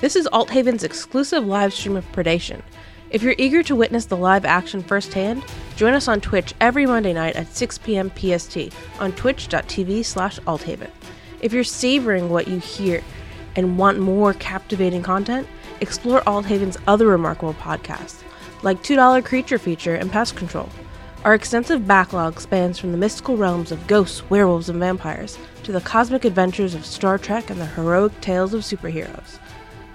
This is Althaven's exclusive live stream of Predation. If you're eager to witness the live action firsthand, join us on Twitch every Monday night at 6 p.m. PST on twitch.tv slash althaven. If you're savoring what you hear and want more captivating content, explore Althaven's other remarkable podcasts, like $2 Creature Feature and Pest Control. Our extensive backlog spans from the mystical realms of ghosts, werewolves, and vampires to the cosmic adventures of Star Trek and the heroic tales of superheroes.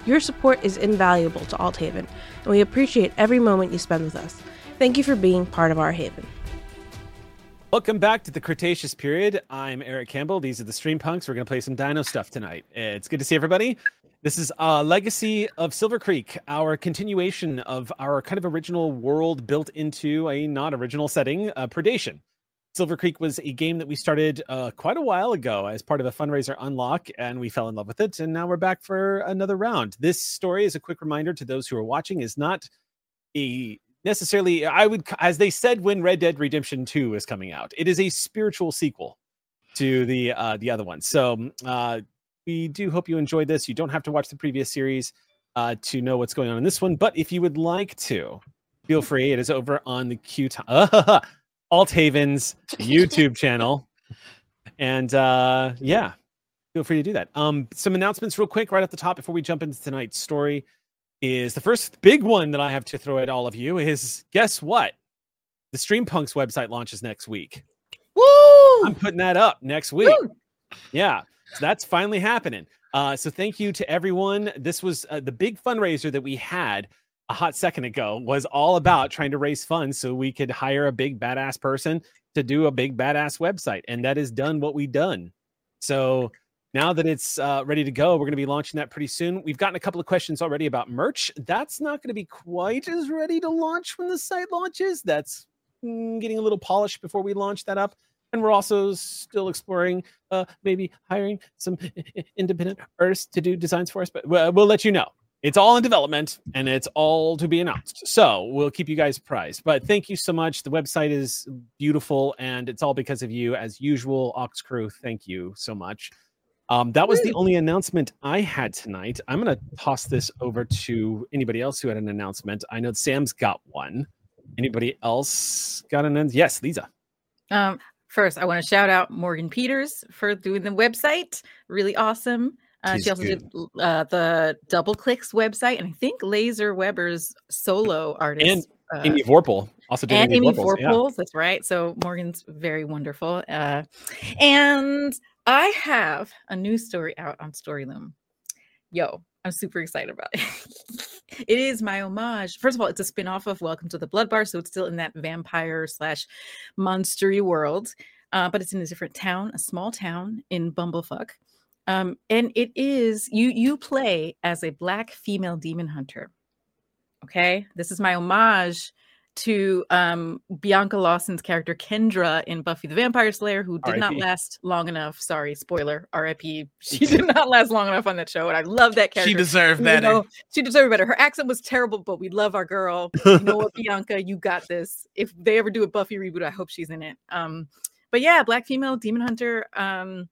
Your support is invaluable to Althaven, and we appreciate every moment you spend with us. Thank you for being part of our haven. Welcome back to the Cretaceous period. I'm Eric Campbell. These are the Stream Punks. We're going to play some dino stuff tonight. It's good to see everybody. This is a Legacy of Silver Creek, our continuation of our kind of original world built into a not original setting, uh, Predation. Silver Creek was a game that we started uh, quite a while ago as part of a fundraiser unlock, and we fell in love with it. And now we're back for another round. This story, is a quick reminder to those who are watching, is not a necessarily, I would, as they said when Red Dead Redemption 2 is coming out, it is a spiritual sequel to the uh, the other one. So uh, we do hope you enjoyed this. You don't have to watch the previous series uh, to know what's going on in this one, but if you would like to, feel free. It is over on the Q Althaven's YouTube channel, and uh, yeah, feel free to do that. Um, some announcements real quick right at the top before we jump into tonight's story. Is the first big one that I have to throw at all of you is guess what? The Stream Punks website launches next week. Woo! I'm putting that up next week. Woo! Yeah. So that's finally happening. Uh, so thank you to everyone. This was uh, the big fundraiser that we had a hot second ago was all about trying to raise funds so we could hire a big badass person to do a big badass website, and that is done what we done. So now that it's uh, ready to go, we're going to be launching that pretty soon. We've gotten a couple of questions already about merch. That's not going to be quite as ready to launch when the site launches. That's mm, getting a little polished before we launch that up and we're also still exploring uh, maybe hiring some independent artists to do designs for us but we'll, we'll let you know it's all in development and it's all to be announced so we'll keep you guys apprised but thank you so much the website is beautiful and it's all because of you as usual ox crew thank you so much um, that was the only announcement I had tonight. I'm going to toss this over to anybody else who had an announcement. I know Sam's got one. Anybody else got an? End? Yes, Lisa. Um, First, I want to shout out Morgan Peters for doing the website. Really awesome. Uh, she also good. did uh, the Double Clicks website, and I think Laser Webber's solo artist. And uh, Amy Vorpahl also did and Amy, Amy Vorpahl. Yeah. That's right. So Morgan's very wonderful. Uh, and I have a new story out on Storyloom. Yo, I'm super excited about it. it is my homage. First of all, it's a spin-off of Welcome to the Blood Bar, so it's still in that vampire slash monstery world, uh, but it's in a different town, a small town in Bumblefuck. Um, and it is you you play as a black female demon hunter. Okay, this is my homage to um, Bianca Lawson's character Kendra in Buffy the Vampire Slayer, who did not last long enough. Sorry, spoiler. R.I.P. She did not last long enough on that show, and I love that character. She deserved better. Know, she deserved better. Her accent was terrible, but we love our girl. You know what, Bianca, you got this. If they ever do a Buffy reboot, I hope she's in it. Um, but yeah, black female demon hunter. Um,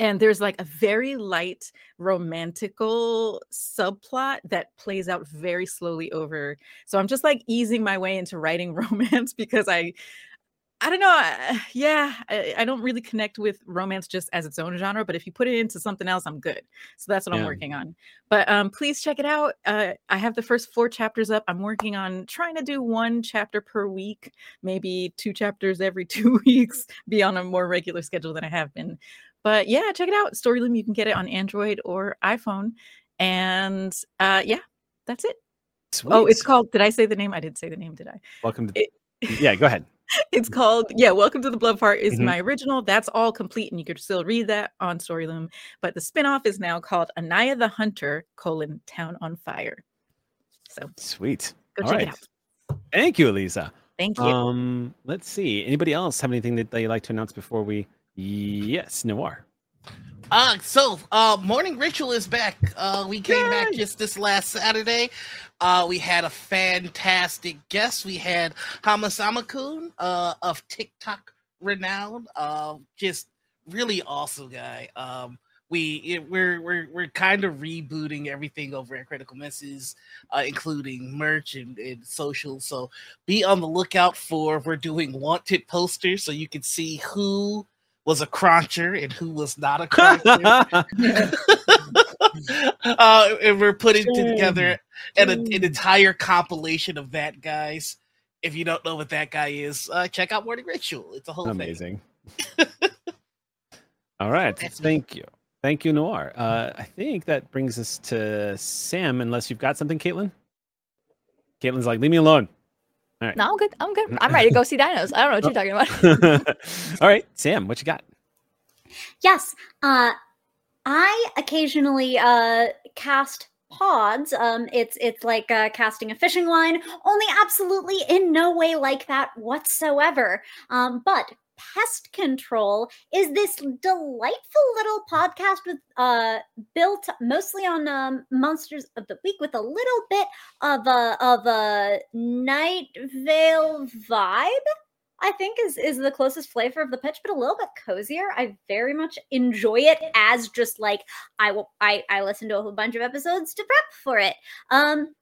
and there's like a very light romantical subplot that plays out very slowly over so i'm just like easing my way into writing romance because i i don't know yeah I, I, don't really connect with romance just as its own genre but if you put it into something else i'm good so that's what yeah. i'm working on but um please check it out uh i have the first four chapters up i'm working on trying to do one chapter per week maybe two chapters every two weeks be on a more regular schedule than i have been but yeah, check it out. Storyloom, you can get it on Android or iPhone. And uh, yeah, that's it. Sweet. Oh, it's called. Did I say the name? I didn't say the name, did I? Welcome to. It, yeah, go ahead. it's called yeah welcome to the blood part is mm-hmm. my original that's all complete and you could still read that on storyloom but the spin-off is now called anaya the hunter colon town on fire so sweet go all check right. it out thank you aliza thank you um let's see anybody else have anything that they like to announce before we Yes, Noir. Uh, so uh, morning ritual is back. Uh, we came Yay! back just this last Saturday. Uh, we had a fantastic guest. We had Hamasamakun uh, of TikTok renown. Uh, just really awesome guy. Um, we it, we're we're we're kind of rebooting everything over at Critical Misses, uh, including merch and, and social. So be on the lookout for we're doing wanted posters so you can see who was a cruncher and who was not a cruncher. uh, and we're putting together an, an entire compilation of that, guys. If you don't know what that guy is, uh, check out Morning Ritual. It's a whole Amazing. All right. Thank you. Thank you, Noir. Uh, I think that brings us to Sam, unless you've got something, Kaitlin. Kaitlin's like, leave me alone. All right. No, I'm good. I'm good. I'm ready to go see dinos. I don't know what you're talking about. All right, Sam, what you got? Yes. Uh, I occasionally uh, cast pods. Um, it's it's like uh, casting a fishing line, only absolutely in no way like that whatsoever. Um, but Pest Control is this delightful little podcast with uh built mostly on um, monsters of the week with a little bit of a of a Night Vale vibe. I think is is the closest flavor of the pitch, but a little bit cozier. I very much enjoy it as just like I will I I listen to a whole bunch of episodes to prep for it. Um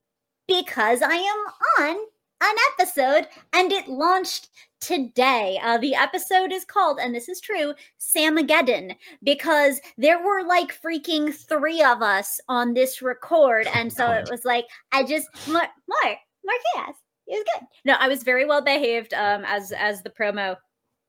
because I am on an episode and it launched today. Uh, the episode is called, and this is true, Samageddon, because there were like freaking three of us on this record. And so it was like, I just, more, more, more chaos. It was good. No, I was very well behaved, um, as as the promo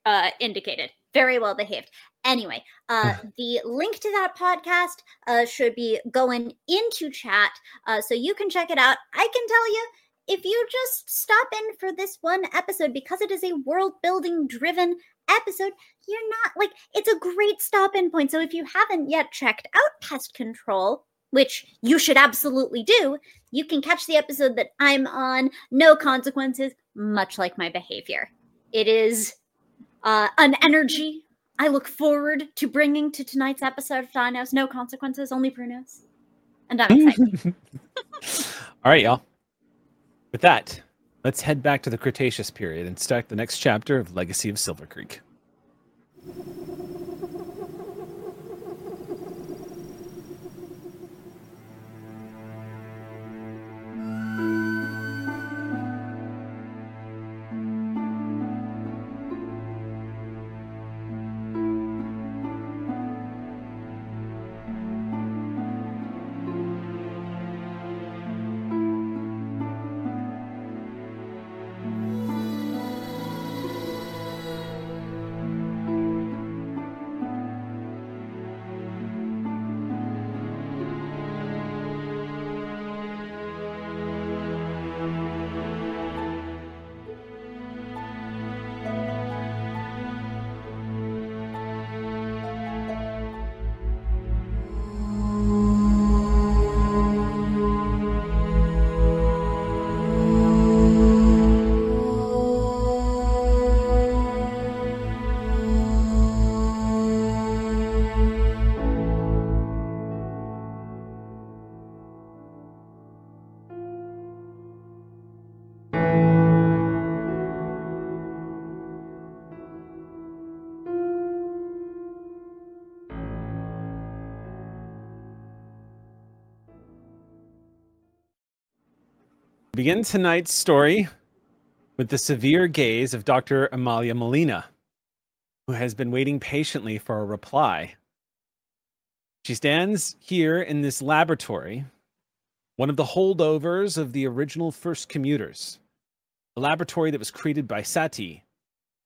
uh, indicated. Very well behaved. Anyway, uh, the link to that podcast uh, should be going into chat, uh, so you can check it out. I can tell you if you just stop in for this one episode because it is a world building driven episode, you're not like it's a great stop in point. So if you haven't yet checked out Pest Control, which you should absolutely do, you can catch the episode that I'm on, no consequences, much like my behavior. It is uh, an energy I look forward to bringing to tonight's episode of Dinos. No consequences, only Prunos. And I'm excited. All right, y'all. With that, let's head back to the Cretaceous period and start the next chapter of Legacy of Silver Creek. Begin tonight's story with the severe gaze of Dr. Amalia Molina, who has been waiting patiently for a reply. She stands here in this laboratory, one of the holdovers of the original first commuters, a laboratory that was created by Sati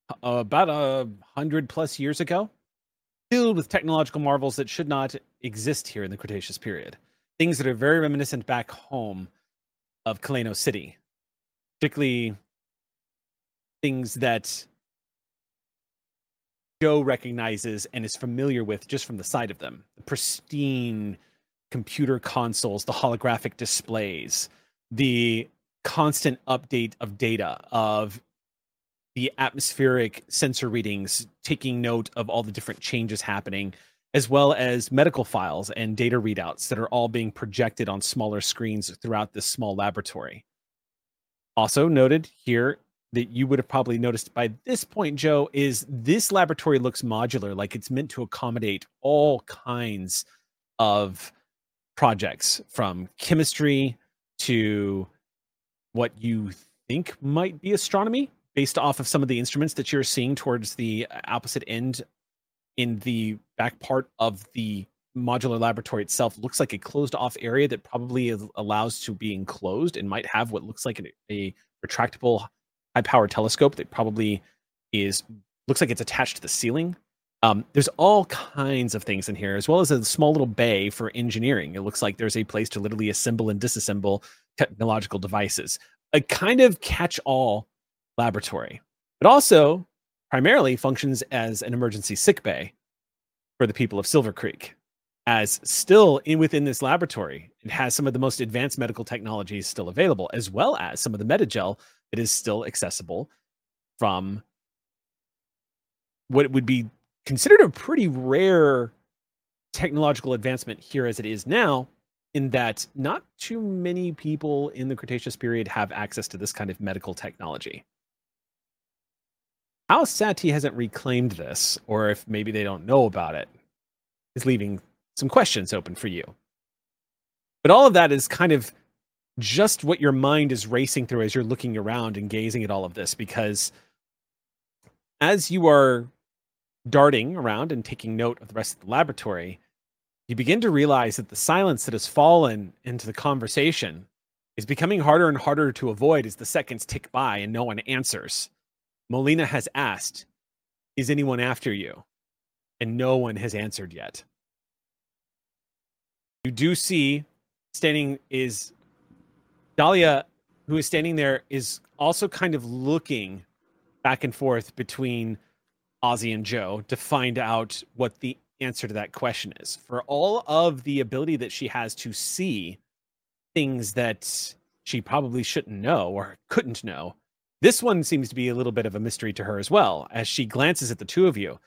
uh, about a hundred plus years ago, filled with technological marvels that should not exist here in the Cretaceous period. Things that are very reminiscent back home of Kaleno City, particularly things that Joe recognizes and is familiar with just from the sight of them. The pristine computer consoles, the holographic displays, the constant update of data of the atmospheric sensor readings, taking note of all the different changes happening as well as medical files and data readouts that are all being projected on smaller screens throughout this small laboratory. Also noted here that you would have probably noticed by this point, Joe, is this laboratory looks modular, like it's meant to accommodate all kinds of projects from chemistry to what you think might be astronomy based off of some of the instruments that you're seeing towards the opposite end in the back part of the modular laboratory itself looks like a closed off area that probably allows to be enclosed and might have what looks like a, a retractable high power telescope that probably is looks like it's attached to the ceiling um, there's all kinds of things in here, as well as a small little bay for engineering. It looks like there's a place to literally assemble and disassemble technological devices. A kind of catch all laboratory, but also primarily functions as an emergency sick bay for the people of Silver Creek. As still in within this laboratory, it has some of the most advanced medical technologies still available, as well as some of the metagel that is still accessible from what would be considered a pretty rare technological advancement here as it is now in that not too many people in the Cretaceous period have access to this kind of medical technology. How Sati hasn't reclaimed this, or if maybe they don't know about it, is leaving some questions open for you. But all of that is kind of just what your mind is racing through as you're looking around and gazing at all of this, because as you are darting around and taking note of the rest of the laboratory, you begin to realize that the silence that has fallen into the conversation is becoming harder and harder to avoid as the seconds tick by and no one answers. Molina has asked, Is anyone after you? And no one has answered yet. You do see standing is Dahlia, who is standing there, is also kind of looking back and forth between Ozzy and Joe to find out what the answer to that question is. For all of the ability that she has to see things that she probably shouldn't know or couldn't know, this one seems to be a little bit of a mystery to her as well as she glances at the two of you.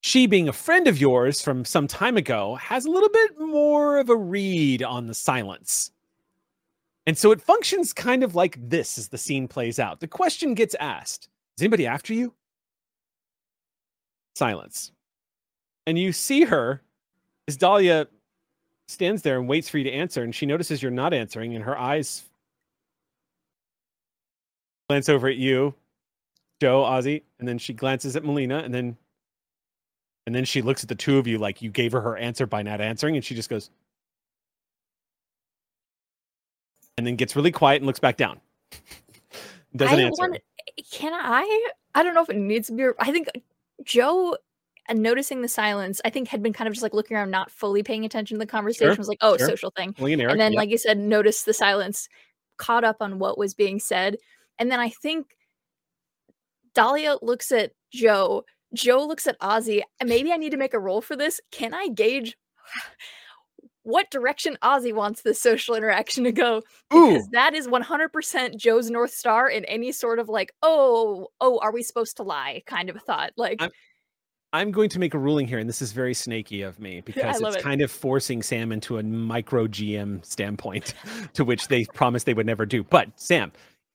She, being a friend of yours from some time ago, has a little bit more of a read on the silence. And so it functions kind of like this as the scene plays out. The question gets asked Is anybody after you? silence. And you see her as Dahlia stands there and waits for you to answer, and she notices you're not answering, and her eyes glance over at you, Joe, Ozzy, and then she glances at Molina, and then and then she looks at the two of you like you gave her her answer by not answering, and she just goes, and then gets really quiet and looks back down. Doesn't I answer. want- can I? I don't know if it needs to be. I think Joe, uh, noticing the silence, I think had been kind of just like looking around, not fully paying attention to the conversation. was like, oh, sure. social thing. And Eric, and then, yep. like you said, noticed the silence, caught up on what was being said. And then I think Dahlia looks at Joe. Joe looks at Ozzy. Maybe I need to make a roll for this. Can I gauge what direction Ozzy wants this social interaction to go? Because Ooh. that is 100% Joe's North Star in any sort of like, oh, oh, are we supposed to lie kind of a thought. Like, I'm- I'm going to make a ruling here, and this is very snaky of me because it's it. kind of forcing Sam into a micro GM standpoint to which they promised they would never do. But Sam,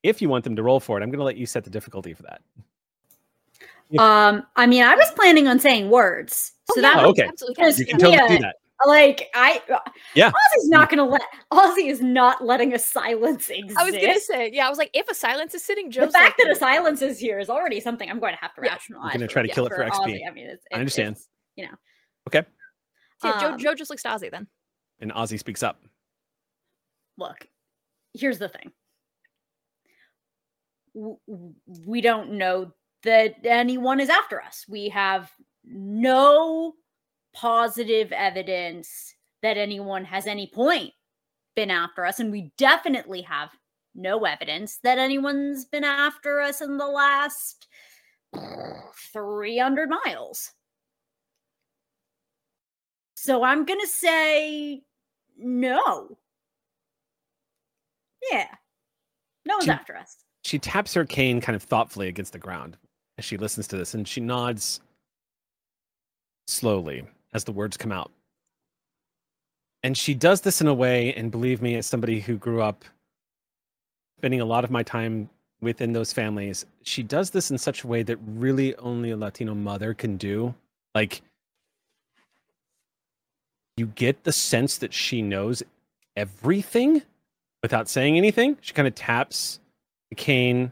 if you want them to roll for it, I'm going to let you set the difficulty for that. Um, I mean, I was planning on saying words, so oh, that yeah, Oh, okay. absolutely Yes, can. You can Yeah. do that. like I. Yeah. Ozzy's not gonna let. Ozzy is not letting a silence exist. I was gonna say, yeah, I was like, if a silence is sitting, the fact like, that a silence is here is already something I'm going to have to Yeah. rationalize. gonna try to yeah, kill it for XP. Ozzy. I mean, it's, I understand. it's, you know, Okay. yeah, Joe, um, Joe just looks to Ozzy then. And Ozzy speaks up. look, here's the thing. We don't know that anyone is after us. We have no positive evidence that anyone has any point been after us. And we definitely have no evidence that anyone's been after us in the last 300 miles. So I'm going to say no. Yeah. No one's Do- after us. She taps her cane kind of thoughtfully against the ground as she listens to this, and she nods slowly as the words come out. And she does this in a way, and believe me, as somebody who grew up spending a lot of my time within those families, she does this in such a way that really only a Latino mother can do. Like, you get the sense that she knows everything without saying anything. She kind of taps the cane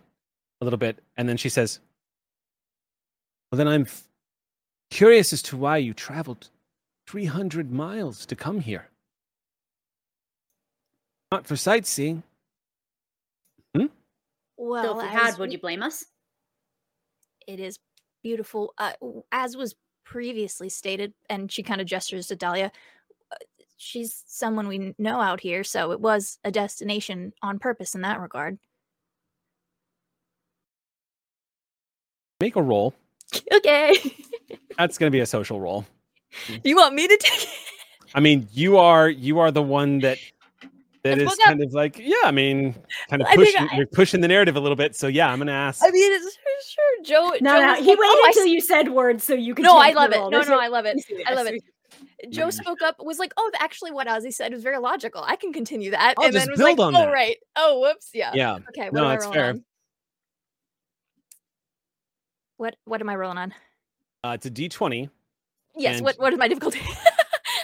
a little bit, and then she says, Well, then I'm f- curious as to why you traveled 300 miles to come here. Not for sightseeing. Hmm? Well, so if we as had, would you blame us? it is beautiful. Uh, as was previously stated, and she kind of gestures to Dahlia. uh, She's someone we know out here, so it was a destination on purpose in that regard. Make a roll. okay. That's going to be a social roll. you want me to take it? I mean, you are you are the one that that is I is forgot- kind of like, yeah, I mean, kind of pushing I- you're pushing the narrative a little bit. So yeah, I'm going to ask. I mean, it's sure Joe. No, Joe no. was He like, waited "Oh, until s- you said words so you could. No, I love it. role. No, no, I love it. I love it. Joe spoke up, was like, "Oh, actually, what Ozzy said was very logical. I can continue that." I'll and just then was build like, on "Oh, that." right. Oh, whoops. Yeah. Yeah. Okay. What No, am I it's fair. on? What What am I rolling on? Uh, it's a D20. Yes. And- What What is my difficulty?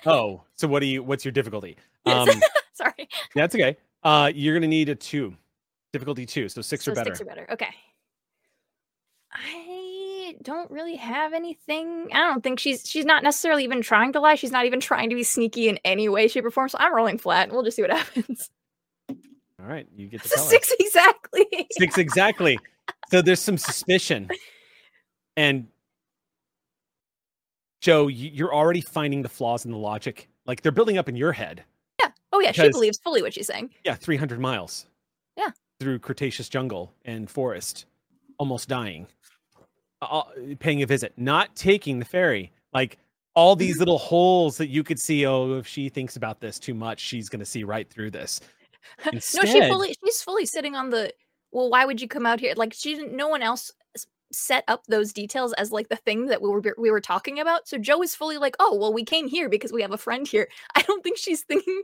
Oh, so what do you? What's your difficulty? Yes. Um, Sorry. that's okay. Uh, you're going to need a two, difficulty two, so six so or better. Six or better. Okay. I don't really have anything. I don't think she's she's not necessarily even trying to lie. She's not even trying to be sneaky in any way, shape, or form. So I'm rolling flat. And we'll just see what happens. All right, you get the six exactly. Six exactly. So there's some suspicion, and Joe, you- you're already finding the flaws in the logic. Like they're building up in your head. Yeah. Oh yeah, she believes fully what she's saying. Yeah, 300 miles. Yeah. Through Cretaceous jungle and forest, almost dying, uh, paying a visit, not taking the ferry. Like all these little holes that you could see. Oh, if she thinks about this too much, she's going to see right through this. Instead, no, she fully she's fully sitting on the well, why would you come out here? Like she didn't no one else set up those details as like the thing that we were we were talking about. So Joe is fully like, "Oh, well we came here because we have a friend here." I don't think she's thinking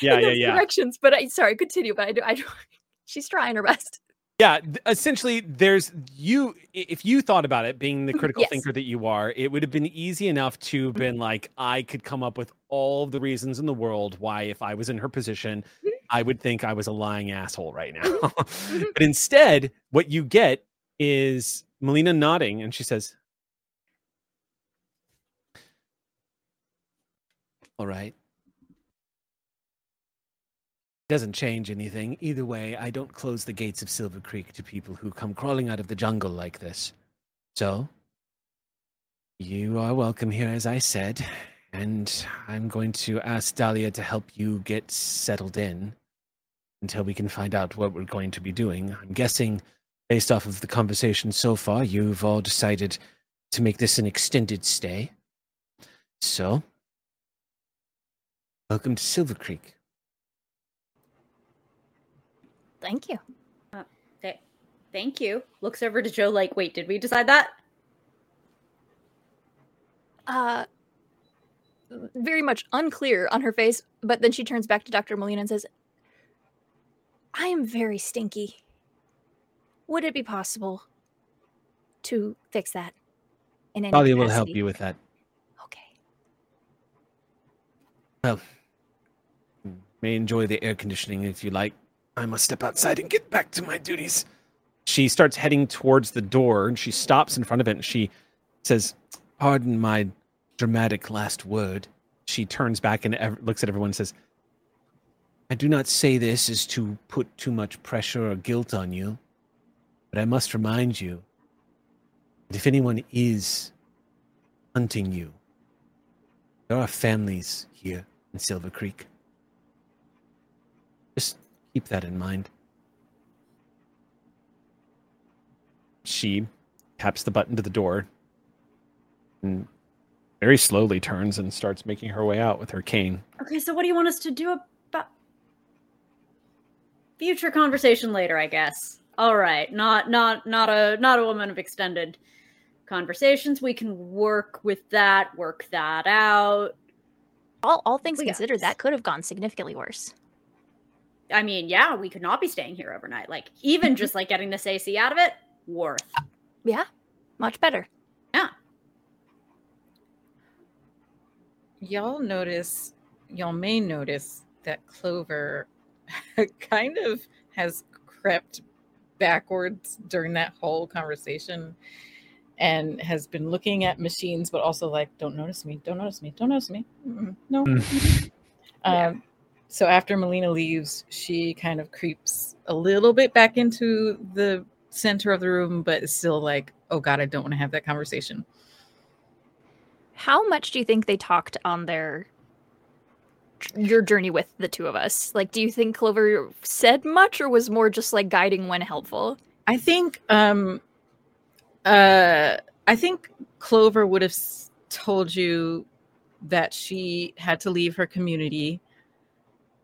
Yeah, in yeah, those yeah. directions, but I sorry, continue, but I do I do she's trying her best. Yeah, essentially, there's you. If you thought about it, being the mm-hmm, critical Yes. thinker that you are, it would have been easy enough to have mm-hmm. been like, I could come up with all the reasons in the world why, if I was in her position, Mhm. I would think I was a lying asshole right now. Mm-hmm. but instead, what you get is Molina nodding, and she says, "All right." Doesn't change anything. Either way, I don't close the gates of Silver Creek to people who come crawling out of the jungle like this. So, you are welcome here, as I said, and I'm going to ask Dahlia to help you get settled in until we can find out what we're going to be doing. I'm guessing, based off of the conversation so far, you've all decided to make this an extended stay. So, welcome to Silver Creek. Thank you. Th- Thank you. Looks over to Joe like, wait, did we decide that? Uh very much unclear on her face, but then she turns back to Dr. Molina and says, I am very stinky. Would it be possible to fix that in any Dahlia will help you with that. Okay. Well, you may enjoy the air conditioning if you like. I must step outside and get back to my duties. She starts heading towards the door and she stops in front of it and she says, Pardon my dramatic last word. She turns back and ev- looks at everyone and says, I do not say this is to put too much pressure or guilt on you, but I must remind you that if anyone is hunting you, there are families here in Silver Creek. Just keep that in mind. She taps the button to the door and very slowly turns and starts making her way out with her cane. Okay, so what do you want us to do about future conversation later, I guess. All right, not not not a not a woman of extended conversations. We can work with that, work that out. All, all things We considered, that could have gone significantly worse. I mean, yeah, we could not be staying here overnight. Like, even mm-hmm. just like getting this AC out of it, worth. Yeah, much better. Yeah. Y'all notice, y'all may notice that Clover kind of has crept backwards during that whole conversation and has been looking at machines, but also like, don't notice me, don't notice me, don't notice me. Mm-mm, no. Mm. Um, so after Molina leaves, she kind of creeps a little bit back into the center of the room, but is still like, oh God, I don't want to have that conversation. How much do you think they talked on their your journey with the two of us? Like, do you think Clover said much, or was more just like guiding when helpful? I think um uh I think Clover would have told you that she had to leave her community.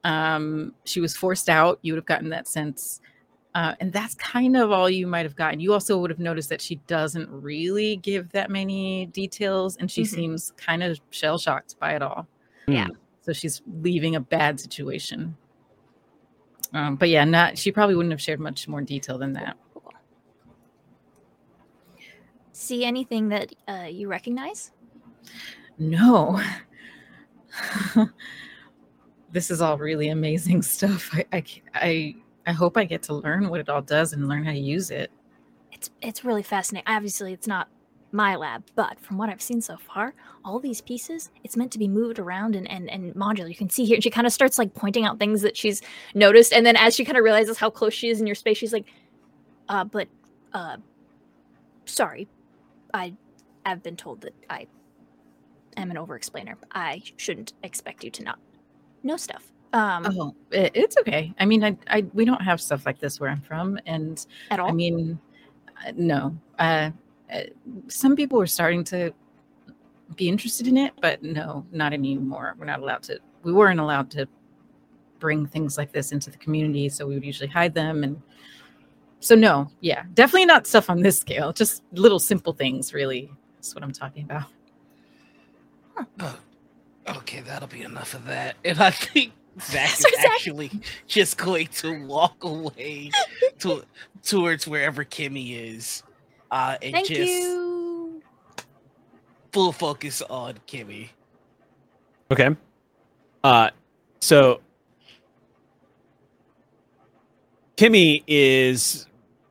Um she was forced out. You would have gotten that sense. Uh, and that's kind of all you might have gotten. You also would have noticed that she doesn't really give that many details and she Mhm. seems kind of shell shocked by it all. Yeah. So she's leaving a bad situation. Um, but yeah, not she probably wouldn't have shared much more detail than that. Cool. See anything that uh, you recognize? No. this is all really amazing stuff. I, I, I, I hope I get to learn what it all does and learn how to use it. It's it's really fascinating. Obviously, it's not my lab, but from what I've seen so far, all these pieces, it's meant to be moved around and and, and modular. You can see here, she kind of starts like pointing out things that she's noticed, and then as she kind of realizes how close she is in your space, she's like, "Uh, but, uh, sorry, I, I've been told that I am an over-explainer. I shouldn't expect you to not know stuff. Um, Oh, it's okay. I mean, I, I, we don't have stuff like this where I'm from, and at all. I mean, uh, no. Uh, Uh, some people were starting to be interested in it, but no, not anymore. We're not allowed to. We weren't allowed to bring things like this into the community, so we would usually hide them. And so, no, yeah, definitely not stuff on this scale. Just little simple things, really. That's what I'm talking about. Oh, okay, that'll be enough of that. And I think Zach is actually just going to walk away to towards wherever Kimmy is. Uh and Thank just you. full focus on Kimmy. Okay. Uh, so Kimmy is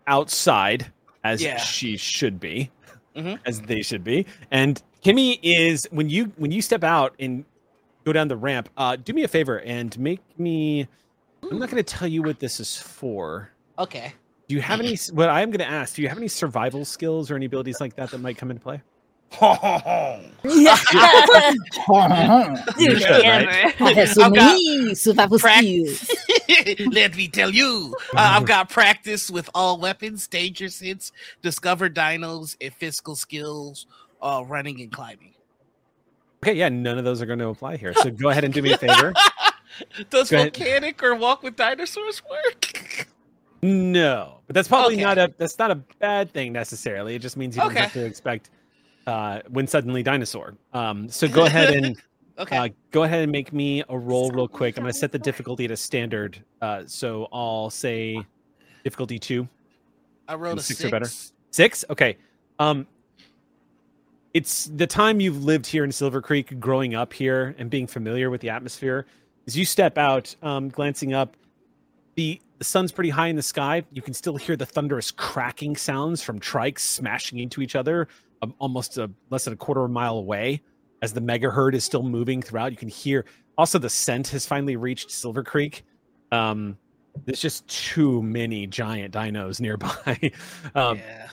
outside as Yeah. she should be, Mhm. as they should be, and Kimmy is when you when you step out and go down the ramp. Uh, do me a favor and make me. I'm not going to tell you what this is for. Okay. Do you have any? What I am going to ask. Do you have any survival skills or any abilities like that that might come into play? You should, right? I've got survival prac- Let me tell you, uh, I've got practice with all weapons, danger sense, discover dinos, and physical skills, uh, running and climbing. Okay, yeah, none of those are going to apply here. So go ahead and do me a favor. Does Go ahead. volcanic or walk with dinosaurs work? No, but that's probably Okay. not a that's not a bad thing necessarily. It just means you don't have to expect uh, when suddenly dinosaur. Um, so go ahead and Okay. uh, go ahead and make me a roll real quick. I'm going to set the difficulty to standard. Uh, so I'll say difficulty two. I rolled a six six. or better. Six? Okay. Um it's the time you've lived here in Silver Creek, growing up here and being familiar with the atmosphere. As you step out, um, glancing up, the, the sun's pretty high in the sky. You can still hear the thunderous cracking sounds from trikes smashing into each other um, almost a, less than a quarter of a mile away as the mega herd is still moving throughout. You can hear also the scent has finally reached Silver Creek. Um, there's just too many giant dinos nearby. um, yeah.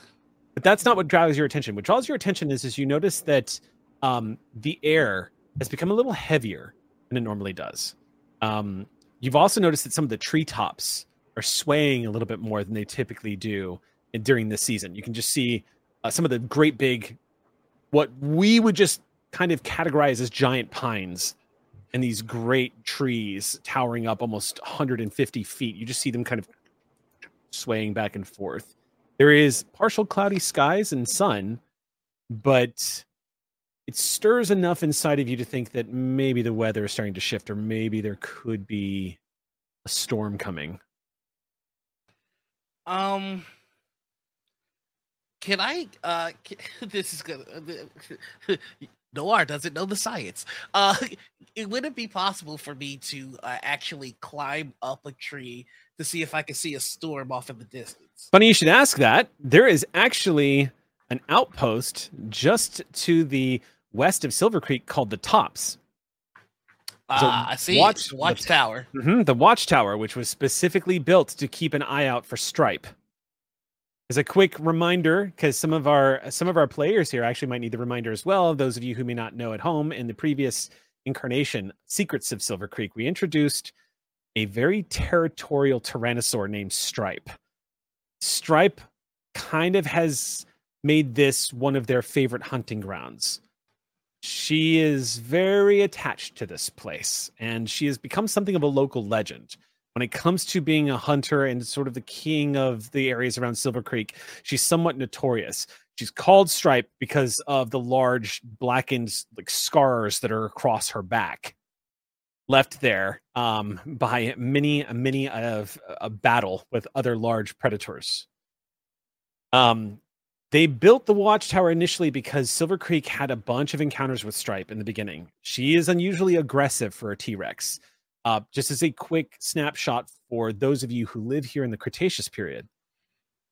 but that's not what draws your attention. What draws your attention is, is you notice that um, the air has become a little heavier than it normally does. Um, you've also noticed that some of the treetops are swaying a little bit more than they typically do during this season. You can just see uh, some of the great big, what we would just kind of categorize as giant pines and these great trees towering up almost 150 feet. You just see them kind of swaying back and forth. There is partial cloudy skies and sun, but it stirs enough inside of you to think that maybe the weather is starting to shift, or maybe there could be a storm coming? Um, can I? Uh, can, this is gonna. Noir doesn't know the science. Uh, it wouldn't be possible for me to uh, actually climb up a tree to see if I can see a storm off in the distance? Funny you should ask that. There is actually an outpost just to the west of Silver Creek called the Tops. Ah, I see. watch- Watch, watchtower. Mhm, The Watchtower, which was specifically built to keep an eye out for Stripe. As a quick reminder, because some of our some of our players here actually might need the reminder as well. Those of you who may not know at home, in the previous incarnation, Secrets of Silver Creek, we introduced a very territorial tyrannosaur named Stripe. Stripe kind of has made this one of their favorite hunting grounds. She is very attached to this place, and she has become something of a local legend. When it comes to being a hunter and sort of the king of the areas around Silver Creek, she's somewhat notorious. She's called Stripe because of the large blackened like scars that are across her back, left there um, by many, a many of a battle with other large predators. Um, they built the watchtower initially because Silver Creek had a bunch of encounters with Stripe in the beginning. She is unusually aggressive for a T Rex. Uh, just as a quick snapshot for those of you who live here in the Cretaceous period,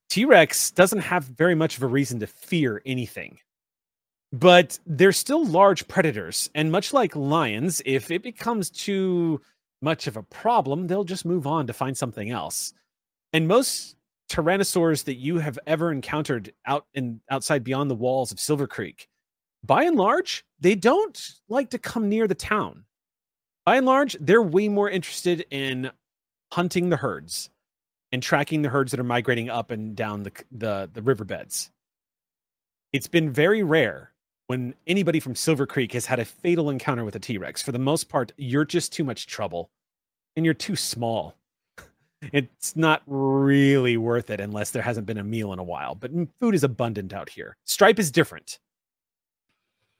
T Rex doesn't have very much of a reason to fear anything. But they're still large predators. And much like lions, if it becomes too much of a problem, they'll just move on to find something else. And most tyrannosaurs that you have ever encountered out in outside beyond the walls of Silver Creek, by and large, they don't like to come near the town. By and large, they're way more interested in hunting the herds and tracking the herds that are migrating up and down the the, the riverbeds. It's been very rare when anybody from Silver Creek has had a fatal encounter with a T-Rex. For the most part, you're just too much trouble and you're too small it's not really worth it unless there hasn't been a meal in a while. But food is abundant out here. Stripe is different.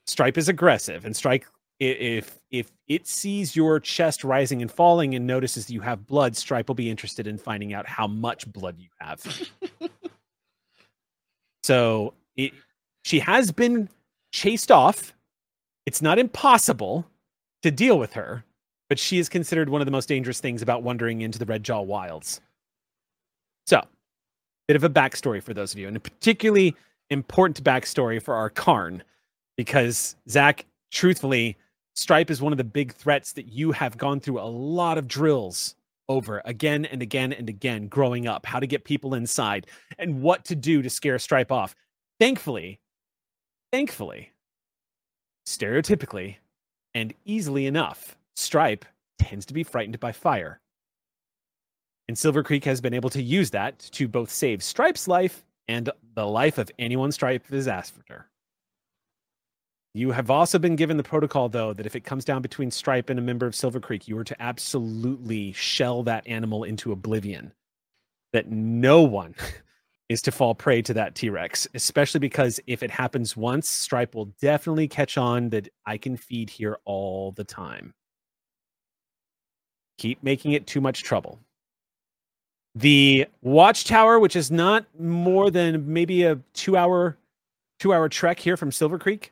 Stripe is aggressive, and Stripe if if it sees your chest rising and falling and notices that you have blood, Stripe will be interested in finding out how much blood you have. so it, she has been chased off. It's not impossible to deal with her, but she is considered one of the most dangerous things about wandering into the Red Jaw Wilds. So, bit of a backstory for those of you, and a particularly important backstory for our Karn, because Zach, truthfully, Stripe is one of the big threats that you have gone through a lot of drills over again and again and again growing up, how to get people inside and what to do to scare Stripe off. Thankfully, thankfully, stereotypically, and easily enough, Stripe tends to be frightened by fire. And Silver Creek has been able to use that to both save Stripe's life and the life of anyone Stripe is after. You have also been given the protocol, though, that if it comes down between Stripe and a member of Silver Creek, you are to absolutely shell that animal into oblivion. That no one is to fall prey to that T Rex, especially because if it happens once, Stripe will definitely catch on that I can feed here all the time. Keep making it too much trouble. The watchtower, which is not more than maybe a two hour two hour trek here from Silver Creek,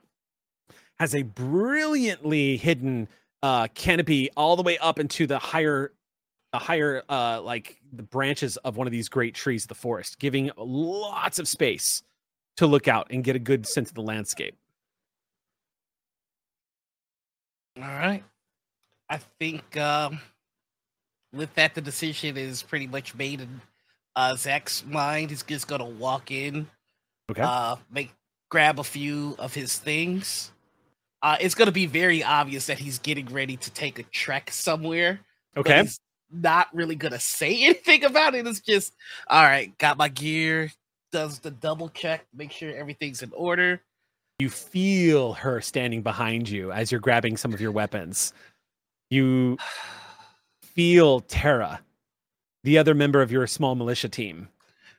has a brilliantly hidden uh, canopy all the way up into the higher the higher uh like the branches of one of these great trees of the forest giving lots of space to look out and get a good sense of the landscape All right. I think um, with that, the decision is pretty much made in uh, Zach's mind. He's just gonna walk in, okay uh, make grab a few of his things. Uh, it's gonna be very obvious that he's getting ready to take a trek somewhere. okay he's not really gonna say anything about it. It's just all right. Got my gear. Does the double check, make sure everything's in order. you feel her standing behind you as you're grabbing some of your weapons you feel Tara, the other member of your small militia team,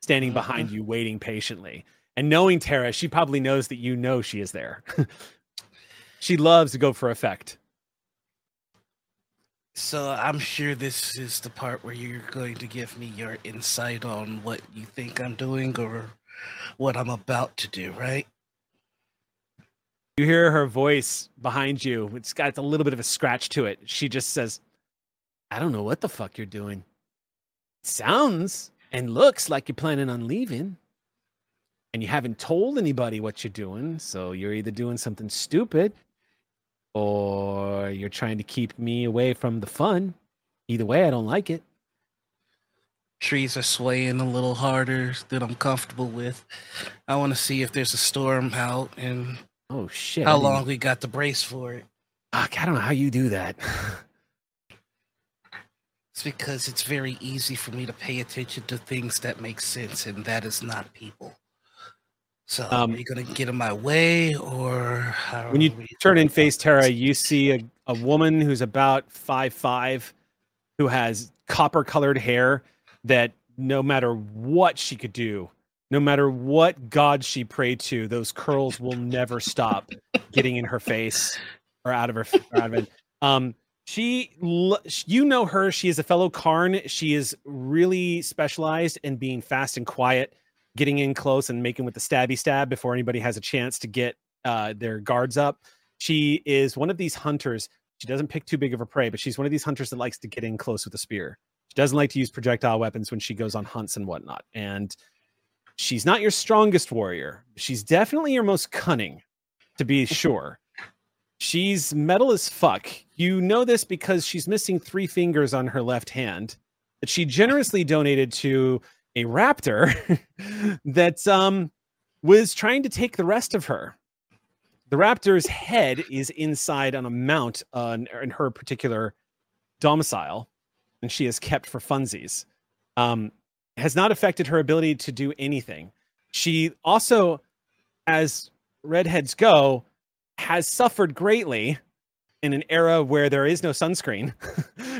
standing Mhm. behind you, waiting patiently. And knowing Tara, she probably knows that you know she is there. she loves to go for effect. So I'm sure this is the part where you're going to give me your insight on what you think I'm doing or what I'm about to do, right? You hear her voice behind you. It's got a little bit of a scratch to it. She just says, I don't know what the fuck you're doing. Sounds and looks like you're planning on leaving. And you haven't told anybody what you're doing. So you're either doing something stupid or you're trying to keep me away from the fun. Either way, I don't like it. Trees are swaying a little harder than I'm comfortable with. I want to see if there's a storm out and Oh shit! how long we got to brace for it. Fuck, I don't know how you do that. It's because it's very easy for me to pay attention to things that make sense, and that is not people. So, Um, are you gonna get in my way, or when you turn in face Tara, you see a, a woman who's about five five, who has copper colored hair that no matter what she could do, no matter what god she prayed to, those curls will never stop getting in her face or out of her or out of it. Um, she, you know her. She is a fellow Karn. She is really specialized in being fast and quiet, getting in close and making with the stabby stab before anybody has a chance to get uh, their guards up. She is one of these hunters. She doesn't pick too big of a prey, but she's one of these hunters that likes to get in close with a spear. She doesn't like to use projectile weapons when she goes on hunts and whatnot. And she's not your strongest warrior. She's definitely your most cunning, to be sure. She's metal as fuck. You know this because she's missing three fingers on her left hand that she generously donated to a raptor that um was trying to take the rest of her. The raptor's head is inside on a mount in- in her particular domicile, and she is kept for funsies. Um, has not affected her ability to do anything. She also, as redheads go, has suffered greatly in an era where there is no sunscreen,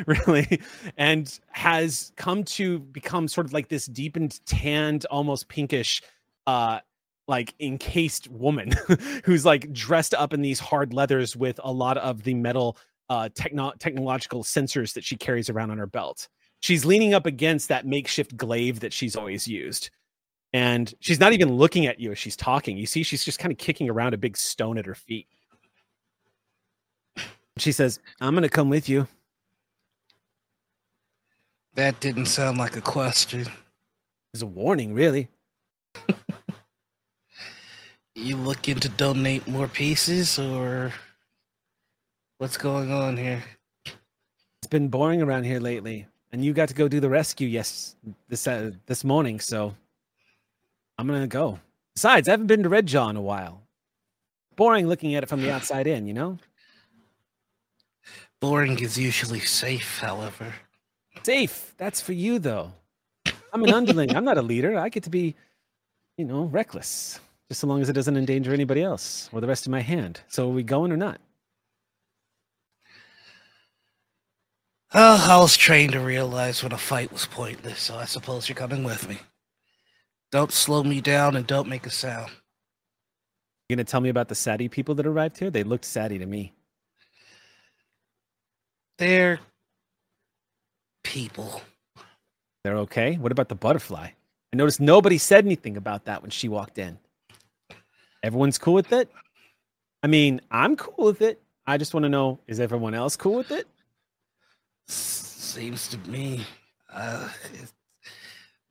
really, and has come to become sort of like this deepened, tanned, almost pinkish, uh, like encased woman who's like dressed up in these hard leathers with a lot of the metal uh, techno- technological sensors that she carries around on her belt. She's leaning up against that makeshift glaive that she's always used. And she's not even looking at you as she's talking. You see, she's just kind of kicking around a big stone at her feet. She says, I'm going to come with you. That didn't sound like a question. It's a warning, really. You looking to donate more pieces, or what's going on here? It's been boring around here lately. And you got to go do the rescue yes this uh, this morning, so I'm gonna go. Besides, I haven't been to Red Jaw in a while. Boring looking at it from the outside in, you know? Boring is usually safe, however. Safe. That's for you though. I'm an underling. I'm not a leader. I get to be, you know, reckless. Just so long as it doesn't endanger anybody else or the rest of my hand. So are we going or not? Oh, I was trained to realize when a fight was pointless, so I suppose you're coming with me. Don't slow me down and don't make a sound. You gonna tell me about the Sati people that arrived here? They looked Sati to me. They're people. They're okay. What about the butterfly? I noticed nobody said anything about that when she walked in. Everyone's cool with it? I mean, I'm cool with it. I just want to know is everyone else cool with it? Seems to me, uh,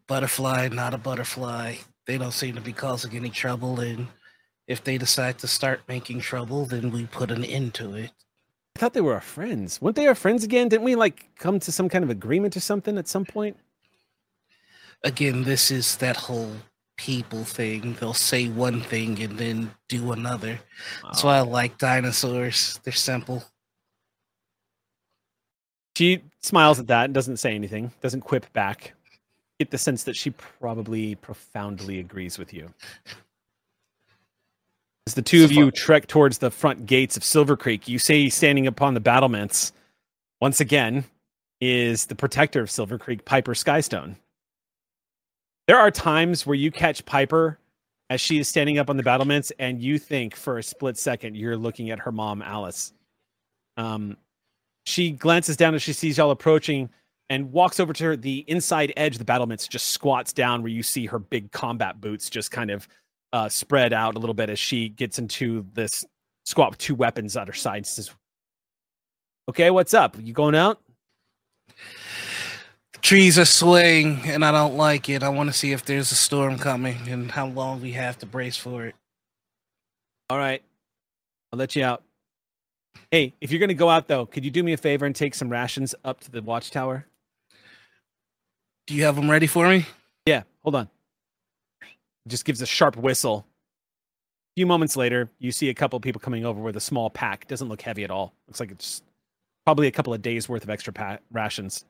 butterfly, not a butterfly. They don't seem to be causing any trouble, and if they decide to start making trouble, then we put an end to it. I thought they were our friends. Weren't they our friends again? Didn't we like come to some kind of agreement or something at some point? Again, this is that whole people thing. They'll say one thing and then do another. That's Oh. why I like dinosaurs. They're simple. She smiles at that and doesn't say anything, doesn't quip back. Get the sense that she probably profoundly agrees with you. As the two of you trek towards the front gates of Silver Creek, you see standing upon the battlements, once again, is the protector of Silver Creek, Piper Skystone. There are times where you catch Piper as she is standing up on the battlements, and you think for a split second you're looking at her mom, Alice. Um, she glances down as she sees y'all approaching and walks over to her, the inside edge of the battlements, just squats down where you see her big combat boots just kind of uh, spread out a little bit as she gets into this squat with two weapons at her side. Says, "Okay, what's up? You going out?" Trees are swaying, and I don't like it. I want to see if there's a storm coming and how long we have to brace for it. All right, I'll let you out. Hey, if you're going to go out though, could you do me a favor and take some rations up to the watchtower? Do you have them ready for me? Yeah, hold on. Just gives a sharp whistle. A few moments later, you see a couple people coming over with a small pack. Doesn't look heavy at all. Looks like it's probably a couple of days worth of extra pa- rations.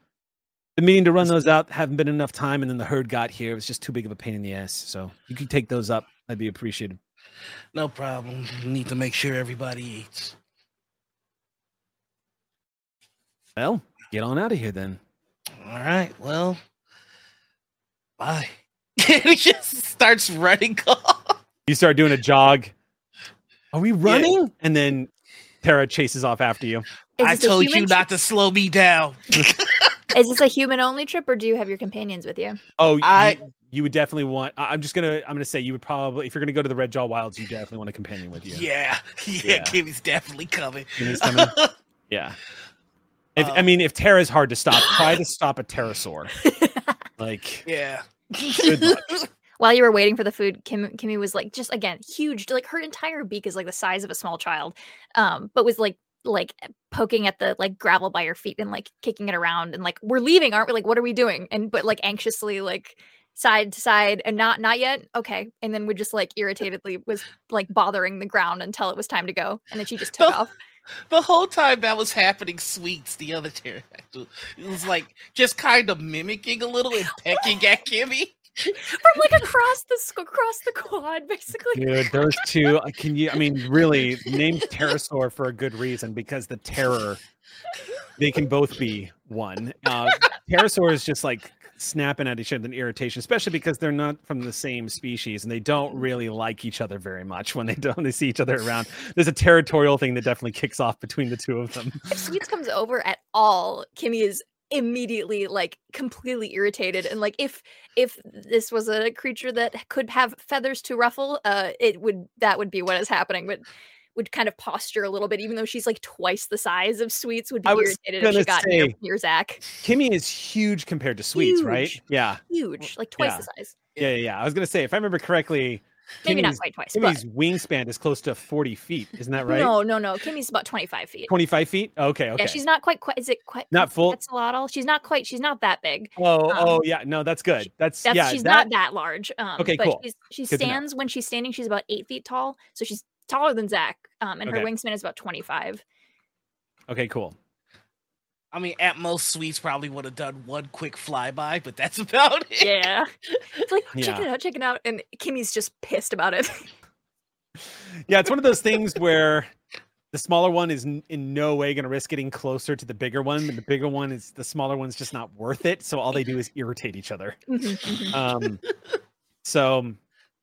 The meeting to run those out. Haven't been enough time, and then the herd got here. It was just too big of a pain in the ass. So you can take those up. I'd be appreciated. No problem. Need to make sure everybody eats. Well, get on out of here then. All right. Well, bye. he just starts running off. You start doing a jog. Are we running? And then Tara chases off after you. Is I told you human not to slow me down. trip- Is this a human only trip, or do you have your companions with you? Oh, I- you, you would definitely want. I- I'm just gonna. I'm gonna say you would probably, if you're gonna go to the Red Jaw Wilds, you definitely want a companion with you. Yeah. Yeah. Yeah. Kimmy's definitely coming. Kimmy's coming? Yeah. If, I Um, mean, if Tara's hard to stop, try to stop a pterosaur. Like, yeah. While you were waiting for the food, Kim Kimmy was like just again huge. Like her entire beak is like the size of a small child, um, but was like like poking at the like gravel by her feet and like kicking it around and like we're leaving, aren't we? Like what are we doing? And but like anxiously like side to side and not not yet okay and then we just like irritatedly was like bothering the ground until it was time to go and then she just took off The whole time that was happening, Sweets, the other pterodactyl, it was like just kind of mimicking a little and pecking at Kimmy. from like across the across the quad basically dude, those two. uh, Can you? I mean, really, named pterosaur for a good reason because the terror. They can both be one. Uh, pterosaur is just like snapping at each other in irritation, especially because they're not from the same species and they don't really like each other very much when they don't they see each other around. There's a territorial thing that definitely kicks off between the two of them. if Sweets comes over at all, Kimmy is immediately like completely irritated and like if if this was a creature that could have feathers to ruffle uh it would that would be what is happening but would kind of posture a little bit even though she's like twice the size of sweets would be irritated if she got near, say- near zach Kimmy is huge compared to Sweets, right? Yeah. huge like twice yeah. the size Yeah, yeah, yeah. I was gonna say, if I remember correctly, maybe not quite twice Kimmy's but wingspan is close to 40 feet. Isn't that right? no no no kimmy's about 25 feet 25 feet? Okay, okay. yeah she's not quite quite is it quite Not full- quetzalcoatl? she's not quite she's not that big Oh, um, oh, yeah. No, that's good. That's, That's yeah. she's that, not that large. Um, Okay, but cool. She's, she Good to know. stands when she's standing. She's about eight feet tall, so she's taller than Zach. Um, and her Okay. wingspan is about twenty five. Okay, cool. I mean, at most, Sweets probably would have done one quick flyby, but that's about it. Yeah, it's like check Yeah. it out, check it out, and Kimmy's just pissed about it. Yeah, it's one of those things where the smaller one is n- in no way going to risk getting closer to the bigger one, but the bigger one is the smaller one's just not worth it. So all they do is irritate each other. Mhm, mhm. Um, so,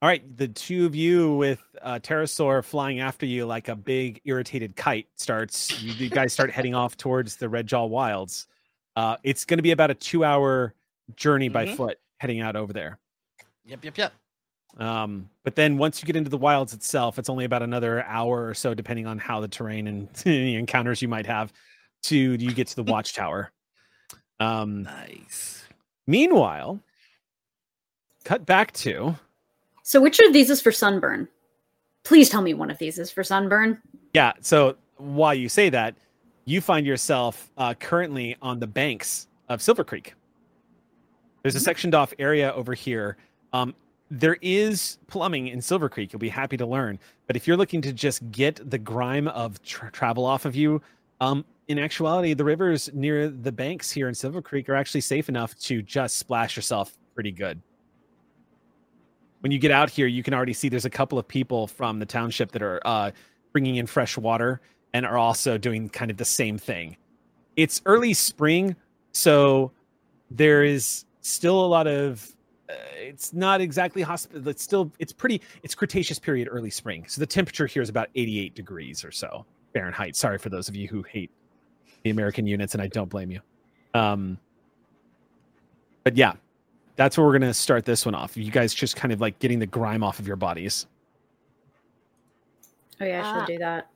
all right, the two of you with uh, pterosaur flying after you like a big irritated kite starts. You, you guys start heading off towards the Red Jaw Wilds. Uh, it's going to be about a two-hour journey by Mhm. foot heading out over there. Yep, yep, yep. Um, but then once you get into the wilds itself, it's only about another hour or so, depending on how the terrain and any encounters you might have, to you get to the watchtower. Um, Nice. meanwhile, cut back to So which of these is for sunburn? Please tell me one of these is for sunburn. yeah. So while you say that, you find yourself uh, currently on the banks of Silver Creek. There's a sectioned off area over here. Um, there is plumbing in Silver Creek. You'll be happy to learn. But if you're looking to just get the grime of tra- travel off of you, um, in actuality, the rivers near the banks here in Silver Creek are actually safe enough to just splash yourself pretty good. When you get out here, you can already see there's a couple of people from the township that are uh, bringing in fresh water and are also doing kind of the same thing. It's early spring, so there is still a lot of uh, it's not exactly hospital it's still it's pretty it's cretaceous period early spring so the temperature here is about 88 degrees or so fahrenheit sorry for those of you who hate the American units, and I don't blame you. Um, but yeah, that's where we're gonna start this one off. You guys just kind of like getting the grime off of your bodies. Oh yeah, I should Ah. do that.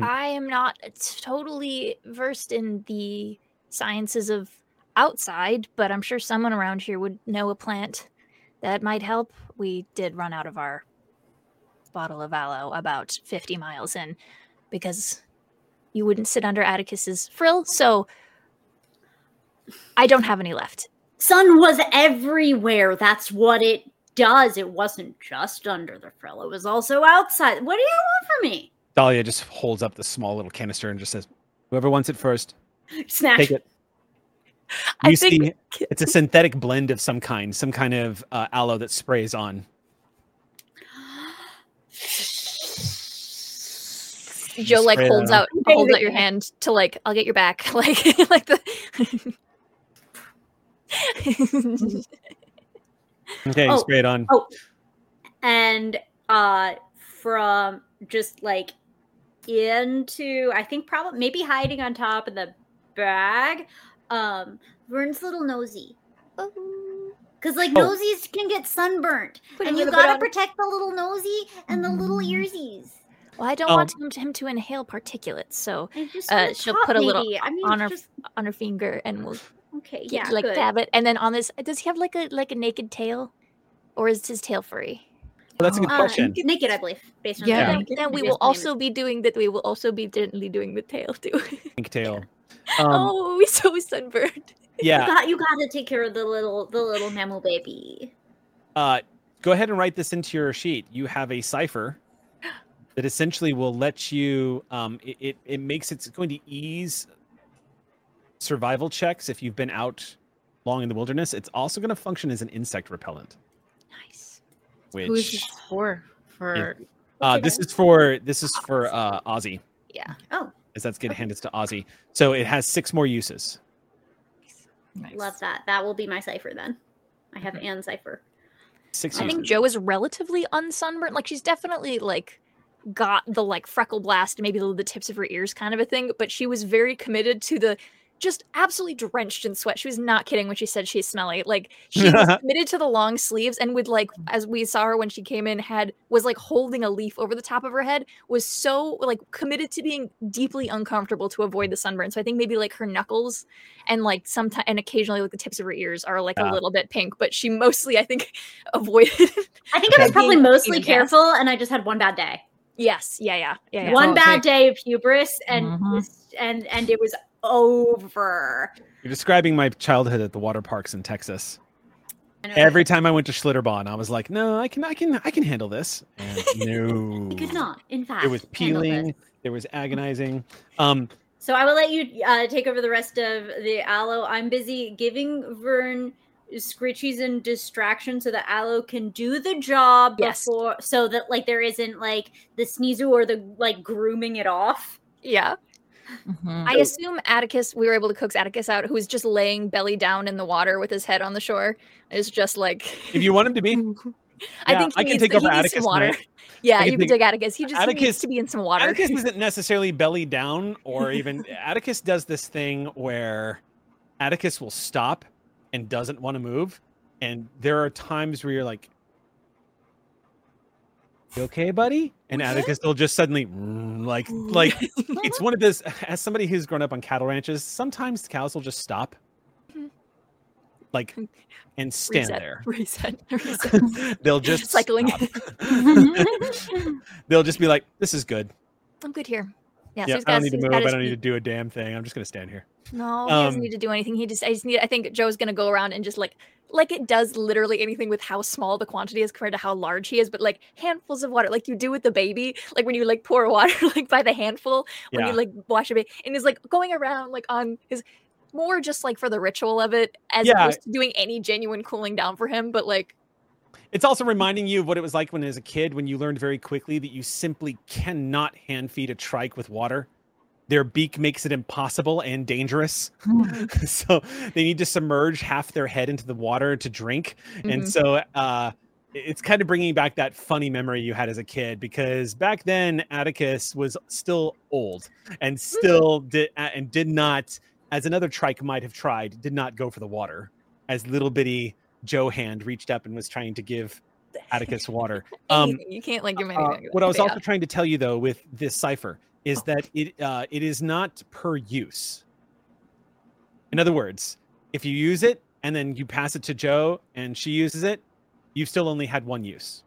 I am not totally versed in the sciences of outside, but I'm sure someone around here would know a plant that might help. We did run out of our bottle of aloe about 50 miles in because you wouldn't sit under Atticus's frill, so I don't have any left. Sun was everywhere. That's what it does. It wasn't just under the frill. It was also outside. What do you want from me? Dahlia just holds up the small little canister and just says, "Whoever wants it first, Snatch. take it." I You think- see, it's a synthetic blend of some kind, some kind of uh, aloe that sprays on. Joe like holds on. out holds out your hand to like I'll get your back like like the Okay, you Oh, spray it on. oh. And uh from just like into I think probably maybe hiding on top of the bag, um, Vern's little nosy. Cause like Oh. nosies can get sunburnt. Put and you gotta protect the little nosy and the little earsies. Well, I don't Um, want him to, him to inhale particulates, so Uh, she'll put a little. I mean, on her just on her finger and we'll okay, get, yeah, like good. dab it. And then on this, does he have like a like a naked tail, or is his tail furry? Well, that's a good Uh, question. naked, I believe, based on Yeah. the Then, then we will also be doing that. We will also be gently doing the tail too. Pink tail. Um, oh, we so sunburned. You yeah. got you got to take care of the little the little mammal baby. Uh, go ahead and write this into your sheet. You have a cipher that essentially will let you. Um, it, it it makes it's going to ease survival checks if you've been out long in the wilderness. It's also going to function as an insect repellent. Nice. Which Who is this for? For uh, this is for this is for uh, Ozzy. Yeah. Oh, As that's going to hand it to Ozzy. So it has six more uses. nice. love that. That will be my cipher then. I have Anne cipher. Six I uses. think Joe is relatively unsunburned. Like she's definitely like got the like freckle blast, maybe the, the tips of her ears kind of a thing, but she was very committed to the just absolutely drenched in sweat. She was not kidding when she said she's smelly. Like she was committed to the long sleeves and would like as we saw her when she came in had was like holding a leaf over the top of her head was so like committed to being deeply uncomfortable to avoid the sunburn. So I think maybe like her knuckles and like sometimes and occasionally like the tips of her ears are like Yeah. a little bit pink, but she mostly I think avoided I think I was probably mostly being a guest. careful, and I just had one bad day. Yes, yeah, yeah, yeah. yeah. One Oh, bad okay. day of hubris, and Mhm. and and it was over. You're describing my childhood at the water parks in Texas. Every time I went to Schlitterbahn, I was like, "No, I can, I can, I can handle this." And no, I could not. In fact, It was peeling. There was agonizing. Um, So I will let you uh, take over the rest of the aloe. I'm busy giving Vern scritchies and distraction so that aloe can do the job Yes. before, so that like there isn't like the sneezer or the like grooming it off. yeah. Mhm. I assume Atticus. We were able to coax Atticus out, who was just laying belly down in the water with his head on the shore. Is just like. if you want him to be, I Yeah, think he I can needs, take he over Atticus some water. tonight. Yeah, I can you take- can take Atticus. He just he needs to be in some water. Atticus isn't necessarily belly down, or even Atticus does this thing where Atticus will stop and doesn't want to move, and there are times where you're like, "You okay, buddy?" And Atticus will just suddenly "Mm," like like it's one of those. As somebody who's grown up on cattle ranches, sometimes the cows will just stop, like, and stand reset, there. Reset. Reset. They'll just Cycling. They'll just be like, "This is good. I'm good here. Yeah, Yeah, he's I don't need to move. I don't need to do a damn thing. I'm just gonna stand here." No, he doesn't Um, need to do anything. He just, I just need. I think Joe's gonna go around and just like, like it does literally anything with how small the quantity is compared to how large he is, but like handfuls of water, like you do with the baby, like when you like pour water like by the handful when Yeah. you like wash a baby, and he's like going around like on his more just like for the ritual of it as Yeah. opposed to doing any genuine cooling down for him, but like It's also reminding you of what it was like when as a kid when you learned very quickly that you simply cannot hand feed a trike with water. Their beak makes it impossible and dangerous. so they need to submerge half their head into the water to drink. And mhm. so uh it's kind of bringing back that funny memory you had as a kid because back then Atticus was still old and still did and did not, as another trike might have tried, did not go for the water. As little bitty Joe Hand reached up and was trying to give Atticus water. Um, you can't like give him uh, what I was yeah. also trying to tell you though with this cipher is that it uh, it is not per use. In other words, if you use it and then you pass it to Joe and she uses it, you've still only had one use.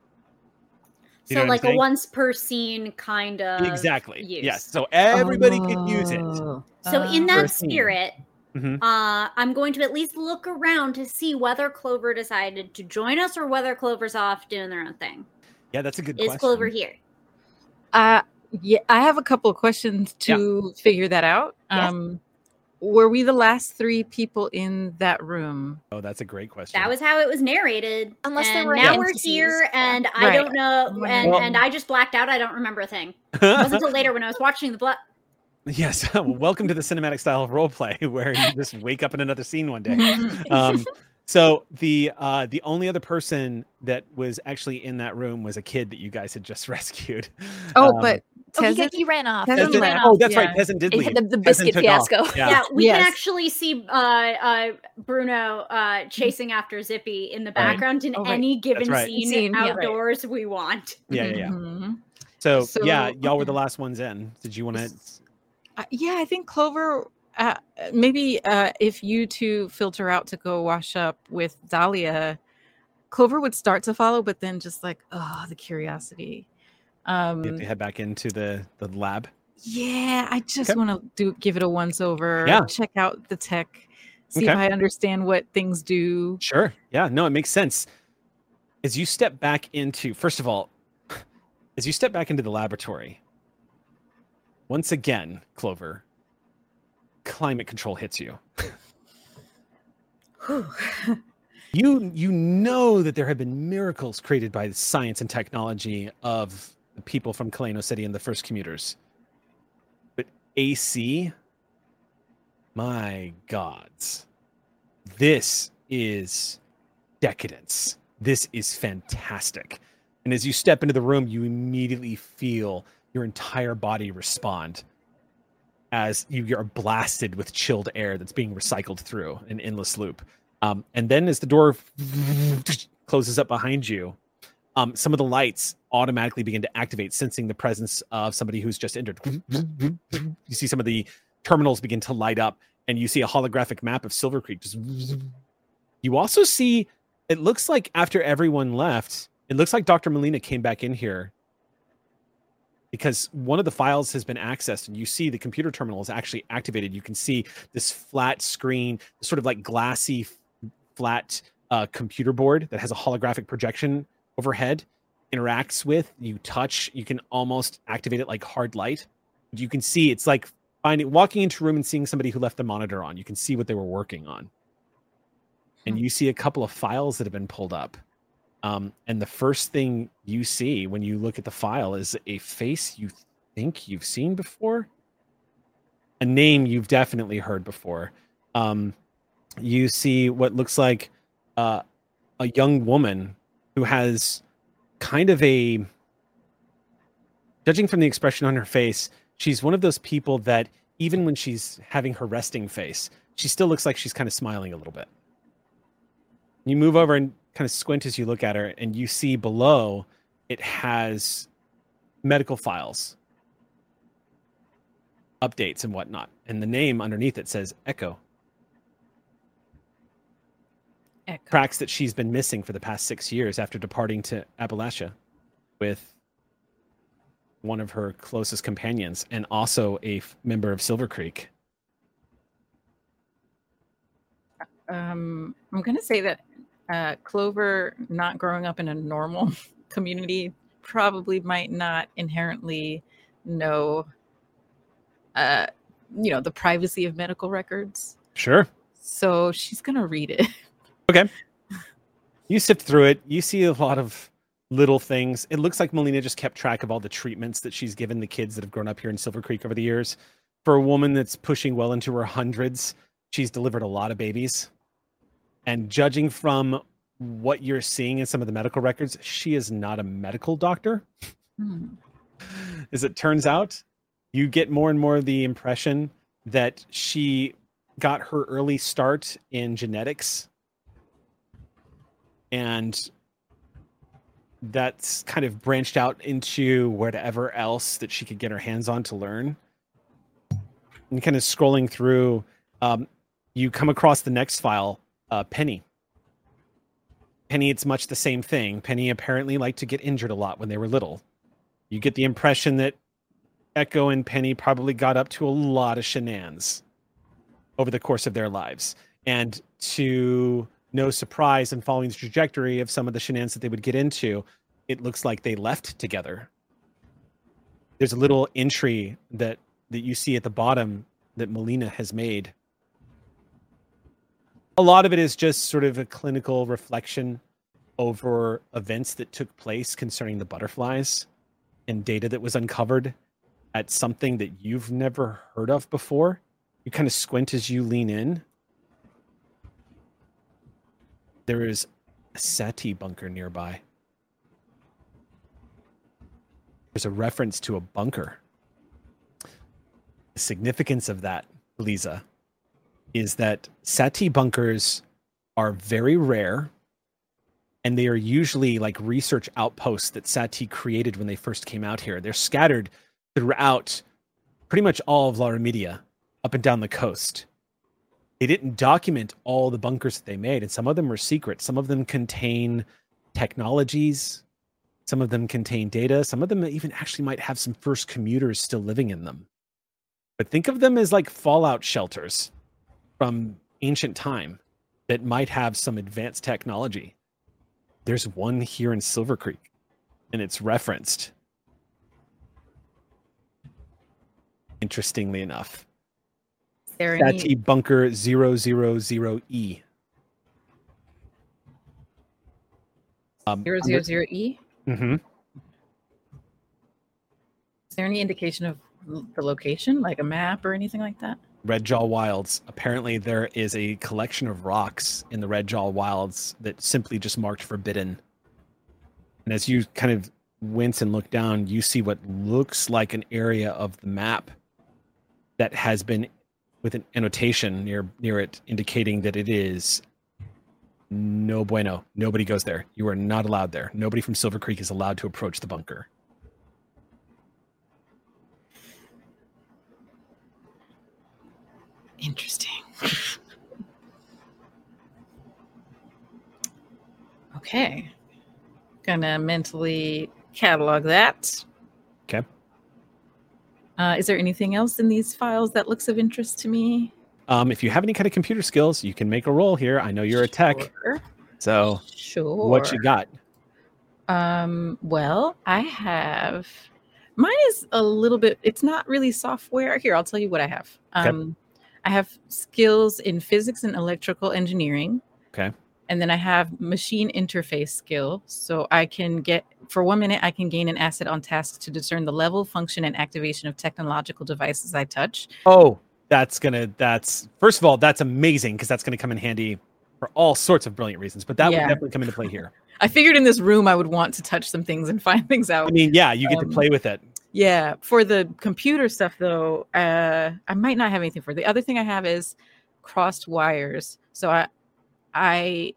You so like a once per scene kind of exactly. use. Yes. So everybody could use it. Oh, So in uh, that Per scene. spirit, Mhm. uh, I'm going to at least look around to see whether Clover decided to join us or whether Clover's off doing their own thing. Yeah, that's a good Is question. Clover here? Uh, yeah, I have a couple of questions Yeah. to figure that out. Yes. Um, were we the last three people in that room? Oh, that's a great question. That was how it was narrated. Unless they and were now we're here, and I Right. don't know, and, Well- and I just blacked out. I don't remember a thing. It wasn't until later when I was watching the blood. yes. Welcome to the cinematic style of role play where you just wake up in another scene one day. um, so the uh, the only other person that was actually in that room was a kid that you guys had just rescued. oh, Um, but Oh, he, he ran off. Tezin He ran off. oh, that's right. yeah. Peasant did He leave. the, the biscuit fiasco. Yeah. Yeah, we can actually see uh, uh, Bruno uh, chasing after Zippy in the background in Oh, right. any given right. scene, Scene, yeah. outdoors we want. Yeah, yeah, yeah. Mhm. So, So- yeah, y'all were the last ones in. Did you want to? Uh, yeah, I think Clover. Uh, maybe uh, if you two filter out to go wash up with Dahlia, Clover would start to follow, but then just like, oh, the curiosity. Um, You have to head back into the the lab. yeah, I just Okay. want to do give it a once over. Yeah. check out the tech, see Okay. if I understand what things do. Sure. Yeah. No, it makes sense. As you step back into, first of all, as you step back into the laboratory, once again, Clover, climate control hits you. you you know that there have been miracles created by the science and technology of the people from Kaleno City and the first commuters. But AC, my gods, this is decadence. This is fantastic. And as you step into the room, you immediately feel your entire body respond as you are blasted with chilled air that's being recycled through an endless loop. Um, and then as the door closes up behind you, um, some of the lights automatically begin to activate, sensing the presence of somebody who's just entered. You see some of the terminals begin to light up, and you see a holographic map of Silver Creek. Just you also see it looks like after everyone left, it looks like Dr. Molina came back in here because one of the files has been accessed and you see the computer terminal is actually activated. You can see this flat screen, sort of like glassy, flat uh, computer board that has a holographic projection overhead, interacts with, you touch, you can almost activate it like hard light. You can see it's like finding walking into a room and seeing somebody who left the monitor on. You can see what they were working on. And you see a couple of files that have been pulled up. Um, and the first thing you see when you look at the file is a face you think you've seen before, a name you've definitely heard before. Um, you see what looks like uh, a young woman who has kind of a, judging from the expression on her face, she's one of those people that even when she's having her resting face, she still looks like she's kind of smiling a little bit. You move over and kind of squint as you look at her, and you see below it has medical files, updates, and whatnot. And the name underneath it says Echo. Echo. Tracks that she's been missing for the past six years after departing to Appalachia with one of her closest companions and also a f- member of Silver Creek. Um, I'm gonna say that uh, Clover, not growing up in a normal community, probably might not inherently know, uh, you know, the privacy of medical records. Sure. So she's gonna read it. Okay. You sift through it. You see a lot of little things. It looks like Molina just kept track of all the treatments that she's given the kids that have grown up here in Silver Creek over the years. For a woman that's pushing well into her hundreds, she's delivered a lot of babies. And judging from what you're seeing in some of the medical records, she is not a medical doctor. Hmm. As it turns out, you get more and more the impression that she got her early start in genetics and that's kind of branched out into whatever else that she could get her hands on to learn. And kind of scrolling through, um, you come across the next file, uh, Penny. Penny, it's much the same thing. Penny apparently liked to get injured a lot when they were little. You get the impression that Echo and Penny probably got up to a lot of shenanigans over the course of their lives. And to no surprise in following the trajectory of some of the shenanigans that they would get into, it looks like they left together. There's a little entry that that you see at the bottom that Molina has made. A lot of it is just sort of a clinical reflection over events that took place concerning the butterflies and data that was uncovered at something that you've never heard of before. You kind of squint as you lean in there is a Sati bunker nearby. There's a reference to a bunker. The significance of that, Lisa, is that Sati bunkers are very rare and they are usually like research outposts that Sati created when they first came out here. They're scattered throughout pretty much all of La Media up and down the coast. They didn't document all the bunkers that they made and some of them were secret. Some of them contain technologies. Some of them contain data. Some of them even actually might have some first commuters still living in them. But think of them as like fallout shelters from ancient time that might have some advanced technology there's one here in silver creek and it's referenced interestingly enough there Sati any Bunker 000E. Um, zero zero zero E? mhm. Is there any indication of the location, like a map or anything like that? Red Jaw Wilds. Apparently, there is a collection of rocks in the Red Jaw Wilds that simply just marked forbidden. And as you kind of wince and look down, you see what looks like an area of the map that has been with an annotation near near it indicating that it is no bueno. Nobody goes there. You are not allowed there. Nobody from Silver Creek is allowed to approach the bunker. Interesting. okay. Gonna mentally catalog that. Okay. Uh, is there anything else in these files that looks of interest to me? Um, if you have any kind of computer skills, you can make a roll here. I know you're a tech, Sure. so Sure. what you got? Um, well, I have mine is a little bit it's not really software. Here, I'll tell you what I have. Okay. I have skills in physics and electrical engineering. Okay. And then I have machine interface skill. So I can get for one minute I can gain an asset on tasks to discern the level, function, and activation of technological devices I touch. Oh, that's gonna. That's first of all, that's amazing because that's gonna come in handy for all sorts of brilliant reasons. But that Yeah. would definitely come into play here. I figured in this room I would want to touch some things and find things out. I mean, yeah, you get to Um, play with it. Yeah, for the computer stuff though, uh, I might not have anything for. it. The other thing I have is crossed wires. So I I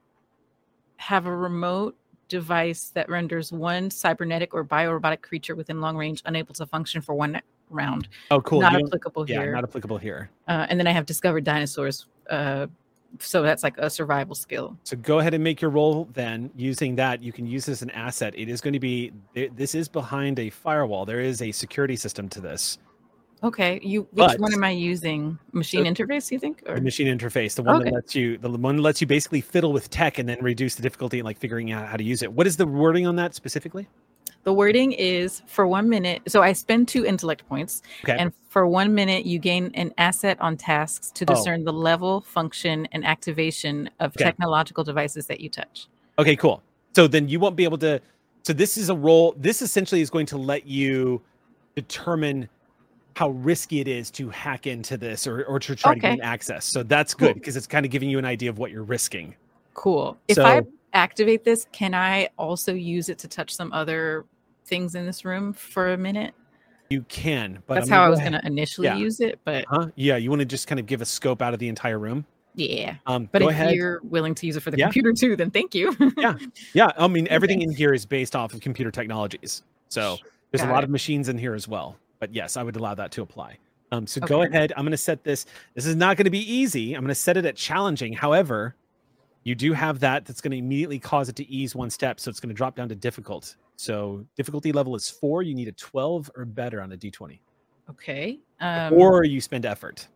have a remote device that renders one cybernetic or biorobotic creature within long range unable to function for one round. Oh, cool. not You applicable yeah, here. not applicable here. uh, and then I have discovered dinosaurs. Uh, so that's like a survival skill. So go ahead and make your roll then using that. You can use this as an asset. It is going to be, this is behind a firewall. There is a security system to this. Okay, you which But- one am I using? Machine interface, you think? Or The machine interface, the one Okay. that lets you, the one that lets you basically fiddle with tech and then reduce the difficulty in like figuring out how to use it. What is the wording on that specifically? The wording is for one minute. So I spend two intellect points, Okay. and for one minute, you gain an asset on tasks to Oh. discern the level, function, and activation of Okay. technological devices that you touch. Okay, cool. So then you won't be able to. So this is a role. This essentially is going to let you determine how risky it is to hack into this or, or to try to gain access. So that's good Cool. because it's kind of giving you an idea of what you're risking. Cool. If I activate this, can I also use it to touch some other things in this room for a minute? You can, but That's I'm how I was going to initially Yeah. use it, but Huh? Yeah, you want to just kind of give a scope out of the entire room. yeah. Um, But if ahead. you're willing to use it for the Yeah. computer too, then thank you. Yeah, Yeah. I mean everything in here is based off of computer technologies. So there's a Got lot it. of machines in here as well. But yes, I would allow that to apply. Um, so go ahead. I'm going to set this. This is not going to be easy. I'm going to set it at challenging. However, you do have that that's going to immediately cause it to ease one step. So it's going to drop down to difficult. So difficulty level is four. You need a 12 or better on a d20, okay. Um, or you spend effort.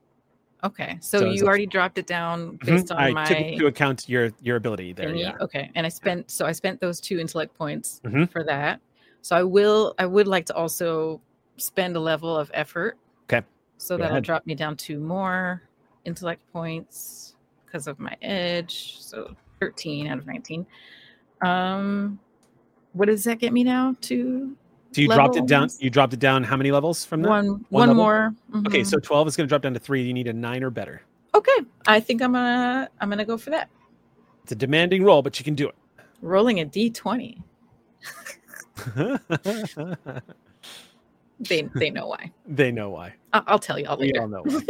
okay. So, so you already dropped it down Mhm. based on I my took into account your your ability there. Yeah. Okay. And I spent so I spent those two intellect points Mhm. for that. So I will I would like to also spend a level of effort. Okay. So Go that'll ahead. drop me down to more intellect points because of my edge. So 13 out of 19. Um what does that get me now to So you dropped it down. You dropped it down. How many levels from that? one One one more? Okay, Mhm. so 12 is going to drop down to three. You need a nine or better. okay. I think I'm gonna I'm gonna go for that. It's a demanding roll, but you can do it. Rolling a D20. They they know why. they know why. I'll, I'll tell y'all We all know why.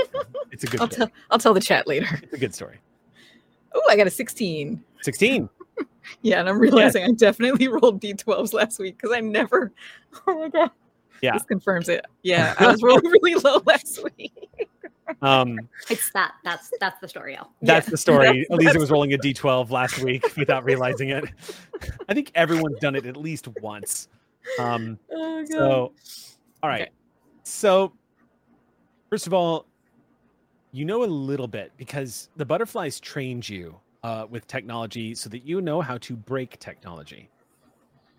It's a good I'll story. tell I'll tell the chat later. It's a good story. Oh, I got a 16. 16. Yeah, and I'm realizing I definitely rolled D12s last week because I never. Oh my god. Yeah. This confirms it. Yeah, I was rolling really low last week. Um, It's that. That's that's the story. Al. that's Yeah, the story. that's- Aliza that's- was rolling a d12 last week without realizing it. I think everyone's done it at least once. Um, Oh god. So, all right. Okay. So, first of all, you know a little bit because the butterflies trained you uh, with technology so that you know how to break technology.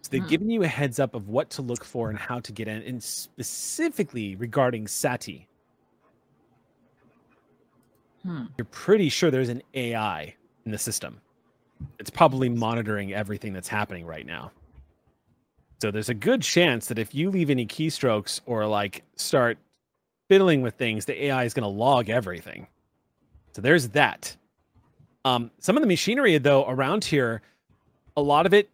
So they've Hmm. given you a heads up of what to look for and how to get in, and specifically regarding Sati. Hmm. You're pretty sure there's an AI in the system. It's probably monitoring everything that's happening right now. So there's a good chance that if you leave any keystrokes or like start fiddling with things, the AI is going to log everything. So there's that. Um, some of the machinery though around here, a lot of it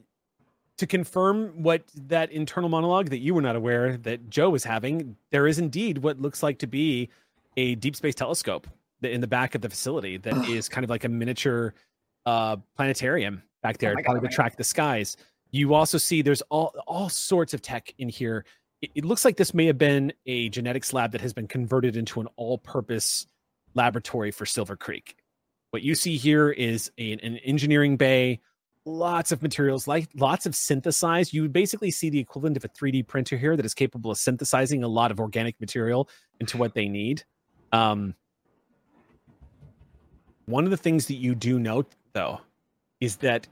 to confirm what that internal monologue that you were not aware that Joe was having, there is indeed what looks like to be a deep space telescope in the back of the facility that is kind of like a miniature uh, planetarium back there, God, probably oh to track the skies. You also see there's all all sorts of tech in here. It, it looks like this may have been a genetics lab that has been converted into an all-purpose laboratory for Silver Creek. What you see here is a- an engineering bay, lots of materials, like lots of synthesized. You would basically see the equivalent of a 3D printer here that is capable of synthesizing a lot of organic material into what they need. Um, one of the things that you do note, though, is that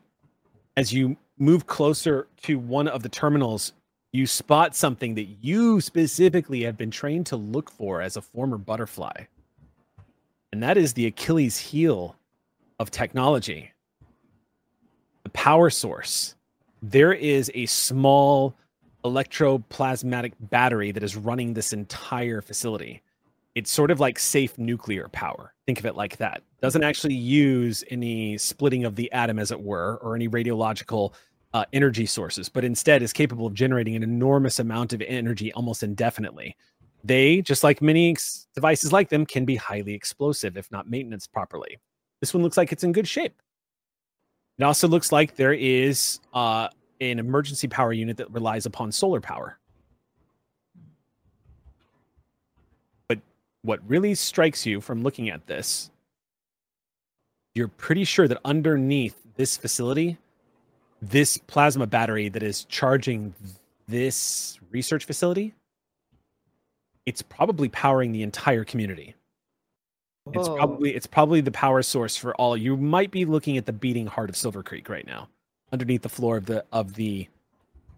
as you move closer to one of the terminals, you spot something that you specifically have been trained to look for as a former butterfly. And that is the Achilles heel of technology the power source. There is a small electroplasmatic battery that is running this entire facility. It's sort of like safe nuclear power. Think of it like that. Doesn't actually use any splitting of the atom, as it were, or any radiological uh, energy sources, but instead is capable of generating an enormous amount of energy almost indefinitely. They, just like many ex- devices like them, can be highly explosive if not maintenance properly. This one looks like it's in good shape. It also looks like there is uh, an emergency power unit that relies upon solar power. But what really strikes you from looking at this, you're pretty sure that underneath this facility, this plasma battery that is charging this research facility, it's probably powering the entire community. It's Whoa. probably it's probably the power source for all. You might be looking at the beating heart of Silver Creek right now, underneath the floor of the of the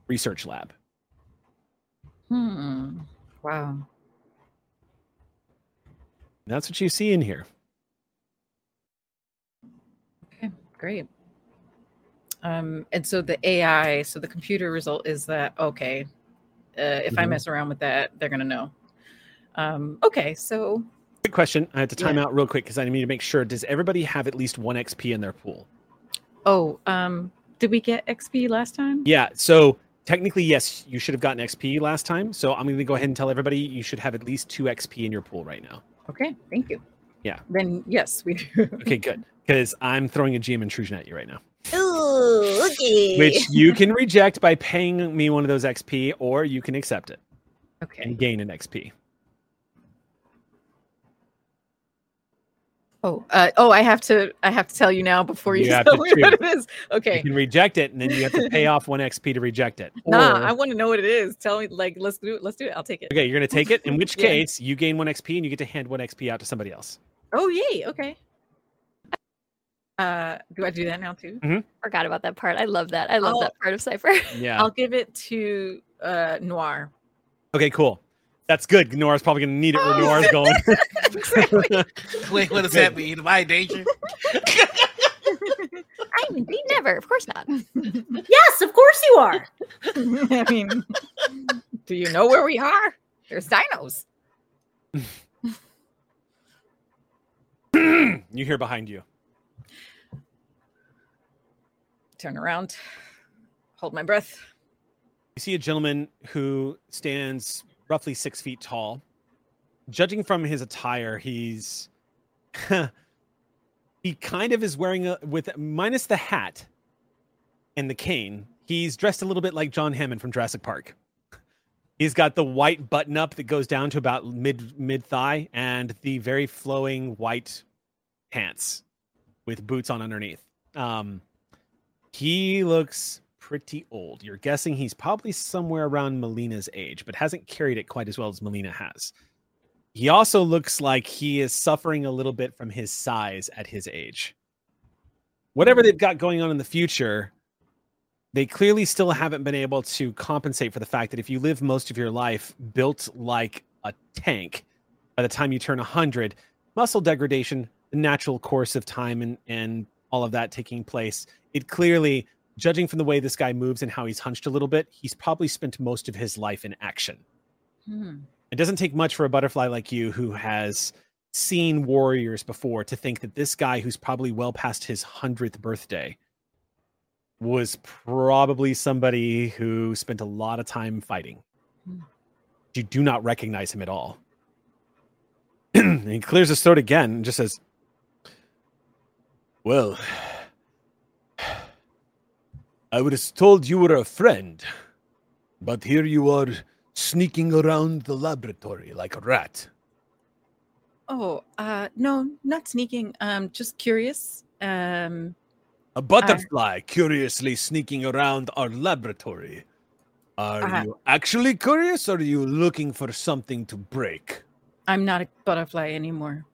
research lab. Hmm. Wow. And that's what you see in here. Okay, great. Um, and so the AI, so the computer result is that okay, uh, if I Mhm. mess around with that, they're gonna know. Um, okay, so Quick question. I had to time Yeah. out real quick because I need to make sure. Does everybody have at least one XP in their pool? oh, um, did we get XP last time? Yeah. So technically, yes, you should have gotten XP last time. So I'm going to go ahead and tell everybody you should have at least two XP in your pool right now. Okay, thank you. Yeah. Then yes, we do. Okay, good. Because I'm throwing a GM intrusion at you right now, Ooh, okay. which you can reject by paying me one of those XP, or you can accept it Okay. and gain an XP. Oh, uh, oh, I have to. I have to tell you now before you, You tell to me what it is. Okay. You can reject it, and then you have to pay off one XP to reject it. Nah, Or- I want to know what it is. Tell me, like, let's do it. Let's do it. I'll take it. Okay, you're gonna take it. In which Yeah. case, you gain one XP, and you get to hand one XP out to somebody else. Oh, yay. Okay. Uh, do I do that now too? Forgot about that part. I love that. I love I'll- that part of Cypher. Yeah. I'll give it to uh Noir. Okay, cool. That's good. Noir's probably gonna need it where oh, Noir's going. Wait, what does that mean? Am I in danger? I mean, never. Of course not. yes, of course you are. I mean, do you know where we are? There's dinos. you hear behind you. Turn around. Hold my breath. You see a gentleman who stands roughly six feet tall. Judging from his attire, he's he kind of is wearing a with minus the hat and the cane. He's dressed a little bit like John Hammond from Jurassic Park. He's got the white button up that goes down to about mid mid thigh and the very flowing white pants with boots on underneath. Um, he looks pretty old. You're guessing he's probably somewhere around Molina's age, but hasn't carried it quite as well as Melina has. He also looks like he is suffering a little bit from his size at his age. Whatever they've got going on in the future, they clearly still haven't been able to compensate for the fact that if you live most of your life built like a tank, by the time you turn 100, muscle degradation, the natural course of time and, and all of that taking place, it clearly judging from the way this guy moves and how he's hunched a little bit, he's probably spent most of his life in action. Hmm. It doesn't take much for a butterfly like you who has seen warriors before to think that this guy who's probably well past his 100th birthday was probably somebody who spent a lot of time fighting. Hmm. You do not recognize him at all. And he clears his throat again and just says, Well, I was told you were a friend, but here you are sneaking around the laboratory like a rat. Oh, uh, no, not sneaking. Um, just curious. Um, A butterfly curiously sneaking around our laboratory. Are Uh, you actually curious or are you looking for something to break? I'm not a butterfly anymore.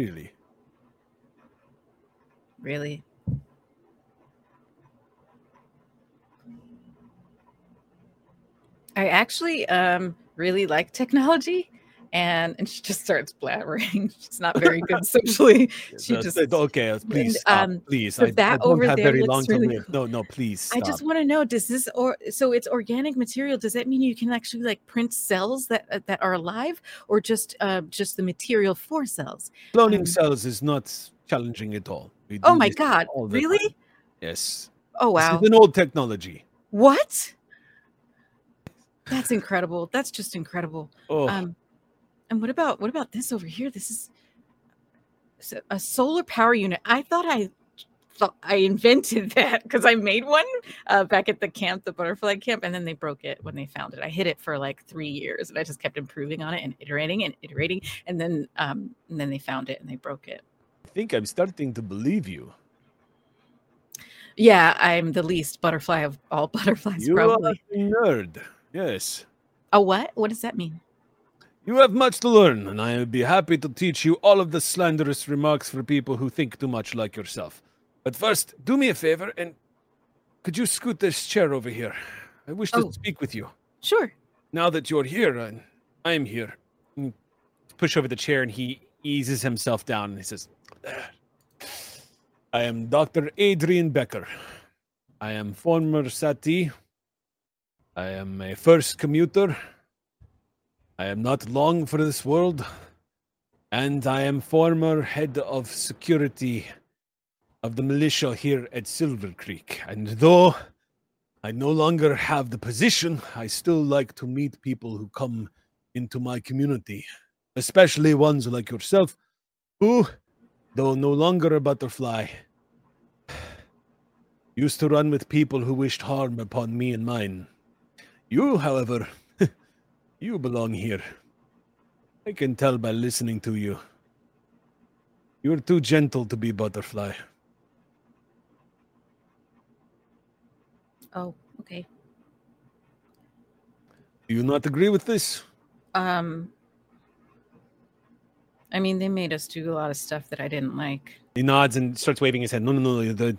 Really? Really. I actually um really like technology and and she just starts blabbering. She's not very good socially. She Uh, just uh, okay, uh, please stop. um, please. so I, I that don't over have there very long really to live. No, no, please. I just want to know does this or so it's organic material does that mean you can actually like print cells that uh, that are alive or just uh just the material for cells? Cloning um, cells is not challenging at all. We Oh my god, really? time. Yes. Oh wow. This an old technology. What? That's incredible. That's just incredible. Oh, Um, and what about what about this over here? This is a solar power unit. I thought I thought I invented that because I made one uh, back at the camp, the butterfly camp, and then they broke it when they found it. I hid it for like three years, and I just kept improving on it and iterating and iterating, and then um, and then they found it and they broke it. I think I'm starting to believe you. Yeah, I'm the least butterfly of all butterflies, You probably. are a nerd. Yes. A what? What does that mean? You have much to learn, and I would be happy to teach you all of the slanderous remarks for people who think too much like yourself. But first, do me a favor and could you scoot this chair over here? I wish to Oh. speak with you. Sure. Now that you're here and I am here. Mm, push over the chair and he eases himself down and he says, "There. I am Dr. Adrian Becker. I am former Sati. I am a first commuter. I am not long for this world. And I am former head of security of the militia here at Silver Creek. And though I no longer have the position, I still like to meet people who come into my community, especially ones like yourself, who, though no longer a butterfly, used to run with people who wished harm upon me and mine. You, however, you belong here. I can tell by listening to you. You're too gentle to be butterfly. Oh, okay. Do you not agree with this? Um, I mean, they made us do a lot of stuff that I didn't like. He nods and starts waving his head. No, no, no. The,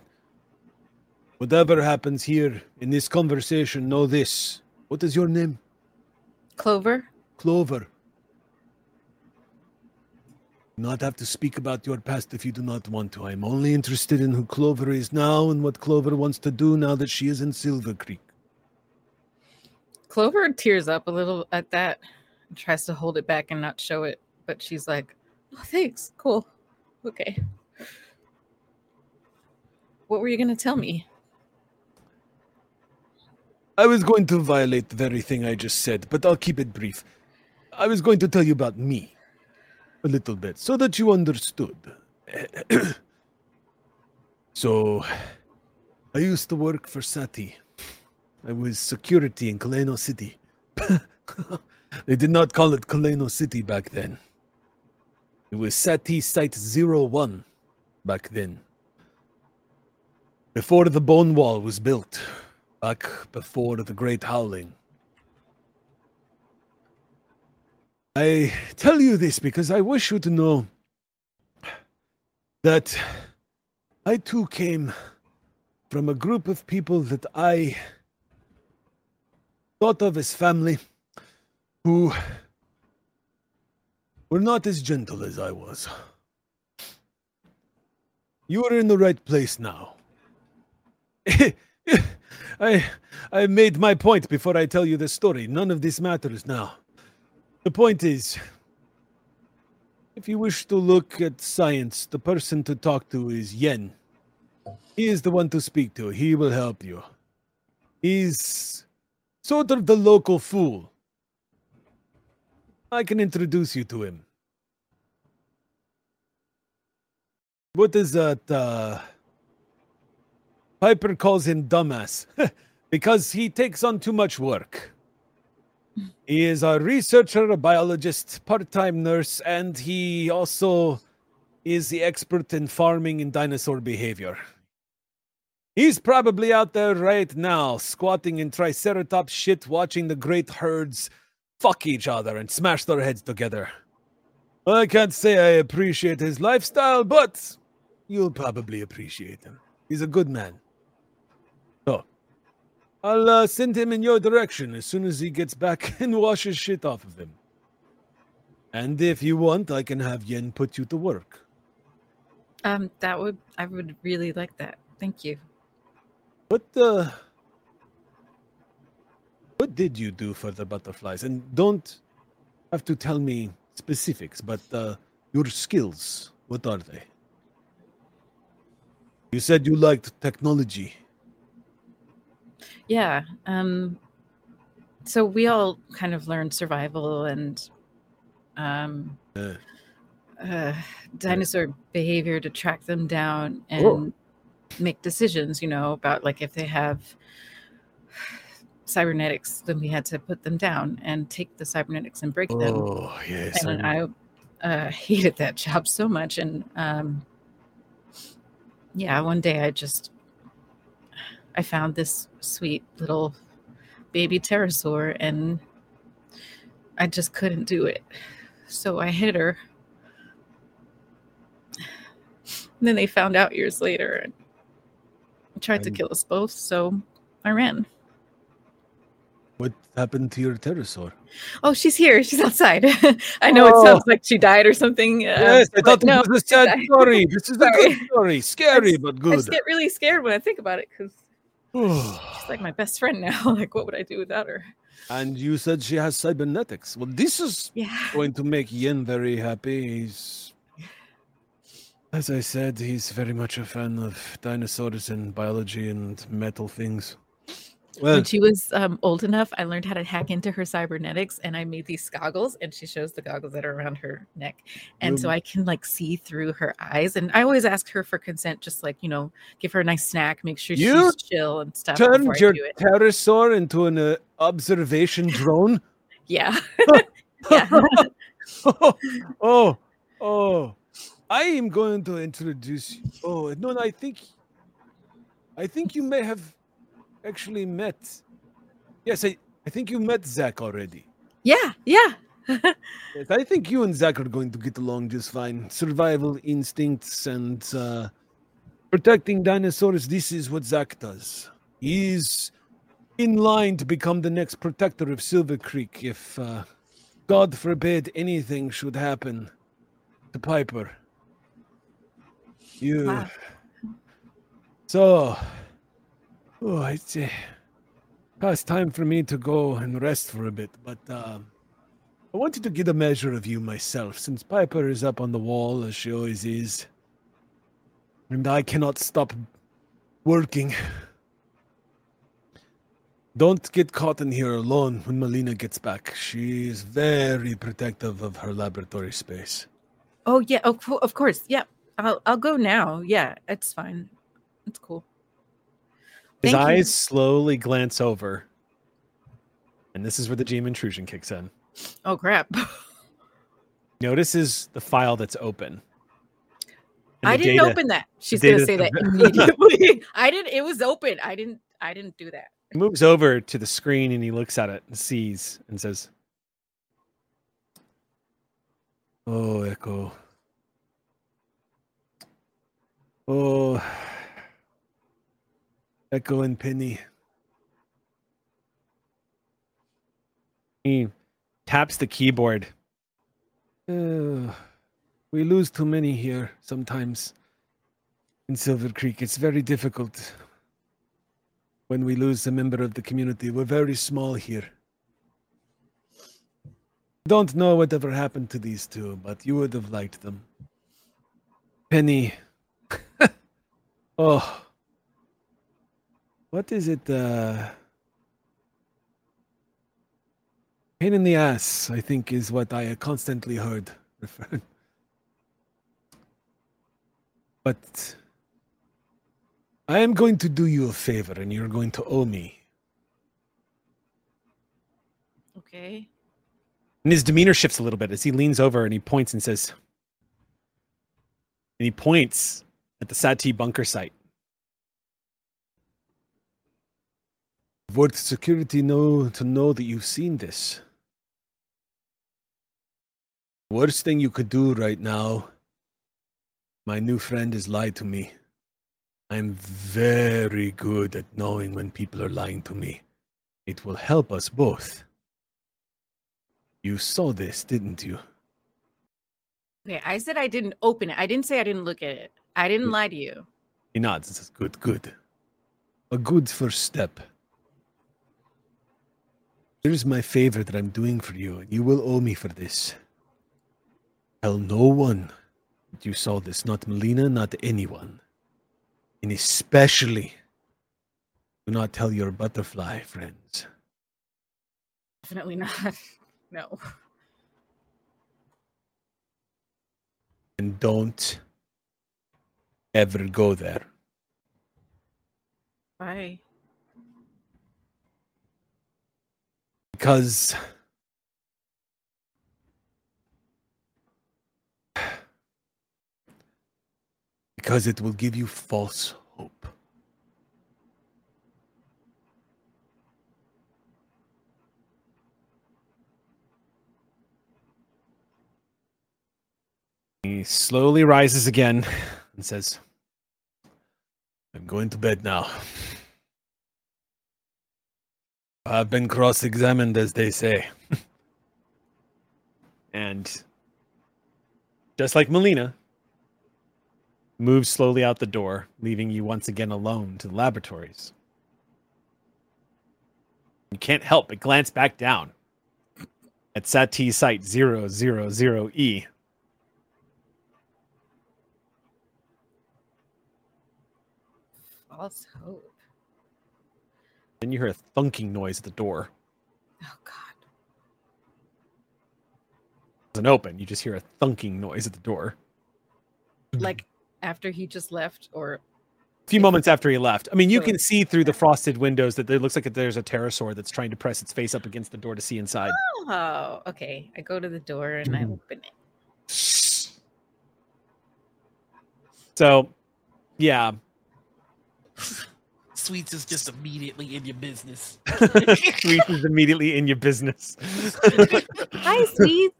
whatever happens here in this conversation, know this. What is your name? Clover? Clover. Not have to speak about your past if you do not want to. I'm only interested in who Clover is now and what Clover wants to do now that she is in Silver Creek. Clover tears up a little at that and tries to hold it back and not show it, but she's like, "Oh, thanks. Cool. Okay. What were you going to tell me?" I was going to violate the very thing I just said, but I'll keep it brief. I was going to tell you about me a little bit so that you understood. so, I used to work for Sati. I was security in Kaleno City. they did not call it Kaleno City back then. It was Sati Site Zero One back then. Before the bone wall was built, back before the Great Howling. I tell you this because I wish you to know that I too came from a group of people that I thought of as family who were not as gentle as I was. You are in the right place now. I I made my point before I tell you the story. None of this matters now. The point is if you wish to look at science, the person to talk to is Yen. He is the one to speak to. He will help you. He's sort of the local fool. I can introduce you to him. What is that? Uh, Piper calls him dumbass because he takes on too much work. He is a researcher, a biologist, part time nurse, and he also is the expert in farming and dinosaur behavior. He's probably out there right now, squatting in Triceratops shit, watching the great herds fuck each other and smash their heads together. I can't say I appreciate his lifestyle, but you'll probably appreciate him. He's a good man. So, I'll uh, send him in your direction as soon as he gets back and washes shit off of him. And if you want, I can have Yen put you to work. Um, that would I would really like that. Thank you. What uh what did you do for the butterflies? And don't have to tell me specifics, but uh your skills, what are they? You said you liked technology. Yeah. Um so we all kind of learned survival and um Uh, uh, dinosaur behavior to track them down and Oh. make decisions, you know, about like if they have cybernetics, then we had to put them down and take the cybernetics and break them. oh, yes. And I uh, hated that job so much. And um, yeah, one day I just I found this sweet little baby pterosaur, and I just couldn't do it. So I hit her. And then they found out years later and tried to kill us both. So I ran. What happened to your pterosaur? Oh, she's here. She's outside. I know it Oh. sounds like she died or something. uh, yes, I but thought no, it was a sad story. This is a good story. Scary, but good. I just get really scared when I think about it because she's like my best friend now. like, what would I do without her? and you said she has cybernetics. Well, this is Yeah. going to make Yen very happy. He's As I said, he's very much a fan of dinosaurs and biology and metal things. Well, when she was um, old enough, I learned how to hack into her cybernetics, and I made these goggles. And she shows the goggles that are around her neck, and so I can like see through her eyes. And I always ask her for consent, just like you know, give her a nice snack, make sure You she's chill and stuff. turned your pterosaur into an uh, observation drone? Yeah, yeah. oh, oh. I am going to introduce you. Oh, no, no, I think I think you may have actually met. Yes, I, I think you met Zach already. yeah, yeah. Yes, I think you and Zach are going to get along just fine. Survival instincts and uh, protecting dinosaurs. This is what Zach does. He's in line to become the next protector of Silver Creek if, uh, God forbid, anything should happen to Piper. You. Wow. So, oh, it's uh, past time for me to go and rest for a bit, but. Um, I wanted to get a measure of you myself, since Piper is up on the wall as she always is. And I cannot stop working. Don't get caught in here alone when Molina gets back. She is very protective of her laboratory space. Oh yeah, of, of course. Yeah, I'll I'll go now. Yeah, it's fine. It's cool. His Thank you. eyes slowly glance over. And this is where the GM intrusion kicks in. Oh crap! Notices the file that's open. I didn't data- open that. She's gonna say that immediately. I didn't. It was open. I didn't. I didn't do that. He moves over to the screen and he looks at it and sees and says, Oh, Echo. Oh, Echo and Penny. he taps the keyboard. Uh, we lose too many here sometimes in Silver Creek. It's very difficult when we lose a member of the community. We're very small here. Don't know whatever happened to these two, but you would have liked them. Penny. oh. What is it? Uh, pain in the ass, I think, is what I constantly heard. But I am going to do you a favor, and you're going to owe me. Okay. And his demeanor shifts a little bit as he leans over and he points and says, and he points at the Sati bunker site. Worth security know to know that you've seen this. Worst thing you could do right now, my new friend has lied to me. I'm very good at knowing when people are lying to me. It will help us both. You saw this, didn't you? Okay. I said I didn't open it. I didn't say I didn't look at it. I didn't lie to you. He nods and says, Good, good. A good first step. Here's my favor that I'm doing for you, and you will owe me for this. Tell no one that you saw this, not Molina, not anyone. And especially, do not tell your butterfly friends. Definitely not. No. And don't ever go there. Bye. Because because it will give you false hope. He slowly rises again and says, I'm going to bed now. I've been cross examined, as they say. and just like Molina, moves slowly out the door, leaving you once again alone to the laboratories. You can't help but glance back down at Sati Site 000E. False hope. Then you hear a thunking noise at the door. Oh God. It doesn't open. You just hear a thunking noise at the door. Like after he just left, or A few moments after he left. I mean, you can see through the frosted windows that it looks like there's a pterosaur that's trying to press its face up against the door to see inside. oh, okay. I go to the door and I Mhm. open it. So, yeah. Sweets is just immediately in your business. Sweet is immediately in your business. Hi, sweet.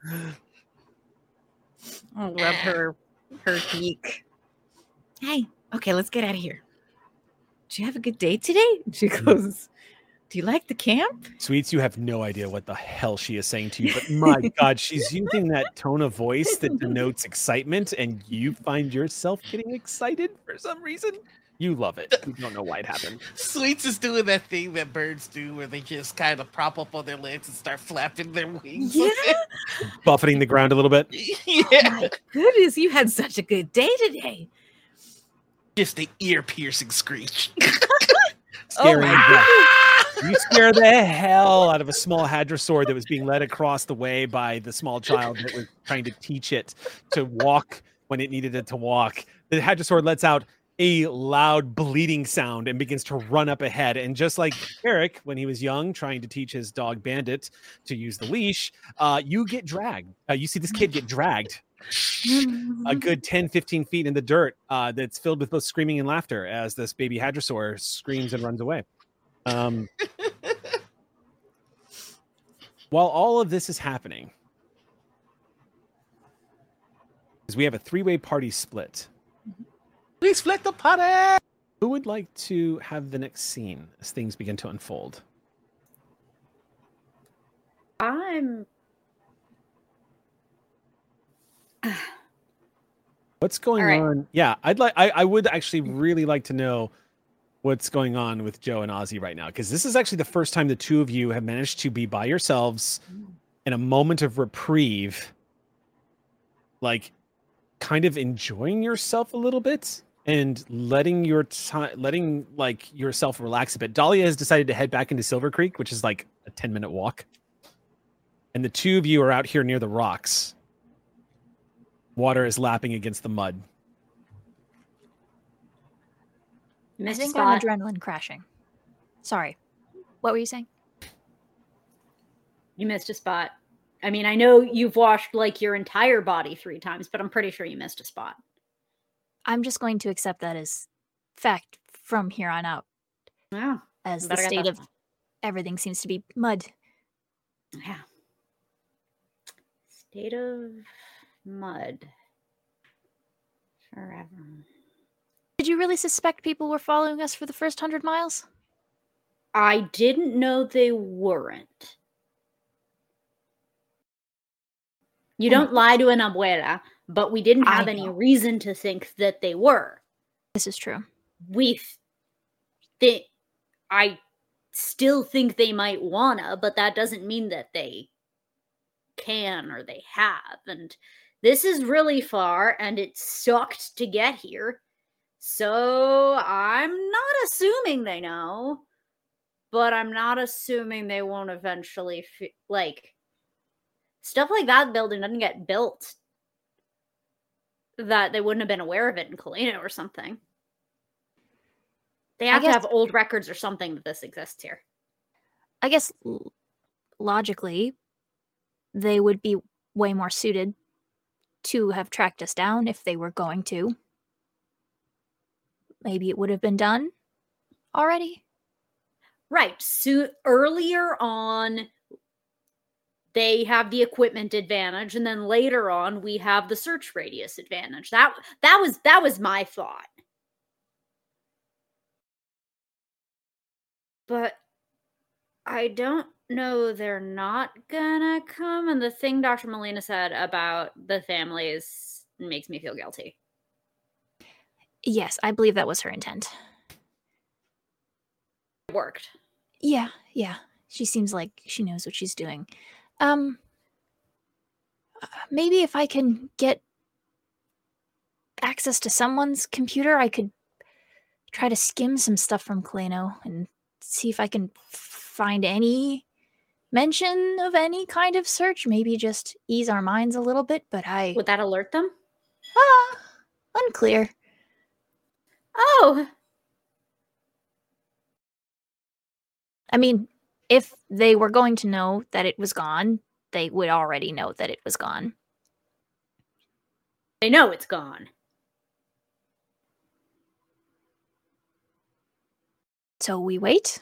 I love her her geek. Hey, okay, let's get out of here. Did you have a good day today? She hmm. goes, Do you like the camp? Sweets, you have no idea what the hell she is saying to you, but my God, she's using that tone of voice that denotes excitement, and you find yourself getting excited for some reason. You love it. You don't know why it happened. Sweets is doing that thing that birds do where they just kind of prop up on their legs and start flapping their wings. Yeah. Buffeting the ground a little bit. Oh yeah. my goodness, you had such a good day today. Just the ear piercing screech. Scaring oh my You scare the hell out of a small hadrosaur that was being led across the way by the small child that was trying to teach it to walk when it needed it to walk. The hadrosaur lets out a loud bleeding sound and begins to run up ahead. And just like Eric, when he was young, trying to teach his dog Bandit to use the leash, uh, you get dragged. Uh, you see this kid get dragged a good 10 15 feet in the dirt uh, that's filled with both screaming and laughter as this baby hadrosaur screams and runs away um, while all of this is happening is we have a three-way party split Please split the party. who would like to have the next scene as things begin to unfold I'm what's going right. on yeah i'd like I, I would actually really like to know what's going on with joe and ozzy right now because this is actually the first time the two of you have managed to be by yourselves in a moment of reprieve like kind of enjoying yourself a little bit and letting your time letting like yourself relax a bit dahlia has decided to head back into silver creek which is like a 10 minute walk and the two of you are out here near the rocks water is lapping against the mud I missed think spot. I'm adrenaline crashing. Sorry. What were you saying? You missed a spot. I mean, I know you've washed like your entire body three times, but I'm pretty sure you missed a spot. I'm just going to accept that as fact from here on out, Yeah. as the state of everything seems to be mud. Yeah. State of mud. Forever. Did you really suspect people were following us for the first hundred miles? I didn't know they weren't. You Hmm. don't lie to an abuela, but we didn't have any reason to think that they were. This is true. We think I still think they might wanna, but that doesn't mean that they can or they have. And this is really far and it sucked to get here. So I'm not assuming they know, but I'm not assuming they won't eventually f- like stuff like that building doesn't get built that they wouldn't have been aware of it in Kalina or something. They have to have old records or something that this exists here. I guess logically, they would be way more suited to have tracked us down if they were going to. Maybe it would have been done already. Right. So earlier on, they have the equipment advantage, and then later on, we have the search radius advantage. That that was that was my thought. But I don't know they're not gonna come. And the thing Dr. Molina said about the families makes me feel guilty. Yes, I believe that was her intent. It worked. Yeah, yeah. She seems like she knows what she's doing. Um maybe if I can get access to someone's computer, I could try to skim some stuff from Kaleno and see if I can find any mention of any kind of search. Maybe just ease our minds a little bit. But I Would that alert them? ah, unclear. Oh, I mean, if they were going to know that it was gone, they would already know that it was gone. they know it's gone. So we wait.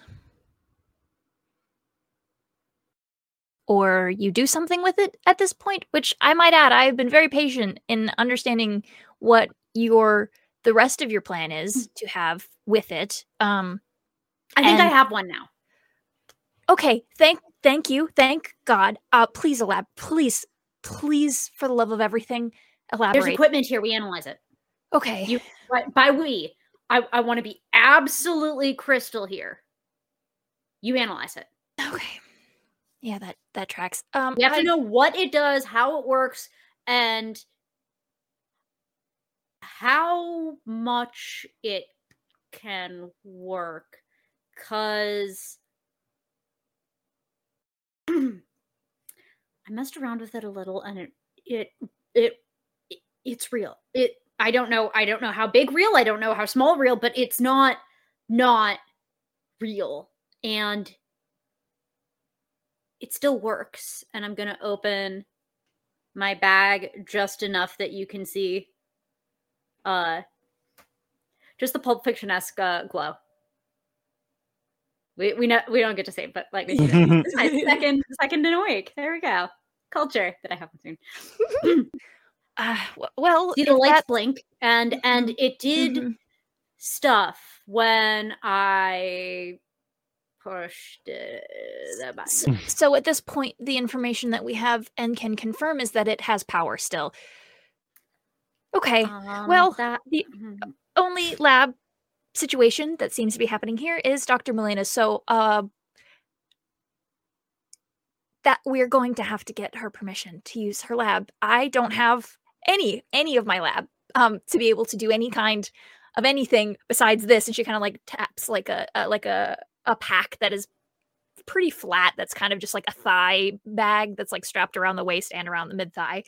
Or you do something with it at this point, which I might add, I've been very patient in understanding what your the rest of your plan is to have with it. Um I think I have one now. Okay, thank thank you. Thank God. Uh please elab please please for the love of everything elaborate. There's equipment here. We analyze it. okay. You- By, we, I, I want to be absolutely crystal here. You analyze it. okay. Yeah, that that tracks. Um We have I- to know what it does, how it works, and how much it can work. Cause I messed around with it a little, and it it it, it it's real. It I don't know I don't know how big real. I don't know how small real, but it's not not real, and it still works. And I'm gonna open my bag just enough that you can see uh just the pulp fiction esque uh, glow. We we know we don't get to say, but like we see it. This is my second second in a week. There we go. Culture that I haven't seen. uh, well, See the lights that- blink, and and it did Mhm. stuff when I pushed uh, the S- button. So at this point, the information that we have and can confirm is that it has power still. Okay. Um, well, that the mhm. only lab situation that seems to be happening here is Dr. Molina. So uh that we're going to have to get her permission to use her lab. I don't have any any of my lab um to be able to do any kind of anything besides this and she kind of like taps like a, a like a a pack that is pretty flat that's kind of just like a thigh bag that's like strapped around the waist and around the mid thigh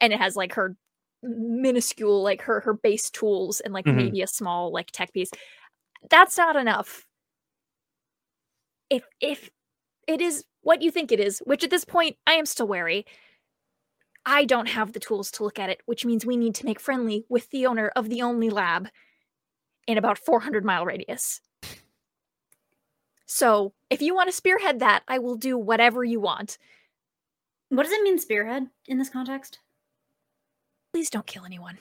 and it has like her minuscule like her her base tools and like Mhm. maybe a small like tech piece. That's not enough. If if it is what you think it is which at this point i am still wary. I don't have the tools to look at it which means we need to make friendly with the owner of the only lab in about 400 mile radius. So if you want to spearhead that i will do whatever you want. What does it mean, spearhead, in this context? Please don't kill anyone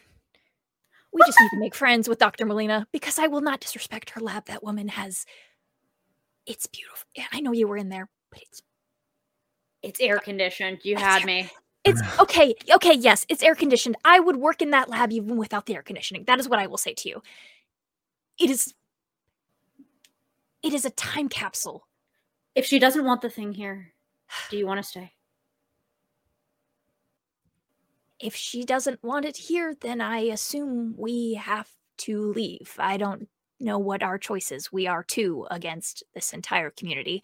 we just need to make friends with dr molina because i will not disrespect her lab that woman has it's beautiful i know you were in there but it's It's air uh, conditioned. You It's had air- me. It's okay. Okay, yes, it's air conditioned. I would work in that lab even without the air conditioning. That is what I will say to you. It is it is a time capsule. If she doesn't want the thing here, do you want to stay? If she doesn't want it here, then I assume we have to leave. I don't know what our choices. We are two against this entire community.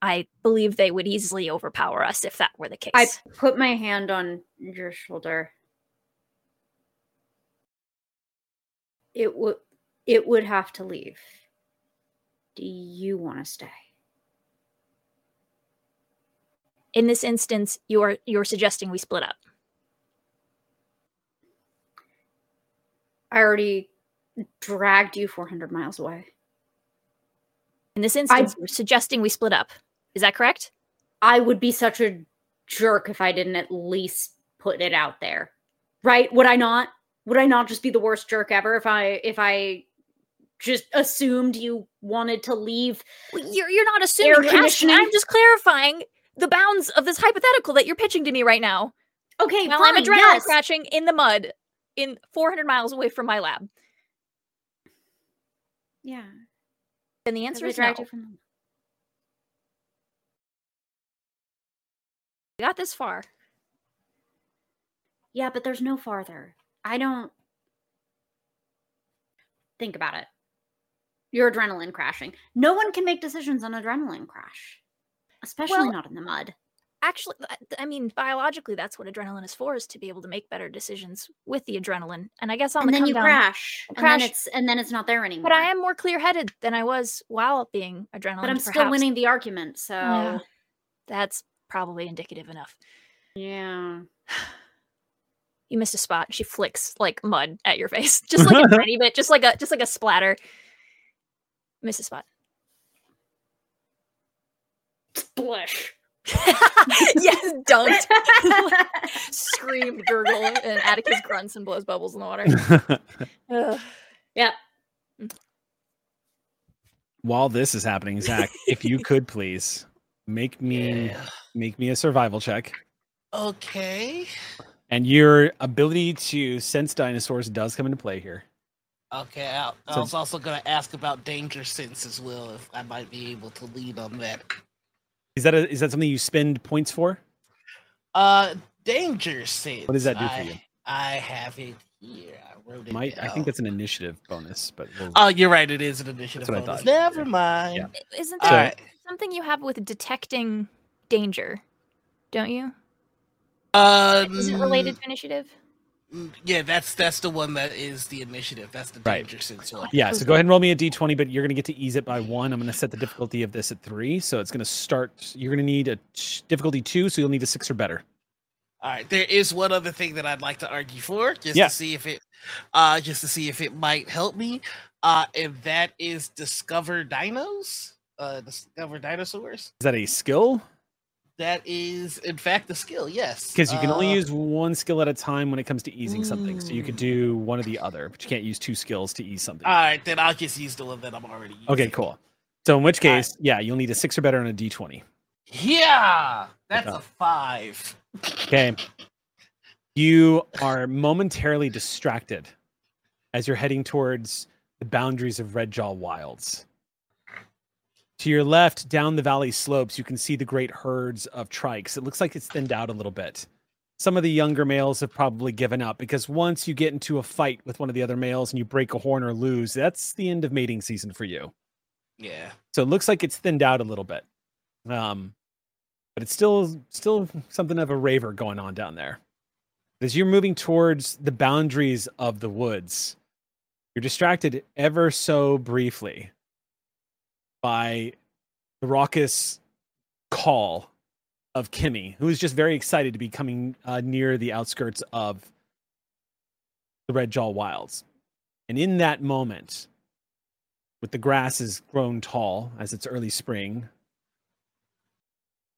I believe they would easily overpower us if that were the case. I put my hand on your shoulder. It would it would have to leave. Do you want to stay? In this instance, you are you're suggesting we split up. I already dragged you 400 miles away. In this instance, you're suggesting we split up. Is that correct? I would be such a jerk if I didn't at least put it out there. Right? Would I not? Would I not just be the worst jerk ever if I if I just assumed you wanted to leave? Well, You're you're not assuming. Air You're asking. I'm just clarifying the bounds of this hypothetical that you're pitching to me right now. Okay, fine. I'm adrenaline yes. scratching in the mud, in 400 miles away from my lab. Yeah. And the answer is no. from We got this far. Yeah, but there's no farther. I don't think about it. Your adrenaline crashing. No one can make decisions on adrenaline crash, especially Well, not in the mud. Actually, uh, I mean, biologically, that's what adrenaline is for, is to be able to make better decisions with the adrenaline. And I guess on And the then you down, crash, and crash. then it's and then it's not there anymore. but I am more clear-headed than I was while being adrenaline. But I'm still winning the argument, so Yeah. That's probably indicative enough. yeah. You missed a spot. She flicks like mud at your face, just like a tiny bit, just like a just like a splatter. Miss a spot. Splish. yes, dunked. Scream, gurgle, and Atticus grunts and blows bubbles in the water. Ugh. Yep. While this is happening, Zach, if you could please make me Yeah. make me a survival check. Okay. And your ability to sense dinosaurs does come into play here. Okay. I, I So- was also going to ask about danger sense as well, if I might be able to lead on that. Is that a, is that something you spend points for? Uh, danger sense. What does that do for I, you? I have it here. I wrote it. Might I think that's an initiative bonus, but we'll, Oh, you're right. It is an initiative. That's what I bonus. thought. Never mind. Yeah. Isn't All there right. something you have with detecting danger? Don't you? Um, Is it related to initiative? Yeah, that's that's the one that is the initiative. That's the Right. danger sense one. yeah. So go ahead and roll me a d20, but you're going to get to ease it by one. I'm going to set the difficulty of this at three, so it's going to start. You're going to need a difficulty two, so you'll need a six or better. All right, there is one other thing that I'd like to argue for, just Yeah. to see if it, uh, just to see if it might help me, uh, and that is discover dinos, uh, discover dinosaurs. Is that a skill? That is, in fact, the skill. Yes, Because you can only Uh, use one skill at a time when it comes to easing something. So you could Mm. do one or the other, but you can't use two skills to ease something. All right, then I'll just use the one that I'm already. Using. okay, cool. So in which All right. case, yeah, you'll need a six or better on a d20. Yeah, that's Okay. a five. Okay. You are momentarily distracted as you're heading towards the boundaries of Red Jaw Wilds. To your left, down the valley slopes, you can see the great herds of trikes. It looks like it's thinned out a little bit. Some of the younger males have probably given up because once you get into a fight with one of the other males and you break a horn or lose, that's the end of mating season for you. Yeah. So it looks like it's thinned out a little bit. Um, but it's still still something of a raver going on down there. As you're moving towards the boundaries of the woods, you're distracted ever so briefly by the raucous call of Kimmy, who is just very excited to be coming uh, near the outskirts of the Red Jaw Wilds. And in that moment, with the grass has grown tall as it's early spring,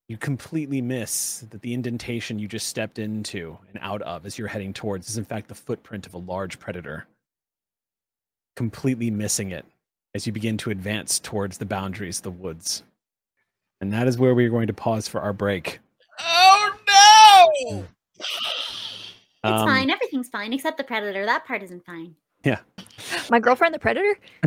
you completely miss that the indentation you just stepped into and out of as you're heading towards is in fact the footprint of a large predator. Completely missing it as you begin to advance towards the boundaries of the woods. And that is where we are going to pause for our break. Oh no! It's Um, fine. Everything's fine except the predator. That part isn't fine. Yeah. My girlfriend, the predator.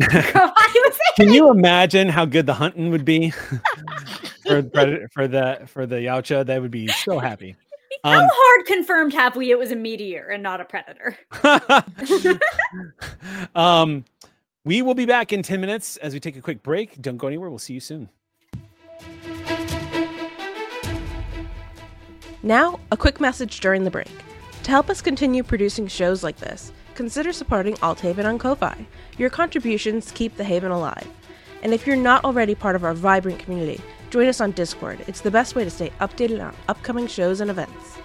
Can you imagine how good the hunting would be for the predator, for the for the Yautja? They would be so happy. How Um, hard confirmed have we it was a meteor and not a predator? um, we will be back in 10 minutes as we take a quick break. Don't go anywhere. We'll see you soon. Now, a quick message during the break. To help us continue producing shows like this, consider supporting Althaven on Ko-Fi. Your contributions keep the Haven alive. And if you're not already part of our vibrant community, join us on Discord. It's the best way to stay updated on upcoming shows and events.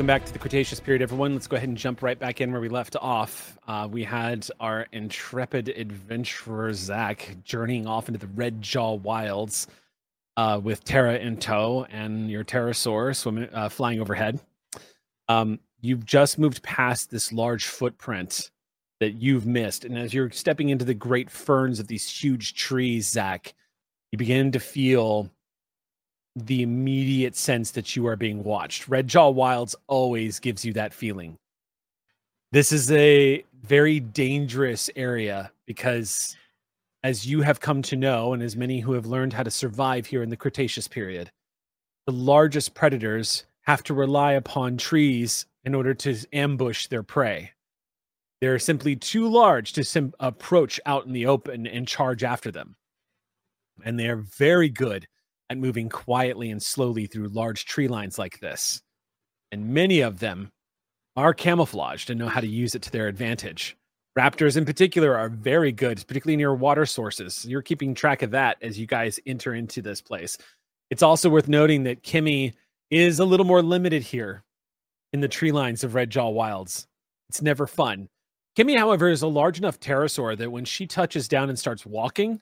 Welcome back to the Cretaceous period, everyone. Let's go ahead and jump right back in where we left off. Uh, we had our intrepid adventurer Zach journeying off into the Red Jaw Wilds uh, with Tara in tow and your pterosaur swimming, uh, flying overhead. Um, you've just moved past this large footprint that you've missed, and as you're stepping into the great ferns of these huge trees, Zach, you begin to feel the immediate sense that you are being watched. Red Jaw Wilds always gives you that feeling. This is a very dangerous area because, as you have come to know, and as many who have learned how to survive here in the Cretaceous period, the largest predators have to rely upon trees in order to ambush their prey. They're simply too large to sim- approach out in the open and charge after them. And they are very good at moving quietly and slowly through large tree lines like this. And many of them are camouflaged and know how to use it to their advantage. Raptors, in particular, are very good, particularly near water sources. You're keeping track of that as you guys enter into this place. It's also worth noting that Kimmy is a little more limited here in the tree lines of Red Jaw Wilds. It's never fun. Kimmy, however, is a large enough pterosaur that when she touches down and starts walking,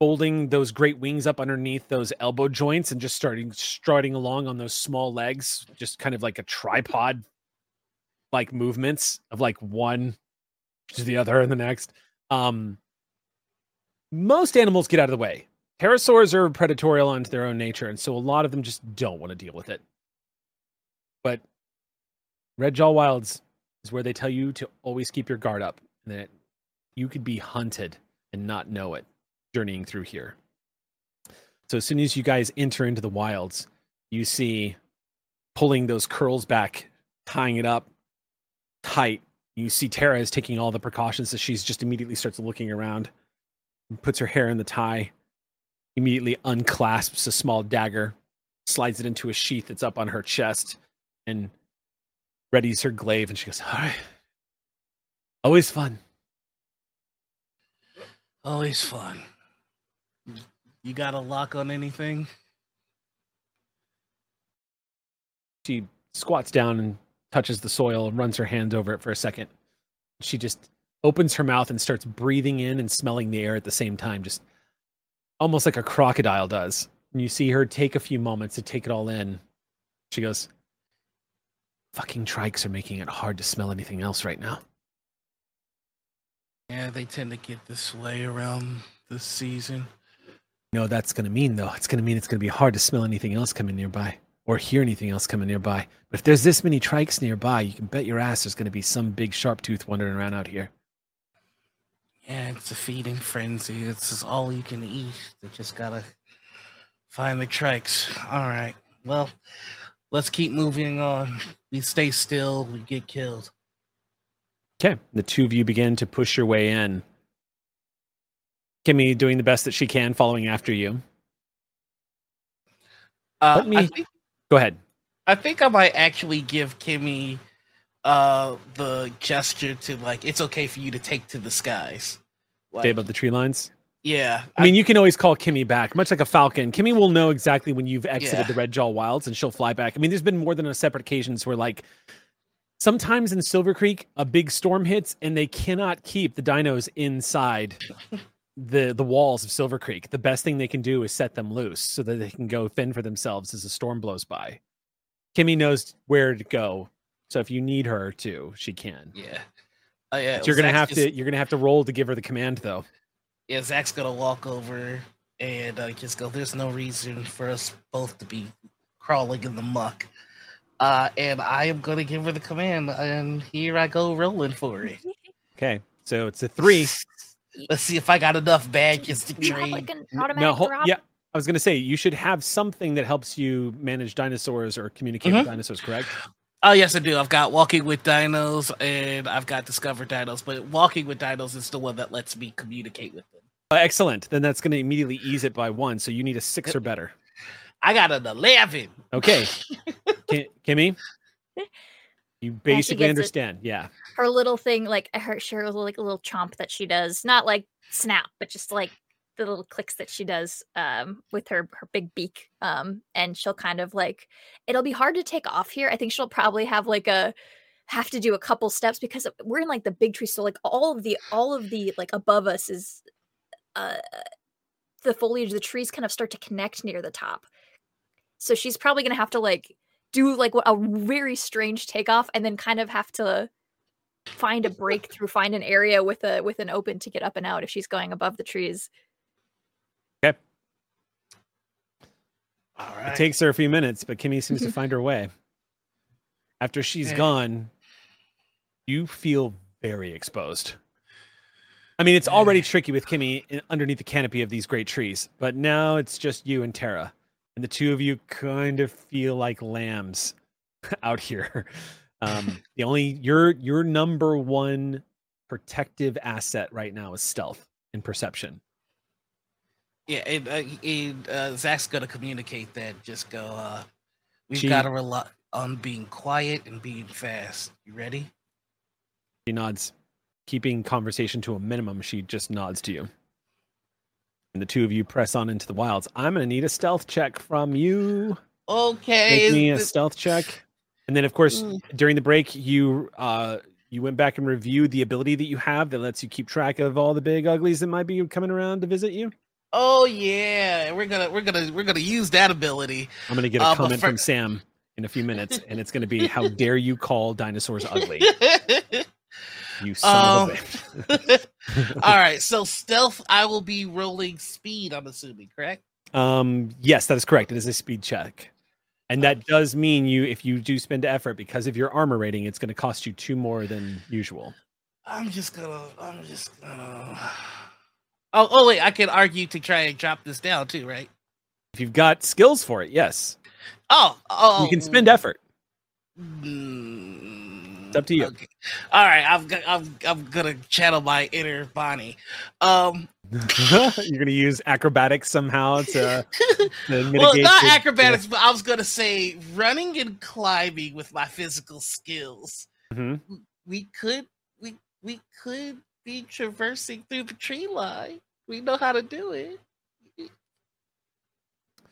folding those great wings up underneath those elbow joints and just starting strutting along on those small legs, just kind of like a tripod like movements of like one to the other and the next. Um, most animals get out of the way. Pterosaurs are predatorial onto their own nature, and so a lot of them just don't want to deal with it. But Red Jaw Wilds is where they tell you to always keep your guard up, and that you could be hunted and not know it journeying through here. So as soon as you guys enter into the wilds, you see pulling those curls back, tying it up tight. You see Tara is taking all the precautions, so she's just immediately starts looking around, puts her hair in the tie, immediately unclasps a small dagger, slides it into a sheath that's up on her chest, and readies her glaive. And she goes, "All right, always fun." Always fun. You got a lock on anything? She squats down and touches the soil and runs her hands over it for a second. She just opens her mouth and starts breathing in and smelling the air at the same time, just almost like a crocodile does. And you see her take a few moments to take it all in. She goes, Fucking trikes are making it hard to smell anything else right now. Yeah, they tend to get this way around this season. Know that's going to mean, though? It's going to mean it's going to be hard to smell anything else coming nearby or hear anything else coming nearby. But if there's this many trikes nearby, you can bet your ass there's going to be some big sharp tooth wandering around out here. Yeah, it's a feeding frenzy. It's just all you can eat. They just gotta find the trikes. All right. Well, let's keep moving on. We stay still, we get killed. Okay. The two of you begin to push your way in. Kimmy doing the best that she can, following after you. Uh, Let me- think Go ahead. I think I might actually give Kimmy uh the gesture to like it's okay for you to take to the skies. Like, Stay above the tree lines. yeah. I mean, you can always call Kimmy back, much like a falcon. Kimmy will know exactly when you've exited Yeah. the Red Jaw Wilds and she'll fly back. I mean, there's been more than a separate occasions where, like, sometimes in Silver Creek, a big storm hits and they cannot keep the dinos inside the the walls of Silver Creek. The best thing they can do is set them loose so that they can go fend for themselves as the storm blows by. Kimmy knows where to go, so if you need her to, she can. yeah. Uh, yeah, But you're gonna Zach's have just- to you're gonna have to roll to give her the command, though. Yeah, Zach's gonna walk over and uh, just go. There's no reason for us both to be crawling in the muck. Uh, and I am gonna give her the command, and here I go rolling for it. Okay, so it's a three. Let's see if I got enough badges to Do you have trade. like an no, hol- drop? yeah, I was gonna say you should have something that helps you manage dinosaurs or communicate with dinosaurs, correct? Oh yes, I do. I've got walking with dinos, and I've got discover dinos. But walking with dinos is the one that lets me communicate with them. Uh, excellent. Then that's gonna immediately ease it by one. So you need a six or better. I got an eleven. Okay, Ki- Kimmy, you basically gets it. understand. Yeah. Her little thing, like her, she has like a little chomp that she does, not like snap, but just like the little clicks that she does um, with her her big beak. Um, and she'll kind of like it'll be hard to take off here. I think she'll probably have like a have to do a couple steps because we're in like the big tree, so like all of the all of the like above us is uh the foliage the trees kind of start to connect near the top. So she's probably gonna have to like do like a very strange takeoff and then kind of have to find a breakthrough, find an area with a with an open to get up and out if she's going above the trees. All It takes her a few minutes, but Kimmy seems to mm-hmm. find her way. After she's Yeah. gone, you feel very exposed. I mean, it's already tricky with Kimmy underneath the canopy of these great trees, but now it's just you and Tara. And the two of you kind of feel like lambs out here. Um, the only your your number one protective asset right now is stealth and perception. Yeah, and, uh, and uh, Zach's gonna communicate that. Just go. Uh, we've got to rely on being quiet and being fast. You ready? She nods, keeping conversation to a minimum. She just nods to you. And the two of you press on into the wilds. I'm going to need a stealth check from you. Okay. Make me a stealth check. And then, of course, Mm. during the break, you uh, you went back and reviewed the ability that you have that lets you keep track of all the big uglies that might be coming around to visit you. Oh yeah, we're gonna we're gonna we're gonna use that ability. I'm going to get a Uh, comment fir- from Sam in a few minutes, and it's going to be, "How dare you call dinosaurs ugly, you son of a bitch." All right, so stealth. I will be rolling speed. I'm assuming, correct? Um, yes, that is correct. It is a speed check. And that does mean you, if you do spend effort because of your armor rating, it's going to cost you two more than usual. I'm just gonna. I'm just gonna. Oh, oh wait, I can argue to try and drop this down too, right? If you've got skills for it, yes, Oh, oh, you can spend effort. Mm, It's up to you. okay. All right, I'm, I'm I'm gonna channel my inner Bonnie. Um, You're going to use acrobatics somehow to, to mitigate. well, not acrobatics, but I was gonna say running and climbing with my physical skills. Mhm. We could we we could be traversing through the tree line. We know how to do it.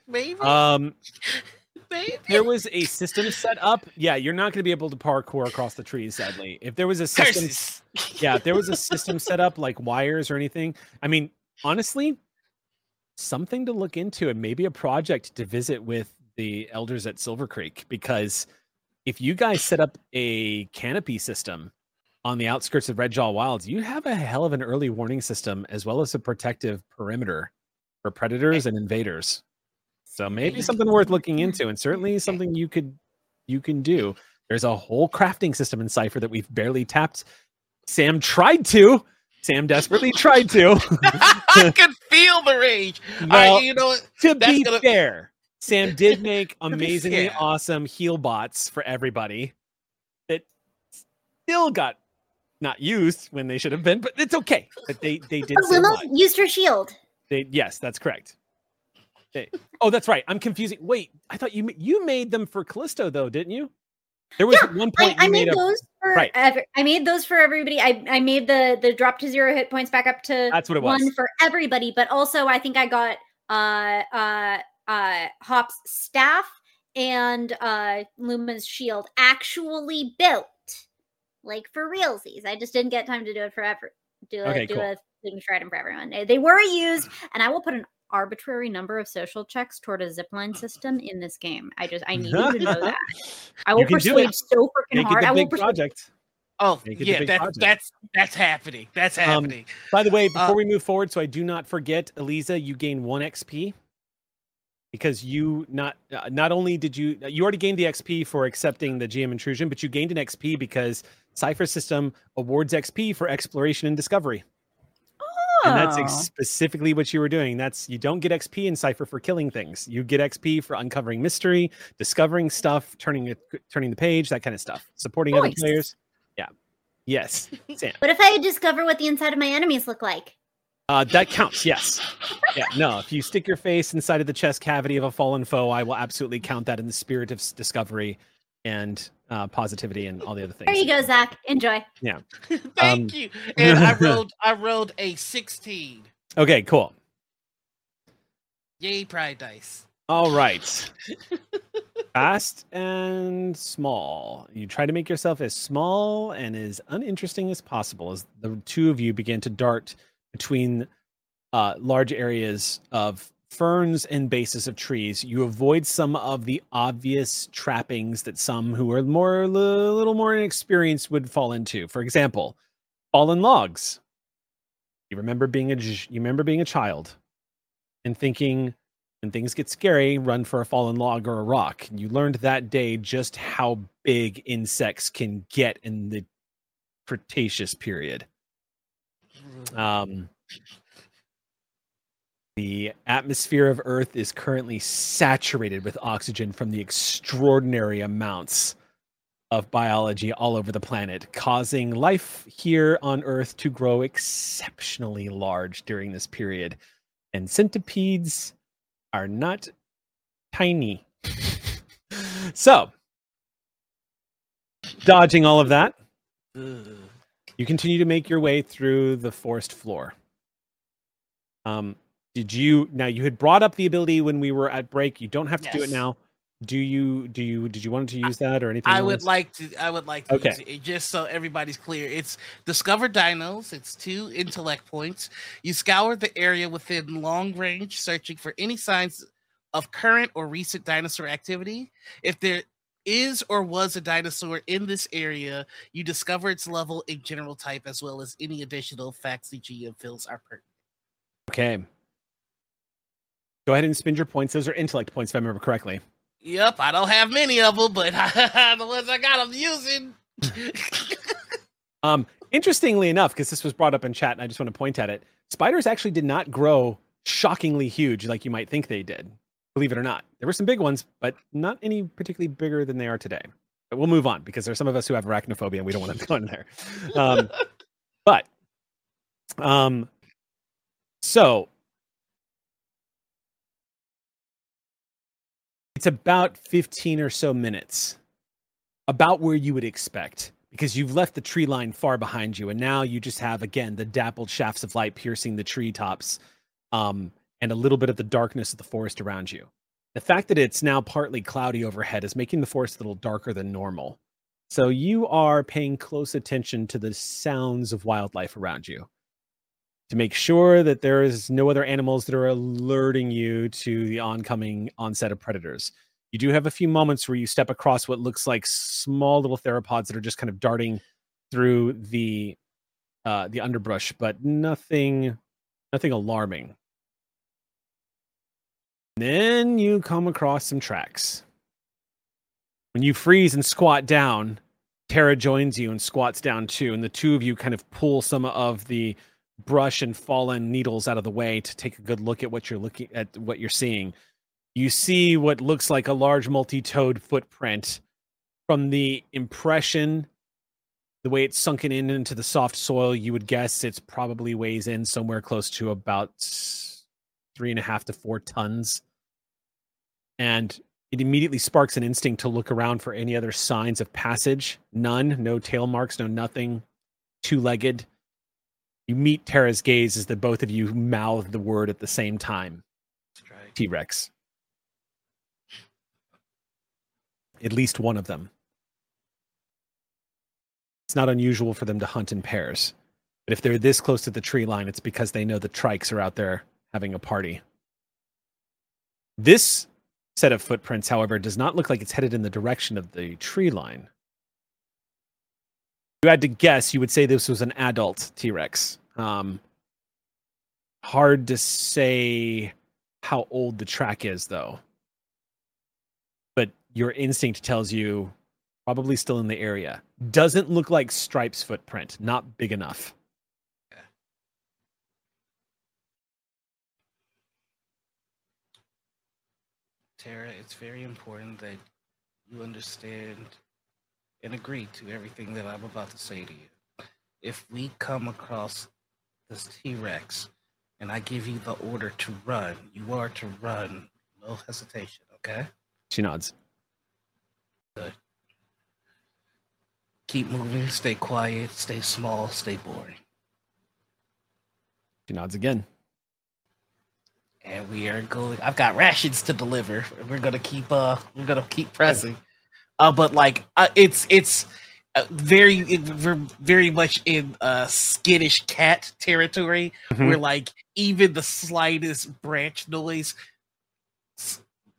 Maybe, Um, maybe. there was a system set up. Yeah, you're not going to be able to parkour across the trees, sadly. If there was a system Curses. yeah, if there was a system set up like wires or anything, I mean, honestly, something to look into and maybe a project to visit with the elders at Silver Creek because if you guys set up a canopy system on the outskirts of Red Jaw Wilds, you have a hell of an early warning system as well as a protective perimeter for predators and invaders. So maybe something worth looking into and certainly something you could you can do. There's a whole crafting system in Cypher that we've barely tapped Sam tried to. Sam desperately tried to. I could feel the rage. Well, right, you know to be gonna- fair, Sam did make amazingly awesome heal bots for everybody that still got not used when they should have been, but it's okay. But they they did oh, But so Willow much. used her shield. They yes, that's correct. They- oh, that's right. I'm confusing. Wait, I thought you you made them for Callisto though, didn't you? There was Yeah, one point I you made made a. those for right. every, I made those for everybody. I, I made the the drop to zero hit points back up to That's what it one was. for everybody. But also, I think I got uh uh uh Hop's staff and uh Luma's shield actually built, like for realsies. I just didn't get time to do it for every do a Okay, do cool. a thing for item for everyone. They were used, and I will put an arbitrary number of social checks toward a zipline system in this game. I just I need you to know that. I will You can do persuade so freaking Make hard. the I will persuade project. Oh, Make it the yeah, big that's project. that's that's happening. That's Um, happening. By the way, before Uh, we move forward, so I do not forget, Aliza, you gain one XP because you not uh, not only did you you already gained the XP for accepting the GM intrusion, but you gained an XP because Cypher System awards XP for exploration and discovery, and that's ex- Oh. specifically what you were doing. That's you don't get XP in Cypher for killing things. You get XP for uncovering mystery, discovering stuff, turning it turning the page, that kind of stuff, supporting other players. Yeah. Yes, Sam. What if I discover what the inside of my enemies look like? Uh, that counts. Yes. Yeah. No. If you stick your face inside of the chest cavity of a fallen foe, I will absolutely count that in the spirit of discovery and uh, positivity and all the other things. There you go, Zach. Enjoy. Yeah. Thank um, you. And I rolled I rolled a 16. Okay. Cool. Yay, pride dice. All right. Fast and small. You try to make yourself as small and as uninteresting as possible as the two of you begin to dart between uh, large areas of ferns and bases of trees. You avoid some of the obvious trappings that some who are more a little more inexperienced would fall into. For example, fallen logs. You remember being a you remember being a child and thinking when things get scary, run for a fallen log or a rock. You learned that day just how big insects can get in the Cretaceous period. Um, the atmosphere of Earth is currently saturated with oxygen from the extraordinary amounts of biology all over the planet, causing life here on Earth to grow exceptionally large during this period. And centipedes are not tiny. so, dodging all of that, you continue to make your way through the forest floor. Um, did you now you had brought up the ability when we were at break? You don't have to do it now. Do you do you did you want to use that or anything? I would like to. I would like to Okay. use it just so everybody's clear. It's discover dinos. It's two intellect points. You scour the area within long range, searching for any signs of current or recent dinosaur activity. If there is or was a dinosaur in this area, you discover its level and general type, as well as any additional facts the GM feels are pertinent. Okay. Go ahead and spend your points. Those are intellect points, if I remember correctly. Yep, I don't have many of them, but the ones I got, I'm using. Um, interestingly enough, because this was brought up in chat, and I just want to point at it, spiders actually did not grow shockingly huge like you might think they did. Believe it or not, there were some big ones, but not any particularly bigger than they are today. But we'll move on because there's some of us who have arachnophobia and we don't want to go in there. Um, but, um, so it's about 15 or so minutes about where you would expect because you've left the tree line far behind you and now you just have again the dappled shafts of light piercing the treetops um, and a little bit of the darkness of the forest around you. The fact that it's now partly cloudy overhead is making the forest a little darker than normal. So you are paying close attention to the sounds of wildlife around you to make sure that there is no other animals that are alerting you to the oncoming onset of predators. You do have a few moments where you step across what looks like small little theropods that are just kind of darting through the uh the underbrush but nothing nothing alarming. Then you come across some tracks. When you freeze and squat down tara joins you and squats down too and the two of you kind of pull some of the brush and fallen needles out of the way to take a good look at what you're looking at what you're seeing. You see what looks like a large multi-toed footprint from the impression the way it's sunken in into the soft soil you would guess it's probably weighs in somewhere close to about three and a half to four tons. And it immediately sparks an instinct to look around for any other signs of passage. None no tail marks no nothing. Two-legged you meet tara's gaze as the both of you mouth the word at the same time t-rex at least one of them. It's not unusual for them to hunt in pairs. But if they're this close to the tree line, it's because they know the trikes are out there having a party. This set of footprints, however, does not look like it's headed in the direction of the tree line. You had to guess, you would say this was an adult T Rex. Um, hard to say how old the track is, though but your instinct tells you probably still in the area. Doesn't look like Stripe's footprint, not big enough. Tara, it's very important that you understand and agree to everything that I'm about to say to you. If we come across this T Rex and I give you the order to run, you are to run, no hesitation, okay? She nods. Keep moving, stay quiet, stay small, stay boring. She nods again. and we are going i've got rations to deliver we're gonna keep uh we're gonna keep pressing uh but like uh, it's it's uh, very very much in uh skittish cat territory Mhm. where like even the slightest branch noise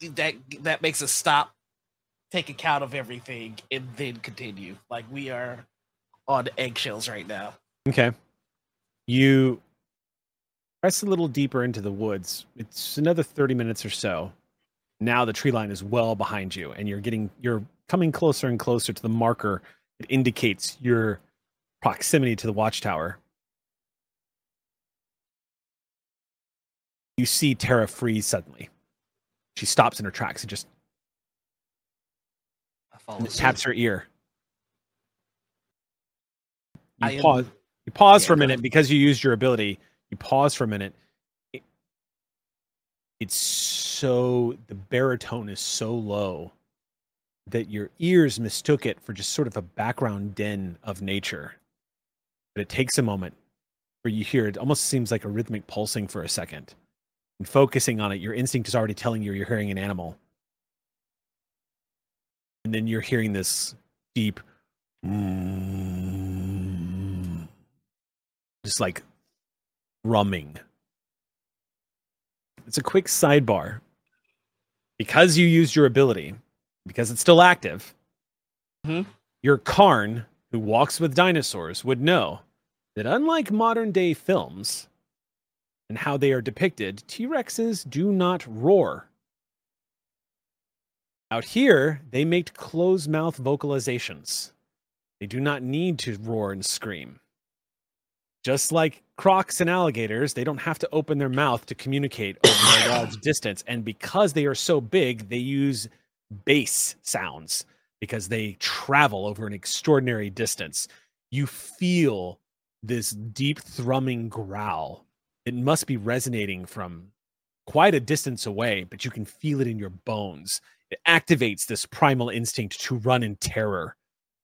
that that makes us stop take account of everything and then continue like we are on eggshells right now Okay. You press a little deeper into the woods. It's another 30 minutes or so. Now the tree line is well behind you, and you're getting you're coming closer and closer to the marker that indicates your proximity to the watchtower. You see Tara freeze suddenly. She stops in her tracks and just suit. taps her ear. you am- pause. You pause Yeah, for a minute because you used your ability. You pause for a minute. It- it's so the baritone is so low that your ears mistook it for just sort of a background din of nature. But it takes a moment where you hear it almost seems like a rhythmic pulsing for a second. And focusing on it, your instinct is already telling you you're hearing an animal. And then you're hearing this deep just like rumming. It's a quick sidebar. Because you used your ability, because it's still active, Mhm. your Karn, who walks with dinosaurs, would know that unlike modern day films and how they are depicted, T Rexes do not roar. Out here, they make closed mouth vocalizations. They do not need to roar and scream. Just like crocs and alligators, they don't have to open their mouth to communicate over a large distance. And because they are so big, they use bass sounds because they travel over an extraordinary distance. You feel this deep thrumming growl. It must be resonating from quite a distance away, but you can feel it in your bones. It activates this primal instinct to run in terror.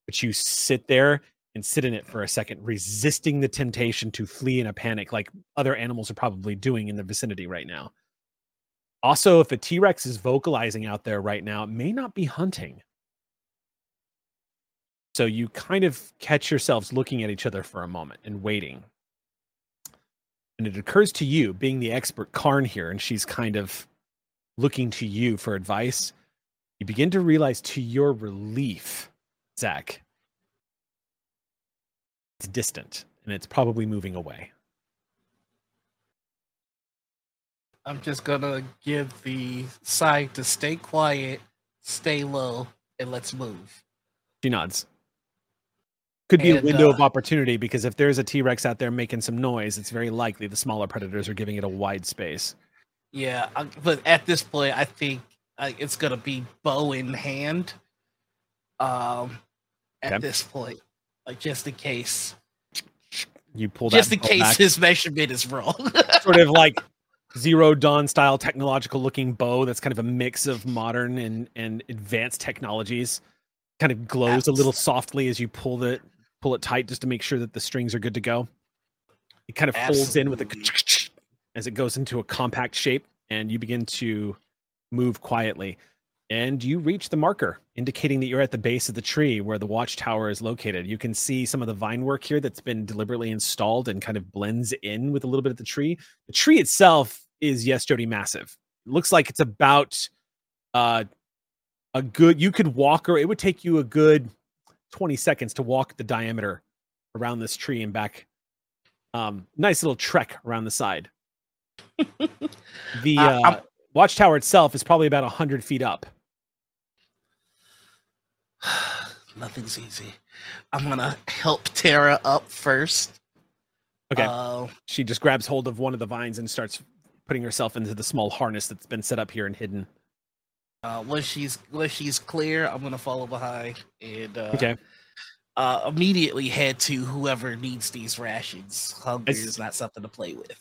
But you sit there and sit in it for a second, resisting the temptation to flee in a panic, like other animals are probably doing in the vicinity right now. Also, if a T Rex is vocalizing out there right now, it may not be hunting. So you kind of catch yourselves looking at each other for a moment and waiting. And it occurs to you, being the expert Karn here, and she's kind of looking to you for advice. You begin to realize to your relief, Zach, it's distant and it's probably moving away. I'm just gonna give the sign to stay quiet, stay low, and let's move. She nods. Could be a And, window of uh, opportunity because if there's a T Rex out there making some noise, it's very likely the smaller predators are giving it a wide space. Yeah, I, but at this point, I think uh, it's gonna be bow in hand. Um, at Okay. this point, like just in case, You pull just in case back, his measurement is wrong. sort of like zero dawn style technological looking bow that's kind of a mix of modern and, and advanced technologies. Kind of glows a little softly as you pull the pull it tight just to make sure that the strings are good to go. It kind of folds in with a as it goes into a compact shape and you begin to move quietly and you reach the marker indicating that you're at the base of the tree where the watchtower is located you can see some of the vine work here that's been deliberately installed and kind of blends in with a little bit of the tree the tree itself is yes jody massive. It looks like it's about uh a good you could walk or it would take you a good 20 seconds to walk the diameter around this tree and back. Um nice little trek around the side. The Uh, uh, watchtower itself is probably about 100 feet up. Nothing's easy. I'm gonna help Tara up first. okay. Uh, she just grabs hold of one of the vines and starts putting herself into the small harness that's been set up here and hidden uh, once she's once she's clear, I'm gonna follow behind and uh, okay uh, immediately head to whoever needs these rations. Hunger It's- is not something to play with.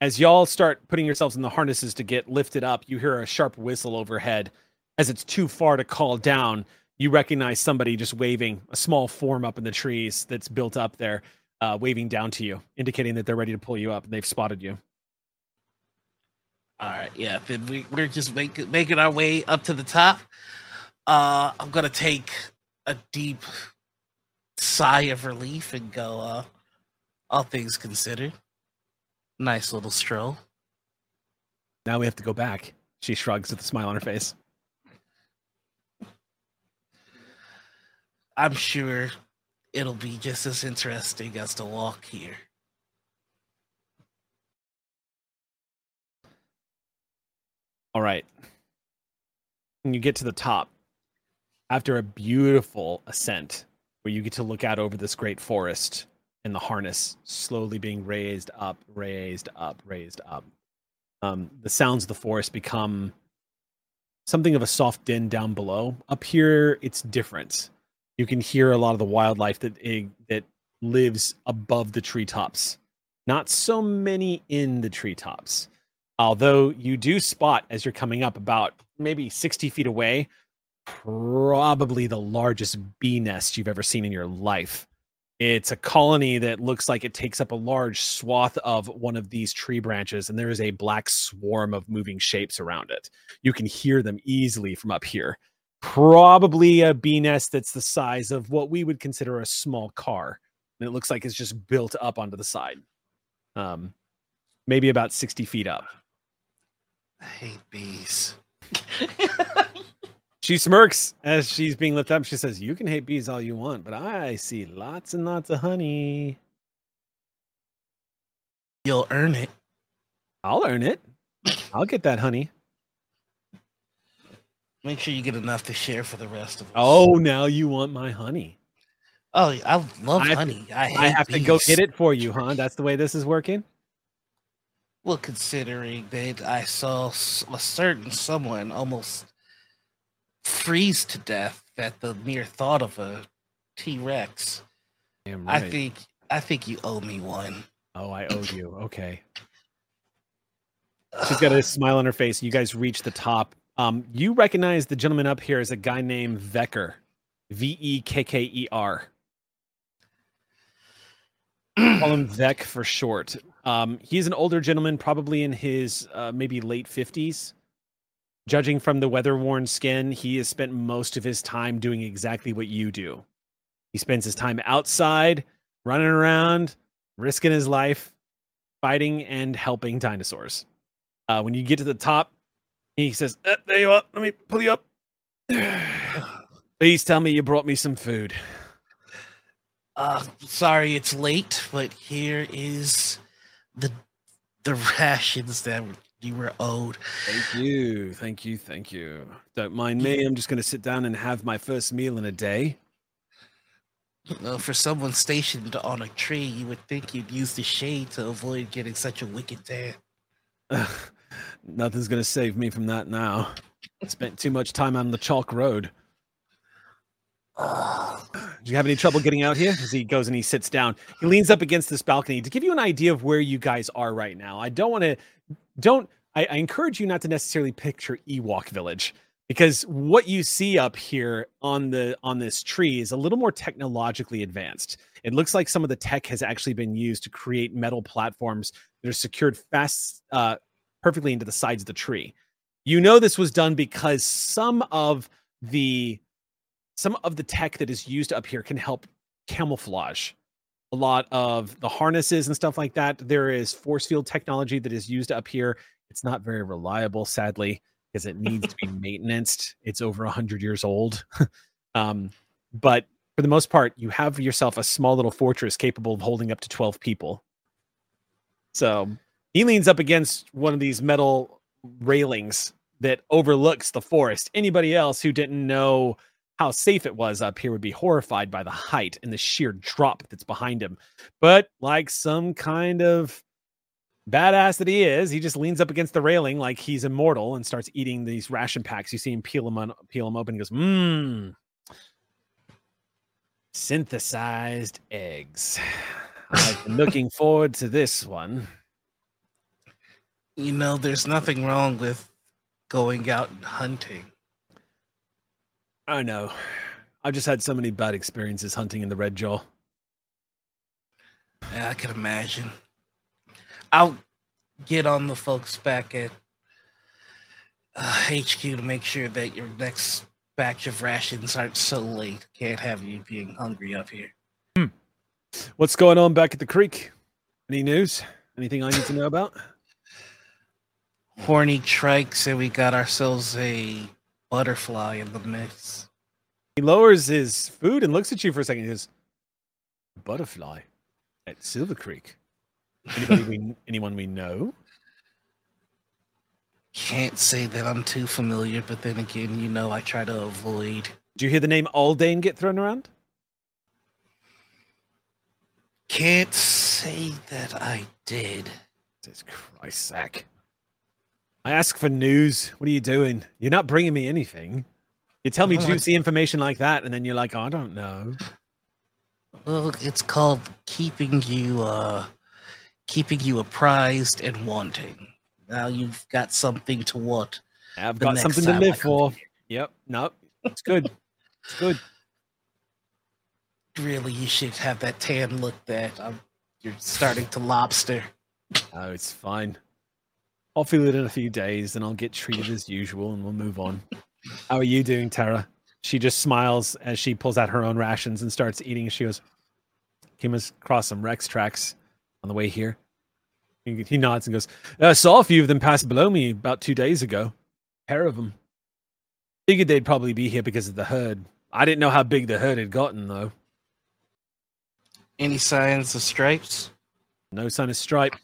as y'all start putting yourselves in the harnesses to get lifted up, you hear a sharp whistle overhead. As it's too far to call down, you recognize somebody just waving a small form up in the trees that's built up there, uh, waving down to you, indicating that they're ready to pull you up and they've spotted you. All right, yeah. Then we, we're just making making our way up to the top. Uh, I'm gonna take a deep sigh of relief and go. Uh, all things considered, nice little stroll. Now we have to go back. She shrugs with a smile on her face. I'm sure it'll be just as interesting as to walk here. All right. When you get to the top, after a beautiful ascent where you get to look out over this great forest and the harness slowly being raised up, raised up, raised up, um, the sounds of the forest become something of a soft din down below. Up here, it's different. You can hear a lot of the wildlife that that lives above the treetops. Not so many in the treetops. Although you do spot as you're coming up about maybe 60 feet away, probably the largest bee nest you've ever seen in your life. It's a colony that looks like it takes up a large swath of one of these tree branches, and there is a black swarm of moving shapes around it. You can hear them easily from up here. Probably a bee nest that's the size of what we would consider a small car. And it looks like it's just built up onto the side. Um, maybe about 60 feet up. I hate bees. She smirks as she's being lifted up. She says, You can hate bees all you want, but I see lots and lots of honey. You'll earn it. I'll earn it. I'll get that honey. Make sure you get enough to share for the rest of us. Oh, now you want my honey. oh, I love I to- honey. I, hate I have to go get it for you, huh? That's the way this is working. Well, considering that I saw a certain someone almost freeze to death at the mere thought of a T Rex, Damn I think I think you owe me one. Oh, I owe you. Okay. She's got a smile on her face. You guys reach the top. Um, you recognize the gentleman up here as a guy named Vecker. V E K K E R. Call him Vec for short. Um, he's an older gentleman, probably in his uh, maybe late 50s. Judging from the weather worn skin, he has spent most of his time doing exactly what you do. He spends his time outside, running around, risking his life, fighting and helping dinosaurs. Uh, when you get to the top, he says, "Uh, There you are. Let me pull you up. Please tell me you brought me some food. Uh, sorry it's late, but here is the the rations that you were owed. Thank you. Thank you. Thank you. Don't mind me. I'm just going to sit down and have my first meal in a day. Know, for someone stationed on a tree, you would think you'd use the shade to avoid getting such a wicked tan. Ugh, nothing's going to save me from that now. Spent too much time on the chalk road. Do you have any trouble getting out here? As he goes and he sits down, he leans up against this balcony to give you an idea of where you guys are right now. I don't want to, don't, I, I encourage you not to necessarily picture Ewok Village because what you see up here on the on this tree is a little more technologically advanced. It looks like some of the tech has actually been used to create metal platforms that are secured fast, uh, perfectly into the sides of the tree. You know this was done because some of the some of the tech that is used up here can help camouflage a lot of the harnesses and stuff like that. There is force field technology that is used up here. It's not very reliable, sadly, because it needs to be maintained. It's over 100 years old. um, but for the most part, you have yourself a small little fortress capable of holding up to 12 people. So he leans up against one of these metal railings that overlooks the forest. Anybody else who didn't know how safe it was up here would be horrified by the height and the sheer drop that's behind him. But like some kind of badass that he is, he just leans up against the railing like he's immortal and starts eating these ration packs. You see him peel them on, peel them open. He goes, mmm. Synthesized eggs. I've been looking forward to this one. You know, there's nothing wrong with going out and hunting. I know. I've just had so many bad experiences hunting in the Red Jaw. Yeah, I can imagine. I'll get on the folks back at uh, HQ to make sure that your next batch of rations aren't so late. Can't have you being hungry up here. Hmm. What's going on back at the creek? Any news? Anything I need to know about? Horny Trike said we got ourselves a butterfly in the mix. He lowers his food and looks at you for a second. He goes, "Butterfly at Silver Creek. Anybody we anyone we know?" Can't say that I'm too familiar, but then again, you know, I try to avoid. Do you hear the name Aldane get thrown around? Can't say that I did. Christ, Zach. I ask for news. What are you doing? You're not bringing me anything. You tell me Oh, I- juicy information like that, and then you're like, oh, "I don't know." Well, it's called keeping you uh keeping you apprised and wanting. Now you've got something to want. I've got something to live for. here. Yep. Nope. It's good. It's good. Really, you should have that tan looked at. Um, you're starting to lobster. Oh, it's fine. I'll feel it in a few days, and I'll get treated as usual, and we'll move on. How are you doing, Tara? She just smiles as she pulls out her own rations and starts eating. She goes, "Came across some Rex tracks on the way here." He, nods and goes, "I saw a few of them pass below me about two days ago. pair of them. Figured they'd probably be here because of the herd. I didn't know how big the herd had gotten, though. Any signs of stripes? No sign of stripe.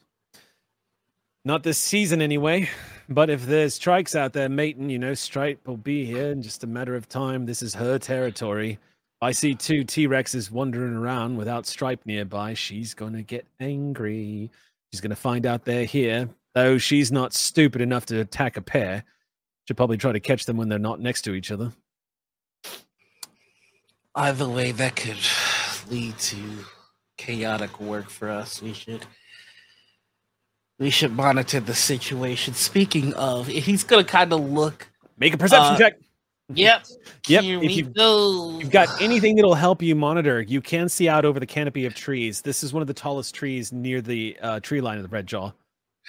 Not this season, anyway. But if there's strikes out there mating, you know, Stripe will be here in just a matter of time. This is her territory. I see two T Rexes wandering around without Stripe nearby. She's going to get angry. She's going to find out they're here. Though she's not stupid enough to attack a pair. She'll probably try to catch them when they're not next to each other. Either way, that could lead to chaotic work for us. We should we should monitor the situation. Speaking of, he's gonna kind of look. Make a perception Uh, check. Yep. Yep, Here if you've- go. You've got anything that'll help you monitor. You can see out over the canopy of trees. This is one of the tallest trees near the uh, tree line of the Red Jaw.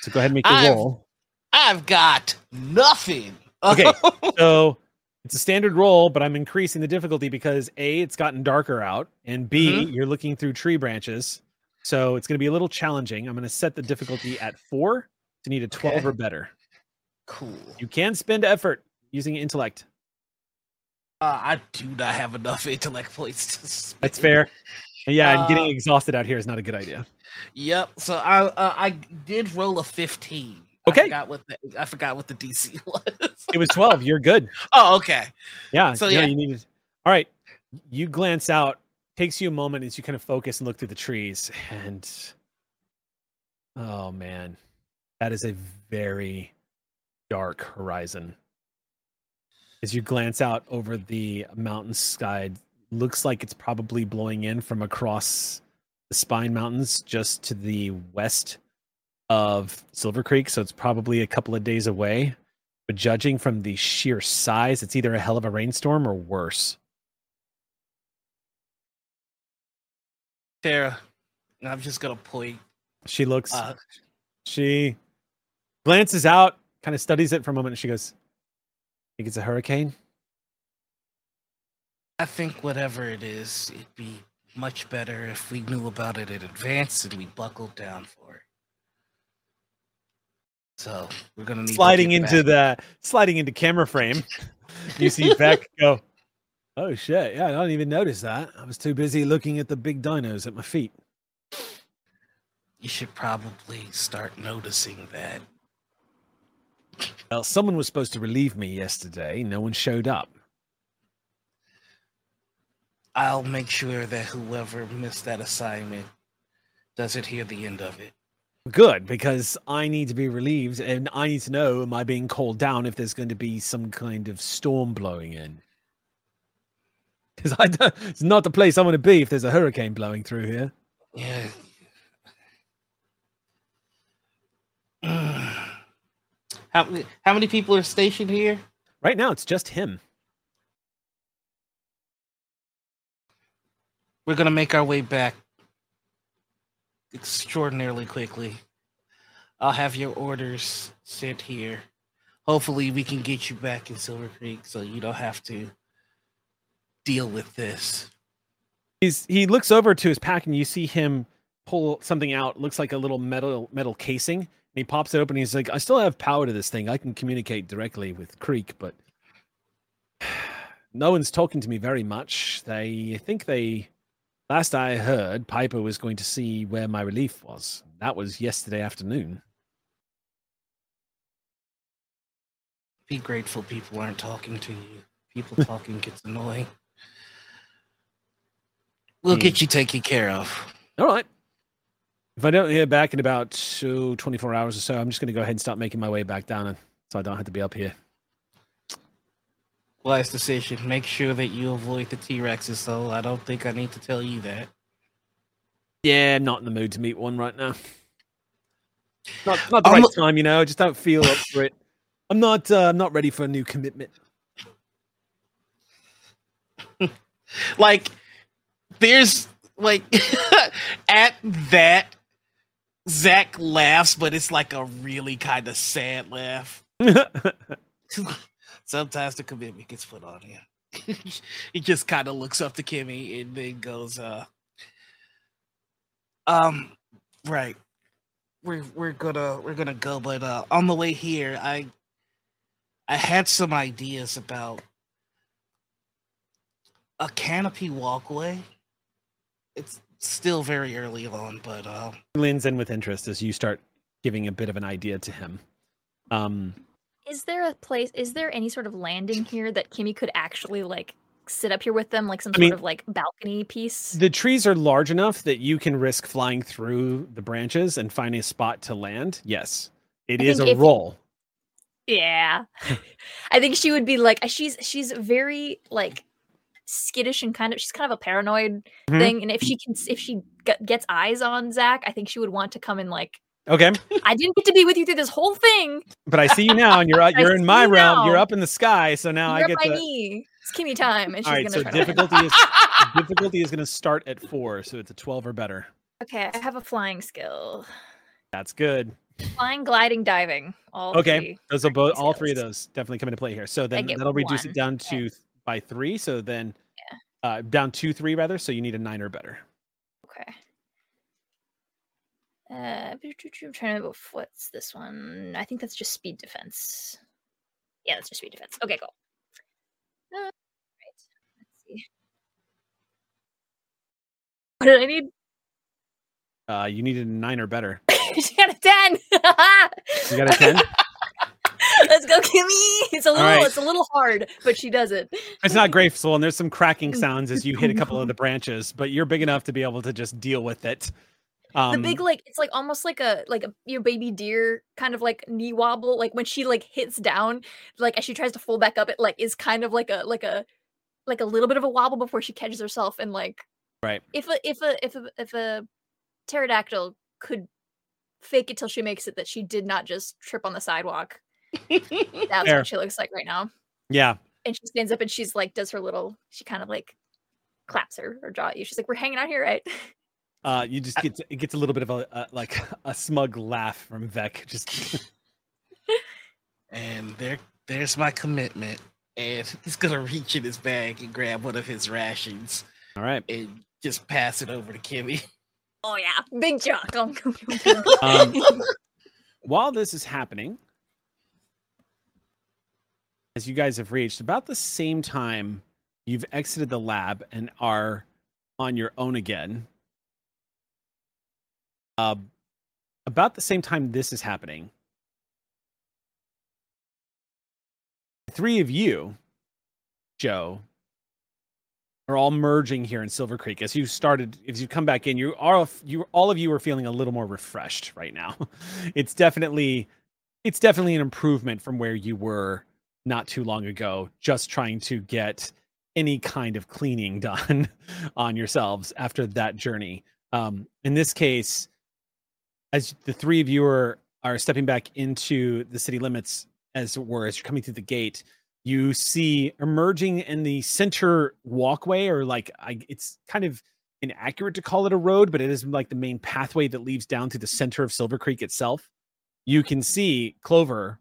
So go ahead and make your I've- roll. I've got nothing. Okay. So it's a standard roll, but I'm increasing the difficulty because A, it's gotten darker out, and B, you're looking through tree branches. So it's going to be a little challenging. I'm going to set the difficulty at four to need a 12 Okay. or better. cool. You can spend effort using intellect. Uh, I do not have enough intellect points to. Spend. That's fair. Yeah, and getting Uh, exhausted out here is not a good idea. Yep. So I uh, I did roll a fifteen. Okay. I forgot what the I forgot what the DC was. It was 12. You're good. oh, okay. Yeah. So, yeah, yeah. you needed. All right. You glance out. Takes you a moment as you kind of focus and look through the trees, and oh man, that is a very dark horizon. As you glance out over the mountain sky, looks like it's probably blowing in from across the Spine Mountains, just to the west of Silver Creek. So it's probably a couple of days away. But judging from the sheer size, it's either a hell of a rainstorm or worse. Tara, I'm just gonna point. She looks, Uh, she glances out, kind of studies it for a moment, and she goes, Think it's a hurricane? I think whatever it is, it'd be much better if we knew about it in advance and we buckled down for it. So we're gonna need Sliding into back. the sliding into camera frame. you see Vec go, Oh shit, yeah, I didn't even notice that. I was too busy looking at the big dinos at my feet. You should probably start noticing that. Well, someone was supposed to relieve me yesterday. No one showed up. I'll make sure that whoever missed that assignment doesn't hear the end of it. Good, because I need to be relieved and I need to know am I being called down if there's going to be some kind of storm blowing in? Because I don't, it's not the place I want to be if there's a hurricane blowing through here. Yeah. how, many- how many people are stationed here? Right now, it's just him. We're gonna make our way back extraordinarily quickly. I'll have your orders sent here. Hopefully, we can get you back in Silver Creek so you don't have to deal with this. He's he looks over to his pack and you see him pull something out. Looks like a little metal metal casing. And he pops it open. And he's like, "I still have power to this thing. I can communicate directly with Creek, but no one's talking to me very much. They I think they last I heard, Piper was going to see where my relief was. That was yesterday afternoon. Be grateful people aren't talking to you. People talking gets annoying. We'll get you taken care of. All right. If I don't hear back in about so 24 hours or so, I'm just going to go ahead and start making my way back down, and so I don't have to be up here. Wise decision. Make sure that you avoid the T Rexes, though. I don't think I need to tell you that. Yeah, I'm not in the mood to meet one right now. Not not the I'm- right time, you know. I just don't feel up for it. I'm not. Uh, I'm not ready for a new commitment. like there's like at that Zach laughs, but it's like a really kind of sad laugh. Sometimes the commitment gets put on him. he just kind of looks up to Kimmy and then goes, uh um right. We're we're gonna we're gonna go, but uh on the way here I I had some ideas about a canopy walkway. It's still very early on, but uh Leans in with interest as you start giving a bit of an idea to him. Um, Is there a place? Is there any sort of landing here that Kimmy could actually like sit up here with them, like some I sort mean- of like balcony piece? the trees are large enough that you can risk flying through the branches and finding a spot to land. Yes, it I is a if- roll. Yeah, I think she would be like she's she's very like skittish and kind of she's kind of a paranoid Mhm. thing. And if she can if she g- gets eyes on Zach, I think she would want to come and like Okay, I didn't get to be with you through this whole thing. but I see you now, and you're out- you're in my realm. You're up in the sky, so now You're I get to. me. It's Kimmy time, and she's All right, gonna so to- difficulty is difficulty is going to start at four, so it's a twelve or better. Okay, I have a flying skill. That's good. Flying, gliding, diving. All Okay, three. those will both, all three of those definitely come into play here. So then that'll reduce one, it down to by three. So then, Yeah. uh, down two, three rather. So you need a nine or better. Okay. Uh, I'm trying to remember what's this one. I think that's just speed defense. Yeah, that's just speed defense. Okay, cool. Uh, right. Let's see. What did I need? Uh, you needed a nine or better. she got a ten. You got a ten. Let's go, Kimmy. It's a little, right. it's a little hard, but she does it. It's not graceful, and there's some cracking sounds as you hit a couple of the branches, but you're big enough to be able to just deal with it. Um, the big like it's like almost like a like a your baby deer kind of like knee wobble like when she like hits down like as she tries to fold back up it like is kind of like a like a like a little bit of a wobble before she catches herself and like Right. if a if a if a if a pterodactyl could fake it till she makes it that she did not just trip on the sidewalk that's Fair. what she looks like right now yeah, and she stands up and she's like does her little she kind of like claps her or jaw at you she's like we're hanging out here right uh, you just get it gets a little bit of a, a like a smug laugh from Vec. Just and there there's my commitment. And he's gonna reach in his bag and grab one of his rations all right. and just pass it over to Kimmy. oh yeah big jaw Um, while this is happening, as you guys have reached about the same time you've exited the lab and are on your own again, uh, about the same time this is happening, three of you, Joe, are all merging here in Silver Creek. As you started, as you come back in, you are you all of you are feeling a little more refreshed right now. It's definitely it's definitely an improvement from where you were not too long ago, just trying to get any kind of cleaning done on yourselves after that journey. Um, in this case, as the three of you are are stepping back into the city limits, as it were, as you're coming through the gate, you see emerging in the center walkway, or like I, it's kind of inaccurate to call it a road, but it is like the main pathway that leads down to the center of Silver Creek itself. You can see Clover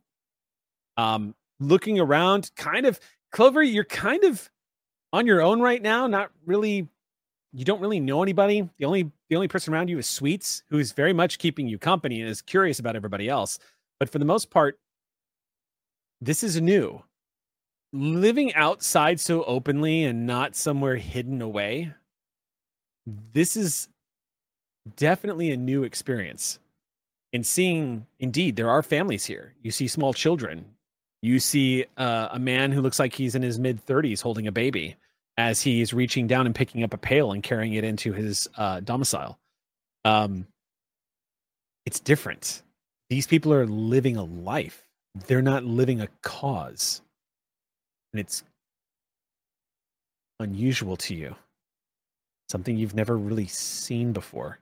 um, looking around, kind of. Clover, you're kind of on your own right now, not really you don't really know anybody. The only the only person around you is Sweets, who is very much keeping you company and is curious about everybody else. But for the most part, this is new. Living outside so openly and not somewhere hidden away, this is definitely a new experience. And seeing, indeed, there are families here. You see small children. You see uh, a man who looks like he's in his mid 30s holding a baby as he's reaching down and picking up a pail and carrying it into his uh, domicile. Um, it's different. These people are living a life. They're not living a cause, and it's unusual to you. Something you've never really seen before.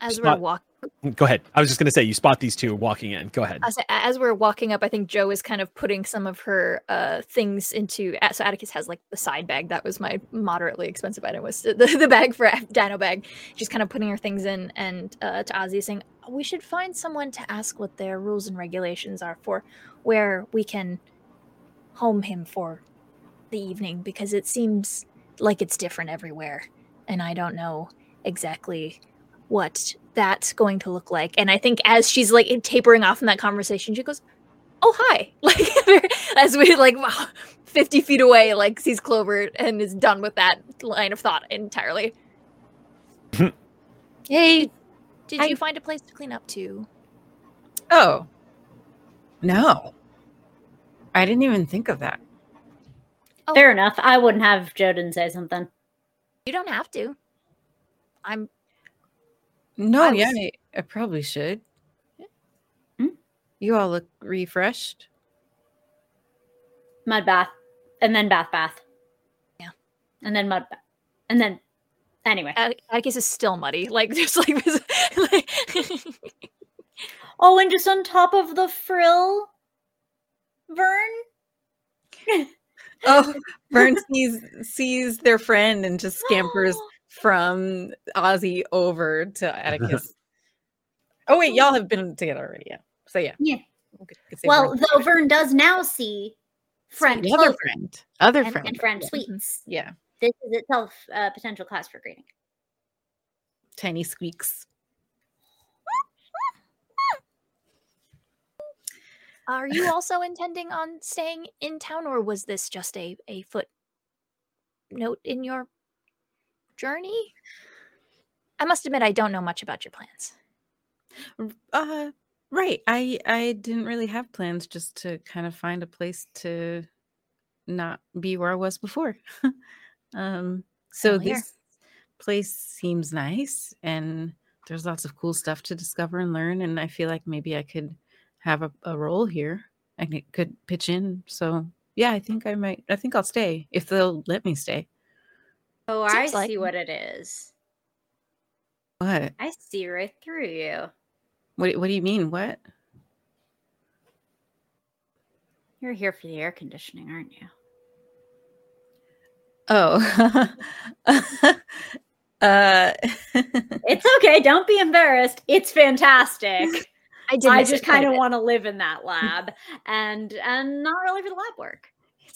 as we're walking. Go ahead. I was just going to say you spot these two walking in. Go ahead. As, as we're walking up, I think Joe is kind of putting some of her uh, things into. So Atticus has like the side bag. That was my moderately expensive item. Was the, the bag for Dino bag. She's kind of putting her things in, and uh, to Ozzy saying, "We should find someone to ask what their rules and regulations are for where we can home him for the evening because it seems like it's different everywhere, and I don't know exactly what that's going to look like. And I think as she's like tapering off in that conversation, she goes, "Oh hi!" Like as we like 50 feet away, like sees Clover and is done with that line of thought entirely. hey, did I- you find a place to clean up to? Oh. No. I didn't even think of that. Oh, Fair enough. I wouldn't have if Joe didn't say something. You don't have to. I'm No, I yeah, was- I, I probably should. Hmm? You all look refreshed. Mud bath, and then bath bath. Yeah. And then mud bath, and then anyway. Att- Atticus is still muddy, like just like this. like- Oh, and just on top of the frill, Vern. Oh, Vern sees sees their friend and just scampers from Ozzy over to Atticus. oh wait, y'all have been together already, yeah. So yeah. Yeah. We could- could Well, Vern- though Vern does now see friend the other Clover friend, other and, friend, and friend yeah. Sweets. Mm-hmm. Yeah, This is itself a potential class for grading. tiny squeaks. Are you also intending on staying in town, or was this just a a foot note in your journey? I must admit, I don't know much about your plans. Uh, right. I I didn't really have plans, just to kind of find a place to not be where I was before. um, so here. this place seems nice, and there's lots of cool stuff to discover and learn. And I feel like maybe I could have a, a role here. I could pitch in. So yeah, I think I might. I think I'll stay if they'll let me stay. Oh, Seems I like see what it is. What? I see right through you. What? What do you mean? What? You're here for the air conditioning, aren't you? Oh. uh. It's okay. Don't be embarrassed. It's fantastic. I did. I just kind of want to live in that lab and and not really for the lab work.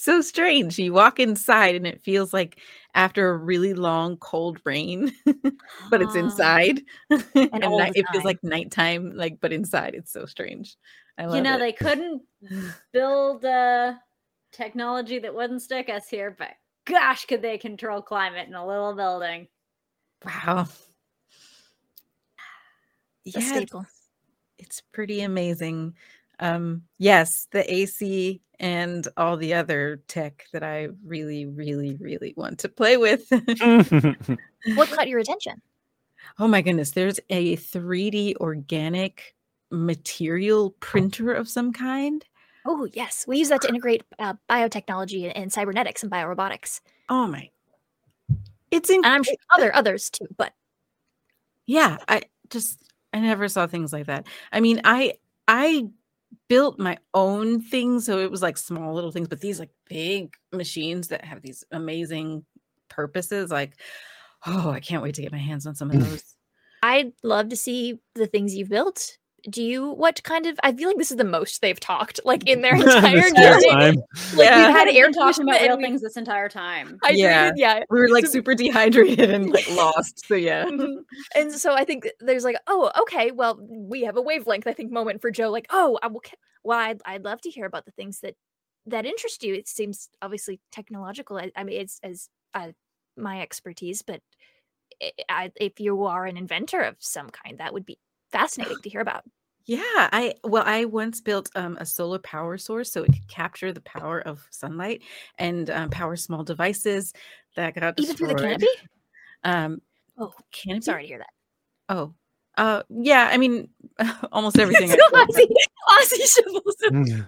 So strange. You walk inside and it feels like after a really long cold rain, but it's inside. and all night- it feels like nighttime, like but inside. It's so strange. I love You know, it. they couldn't build uh, technology that wouldn't stick us here, but gosh, could they control climate in a little building? wow. Yeah, it's, it's pretty amazing. Um, yes, the AC and all the other tech that I really, really, really want to play with. What caught your attention? Oh my goodness, there's a 3D organic material printer of some kind. Oh yes, we use that to integrate uh, biotechnology and cybernetics and biorobotics, Oh my. It's and I'm sure other others too. But yeah, I just I never saw things like that. I mean, I I built my own things, so it was like small little things, but these like big machines that have these amazing purposes like oh, I can't wait to get my hands on some of those. I'd love to see the things you've built. Do you? What kind of? I feel like this is the most they've talked, like in their entire This time. Like Yeah. we've had air talking about real things this entire time. hydrated, Yeah. yeah. We were like So- super dehydrated and like lost. So yeah. Mhm. and so I think there's like, oh, okay, well, we have a wavelength. I think moment for Joe, like, oh, I will. ca- Well, I'd, I'd love to hear about the things that that interest you. It seems obviously technological. I, I mean, it's as uh, my expertise, but I, I, if you are an inventor of some kind, that would be fascinating to hear about. Yeah, I well, I once built um, a solar power source so it could capture the power of sunlight and um, power small devices that got Even through the canopy. Um, Oh, canopy. Sorry to hear that. Oh, uh, yeah. I mean, almost everything. I so built, Ozzy, Ozzy shovels. Mm.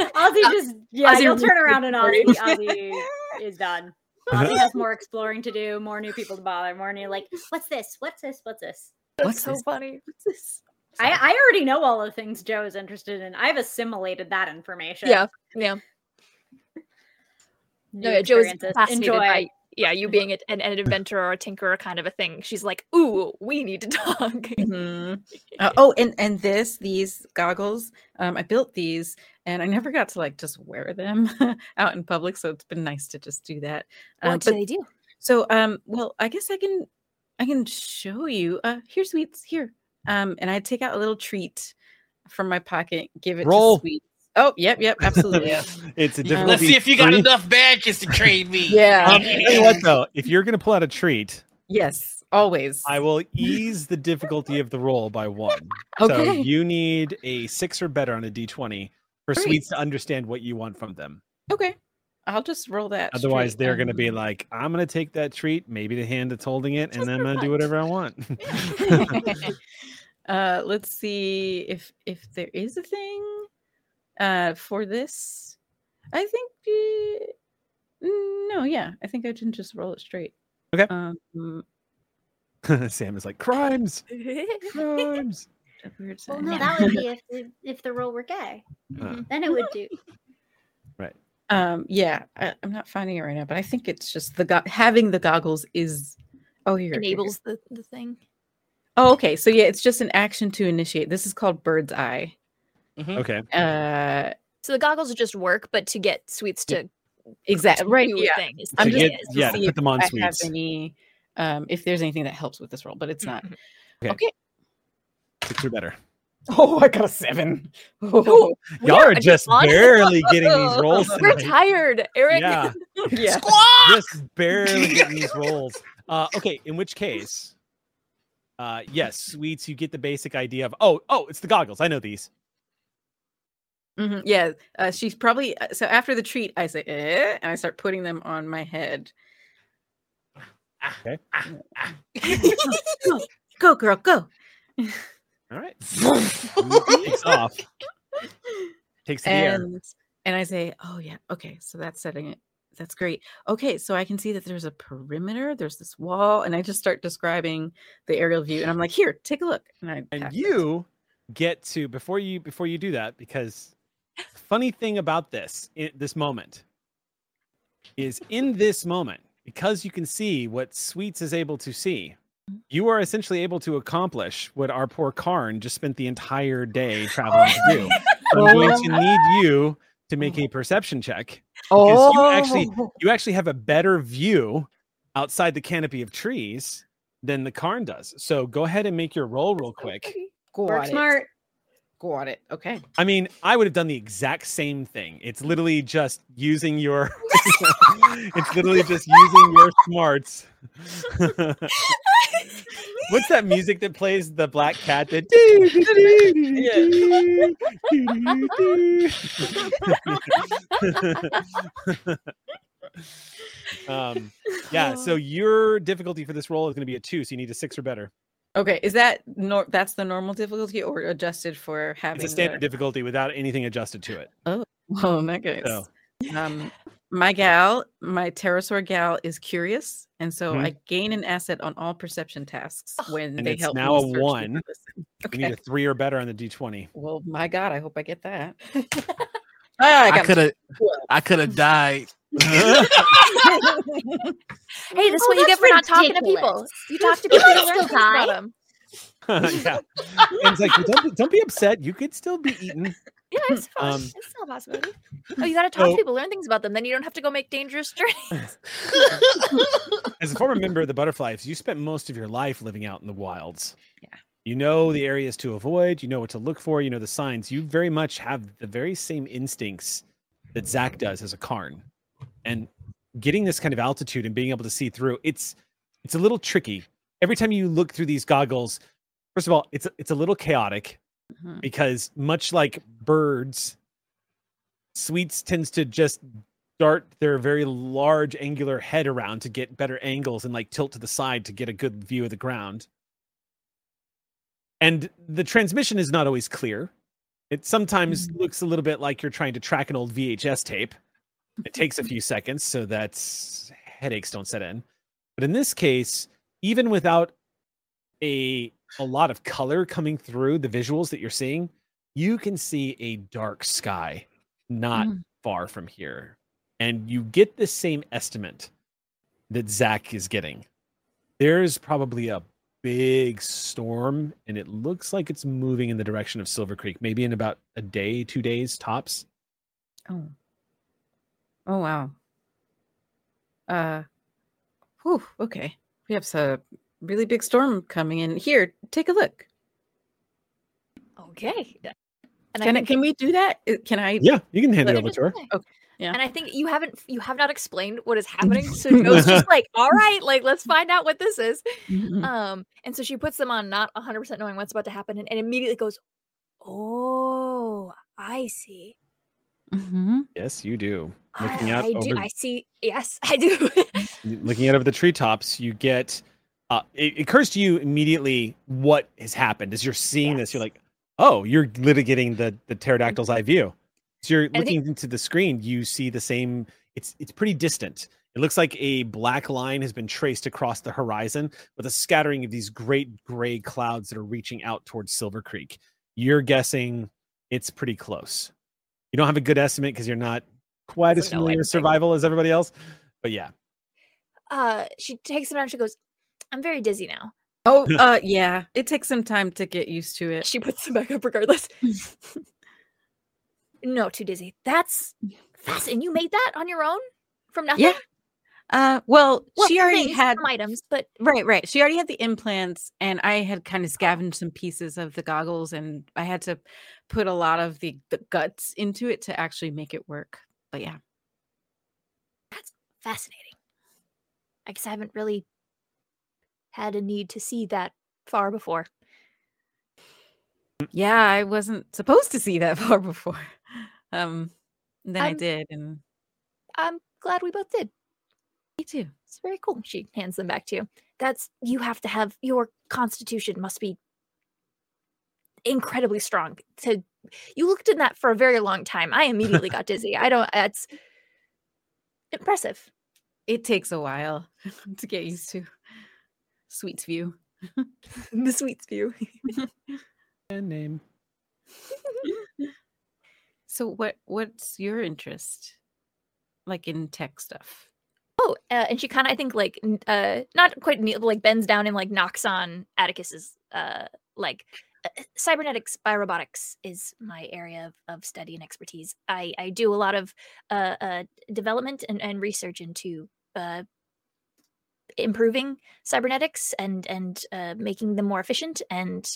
Ozzy just yeah, Ozzy you'll turn around and story. Ozzy, Ozzy is done. Ozzy has more exploring to do, more new people to bother, more new like, what's this? What's this? What's this? That's What's so this? funny. What's this? I, I already know all the things Joe is interested in. I've assimilated that information. Yeah, yeah. New No, yeah, Joe is fascinated Enjoy. by yeah, you being a- an, an inventor or a tinkerer kind of a thing. She's like, ooh, we need to talk. Mhm. Uh, oh, and and this these goggles, um, I built these, and I never got to like just wear them out in public. So it's been nice to just do that. Um, what but do they do? so, um, well, I guess I can I can show you. Uh, here, sweets, here. Um, and I take out a little treat from my pocket, give it Roll. to sweets. Oh, yep, yep, absolutely. it's a Yeah. difficulty. Let's see if you got three. enough badges to trade me. Yeah. Um, tell you what though, if you're gonna pull out a treat, yes, always. I will ease the difficulty of the roll by one. So Okay. you need a six or better on a d20 for Great. sweets to understand what you want from them. Okay, I'll just roll that. Otherwise, straight, they're going to be like, "I'm going to take that treat, maybe the hand that's holding it, and then I'm going to do whatever I want." uh let's see if if there is a thing uh for this i think uh, mm, no yeah i think i can just roll it straight Okay. um Sam is like, "Crimes, crimes." a weird Well, no, that would be if the, if the role were gay. Uh, Then it would do. Um yeah I, i'm not finding it right now but i think it's just the go- having the goggles is oh here here, here. Enables the, the thing. oh okay so yeah it's just an action to initiate this is called bird's eye okay, uh So the goggles just work, but to get sweets to exactly right do yeah thing is I'm just get- is to yeah, to put if them on I have sweets. any um if there's anything that helps with this roll but it's not Mhm. Okay. okay six or better. Oh, I got a seven. Ooh, Y'all we are just on- barely getting these rolls. We're tired, Eric. Yeah, yeah. just barely getting these rolls. Uh, okay, in which case, uh, yes, sweets, you get the basic idea of. Oh, oh, it's the goggles. I know these. Mhm, Yeah. Uh, she's probably uh, so after the treat, I say, eh, and I start putting them on my head. Okay. go, go, girl, go. All right. takes off. Takes the air. And and I say, oh yeah, okay. So that's setting it. That's great. Okay, so I can see that there's a perimeter. There's this wall, and I just start describing the aerial view, and I'm like, here, take a look. And I and tap it. you get to before you before you do that because funny thing about this i this moment is in this moment because you can see what sweets is able to see you are essentially able to accomplish what our poor karn just spent the entire day traveling to do i'm going to need you to make a perception check because you actually Oh, you actually have a better view outside the canopy of trees than the karn does so go ahead and make your roll real quick got Work it. smart. Got it. Okay. I mean, I would have done the exact same thing. It's literally just using your it's literally just using your smarts. What's that music that plays the black cat that um yeah so your difficulty for this roll is going to be a two so you need a six or better Okay. Is that nor- that's the normal difficulty or adjusted for having it's a standard the- difficulty without anything adjusted to it Oh, well, in that case. So- Um, my gal, my pterosaur gal, is curious, and so Mhm. I gain an asset on all perception tasks when And they it's help. me now a one. listen. you need a three or better on the d20 Well, my God, I hope I get that. Ah, I I could have. I could have died. Hey, this is Oh, what you get that's for not talking to people. You talk to people, you learn still things about die. 'em. yeah. And it's like, don't, be- don't be upset. You could still be eaten. Yeah, it's. Um, it's still a possibility. Oh, you got to talk so- to people, learn things about them. Then you don't have to go make dangerous journeys. As a former member of the Butterflies, you spent most of your life living out in the wilds. Yeah. You know the areas to avoid. You know what to look for. You know the signs. You very much have the very same instincts that Zach does as a Karn. And getting this kind of altitude and being able to see through, it's it's a little tricky. Every time you look through these goggles, first of all, it's it's a little chaotic. Mhm. because much like birds, sweets tends to just dart their very large angular head around to get better angles and like tilt to the side to get a good view of the ground. And the transmission is not always clear. It sometimes looks a little bit like you're trying to track an old VHS tape. It takes a few seconds, so that's headaches don't set in. But in this case, even without a a lot of color coming through the visuals that you're seeing, you can see a dark sky not Mm. far from here. And you get the same estimate that Zach is getting. There's probably a big storm, and it looks like it's moving in the direction of Silver Creek, maybe in about a day, two days tops. Oh. Oh wow. Uh whew, okay. We have a really big storm coming in. Here, take a look. Okay. And Can I, can we do that? Can I Yeah, you can hand it Let over to her. play. Yeah. And I think you haven't you have not explained what is happening. So Joe's just like, all right, like let's find out what this is. Mhm. Um, and so she puts them on, not 100% knowing what's about to happen, and, and immediately goes, Oh, I see. Mm-hmm. Yes, you do. Looking I, out I do. I see. Yes, I do. looking out over the treetops, you get uh, it, occurs to you immediately what has happened as you're seeing this. You're like, oh, you're litigating the the pterodactyl's eye view. So you're looking into the screen. You see the same. It's it's pretty distant. It looks like a black line has been traced across the horizon with a scattering of these great gray clouds that are reaching out towards Silver Creek. You're guessing it's pretty close. You don't have a good estimate because you're not quite as familiar with survival as everybody else. But yeah, uh, she takes them down. She goes, I'm very dizzy now. Oh, uh yeah. It takes some time to get used to it. She puts them back up regardless. no, too dizzy. That's fascinating. You made that on your own from nothing? Yeah. Uh well, Well, she already things, had some items, but Right, right. She already had the implants, and I had kind of scavenged some pieces of the goggles, and I had to put a lot of the, the guts into it to actually make it work. But yeah, that's fascinating. I guess I haven't really had a need to see that far before. yeah, I wasn't supposed to see that far before. Um, then I I'm- did, and I'm glad we both did. me too. It's very cool. She hands them back to you. That's you have to have your constitution must be incredibly strong to you looked in that for a very long time. I immediately got dizzy. I don't that's impressive. It takes a while to get used to. Sweet's view. the sweets view. and name. So what what's your interest? Like in tech stuff? Oh, uh, and she kind of, I think, like, uh, not quite kneel, like bends down and like knocks on Atticus's, uh, like, uh, cybernetics, biorobotics is my area of, of study and expertise. I I do a lot of uh, uh development and, and research into uh improving cybernetics and and uh, making them more efficient and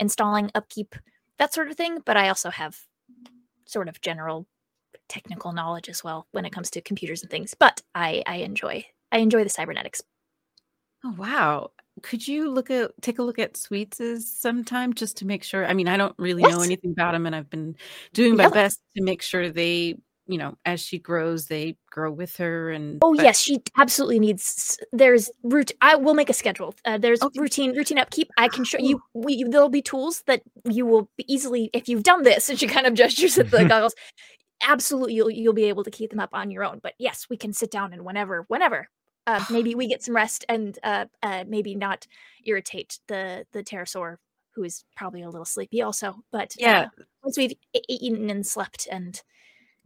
installing upkeep that sort of thing. But I also have sort of general technical knowledge as well when it comes to computers and things. But I I enjoy I enjoy the cybernetics. Oh wow. Could you look at take a look at Sweets's sometime just to make sure? I mean, I don't really know anything about them and I've been doing my Yeah. best to make sure they, you know, as she grows, they grow with her and Oh but- yes, she absolutely needs. There's root. I will make a schedule. Uh, there's Okay. routine routine upkeep. I can show you. We there'll be tools that you will be easily if you've done this. And she kind of gestures at the goggles. Absolutely, you'll you'll be able to keep them up on your own. But yes, we can sit down and whenever whenever. Uh, maybe we get some rest and uh, uh, maybe not irritate the the pterosaur who is probably a little sleepy also. But Yeah. uh, once we've eaten and slept and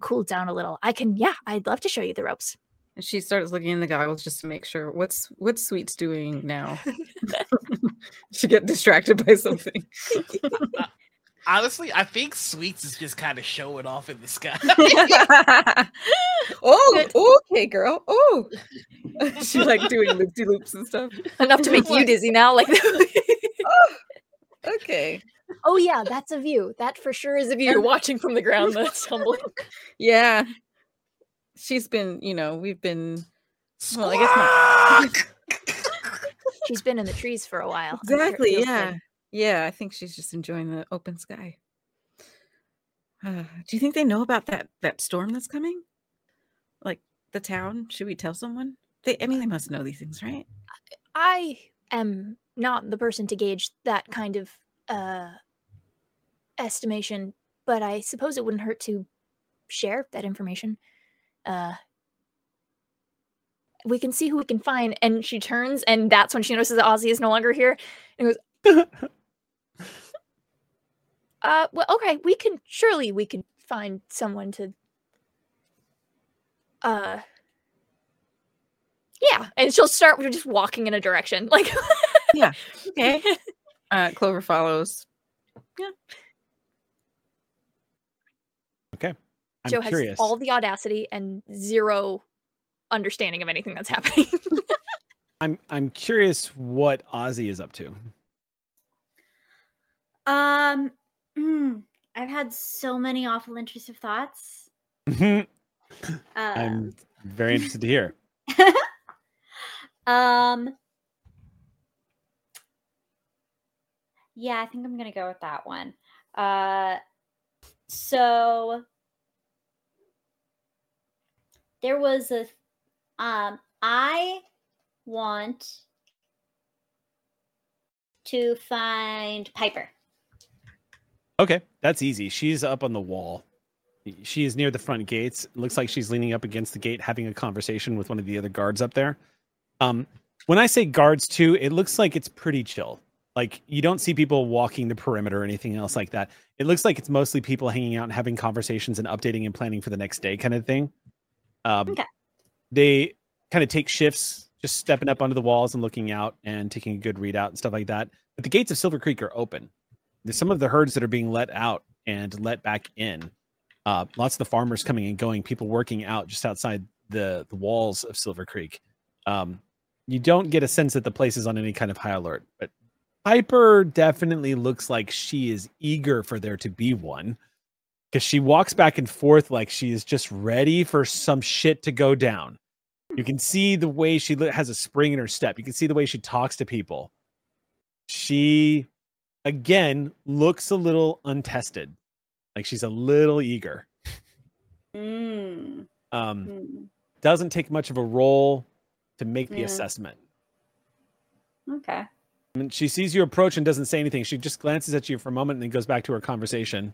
cooled down a little, I can. Yeah, I'd love to show you the ropes. And she starts looking in the goggles just to make sure what's what's Sweet's doing now. she get distracted by something. Honestly, I think Sweets is just kind of showing off in the sky. oh, okay, girl. Oh, she's like doing loopy loops and stuff. enough to make you dizzy now. Like, oh, Okay. Oh yeah, that's a view. That for sure is a view. You're watching from the ground. That's tumbling. Yeah. She's been, you know, we've been well, I guess not. She's been in the trees for a while. I'm sure Exactly. Yeah. good. Yeah. I think she's just enjoying the open sky. Uh, do you think they know about that that storm that's coming? Like the town? Should we tell someone? They, I mean, they must know these things, right? I am not the person to gauge that kind of uh estimation, but I suppose it wouldn't hurt to share that information. Uh we can see who we can find. And she turns, and that's when she notices that Ozzy is no longer here, and goes, "Uh, well, okay, we can surely we can find someone to." Uh, yeah, and she'll start with just walking in a direction, like. Yeah, okay. Uh, Clover follows. Yeah. Okay. I'm Joe curious. has all the audacity and zero understanding of anything that's happening. I'm I'm curious what Ozzy is up to. Um, mm, I've had so many awful intrusive thoughts. I'm Um, very interested to hear. um, yeah, I think I'm gonna go with that one. Uh, so there was a, um, I want to find Piper. Okay, that's easy. She's up on the wall. She is near the front gates. Looks like she's leaning up against the gate, having a conversation with one of the other guards up there. Um, when I say guards too, it looks like it's pretty chill. Like you don't see people walking the perimeter or anything else like that. It looks like it's mostly people hanging out and having conversations and updating and planning for the next day, kind of thing. Um, Okay. They kind of take shifts, just stepping up onto the walls and looking out and taking a good readout and stuff like that. But the gates of Silver Creek are open. There's some of the herds that are being let out and let back in. Uh, lots of the farmers coming and going, people working out just outside the the walls of Silver Creek. Um, you don't get a sense that the place is on any kind of high alert, but Piper definitely looks like she is eager for there to be one because she walks back and forth like she is just ready for some shit to go down. You can see the way she has a spring in her step. You can see the way she talks to people. She, again, looks a little untested, like she's a little eager. Mm, Um, mm, doesn't take much of a roll to make the Yeah. assessment. okay. Mean, she sees you approach and doesn't say anything. She just glances at you for a moment and then goes back to her conversation.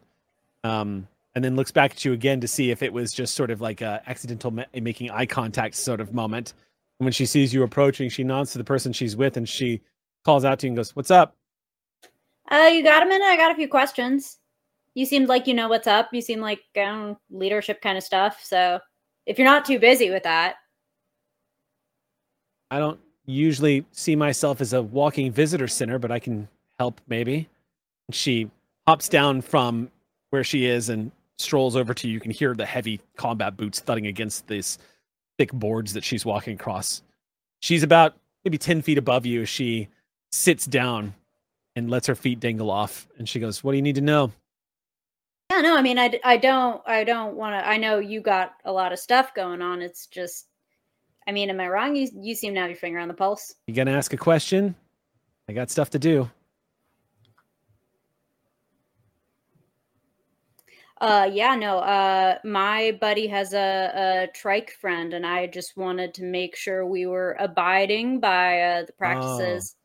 Um, and then looks back at you again to see if it was just sort of like a accidental ma- making eye contact sort of moment. And when she sees you approaching, she nods to the person she's with and she calls out to you and goes, "What's up?" Uh, you got a minute? I got a few questions. You seemed like you know what's up. You seem like um, leadership kind of stuff. So if you're not too busy with that, I don't usually see myself as a walking visitor center, but I can help maybe. And she hops down from where she is and strolls over to you. You can hear the heavy combat boots thudding against these thick boards that she's walking across. She's about maybe 10 feet above you she sits down and lets her feet dangle off. And she goes, What do you need to know? yeah, no, I mean, I, I don't, I don't want to. I know you got a lot of stuff going on. It's just, I mean, am I wrong? You, you seem to have your finger on the pulse. You gonna ask a question? I got stuff to do. Uh, yeah, no. Uh, my buddy has a, a trike friend, and I just wanted to make sure we were abiding by uh, the practices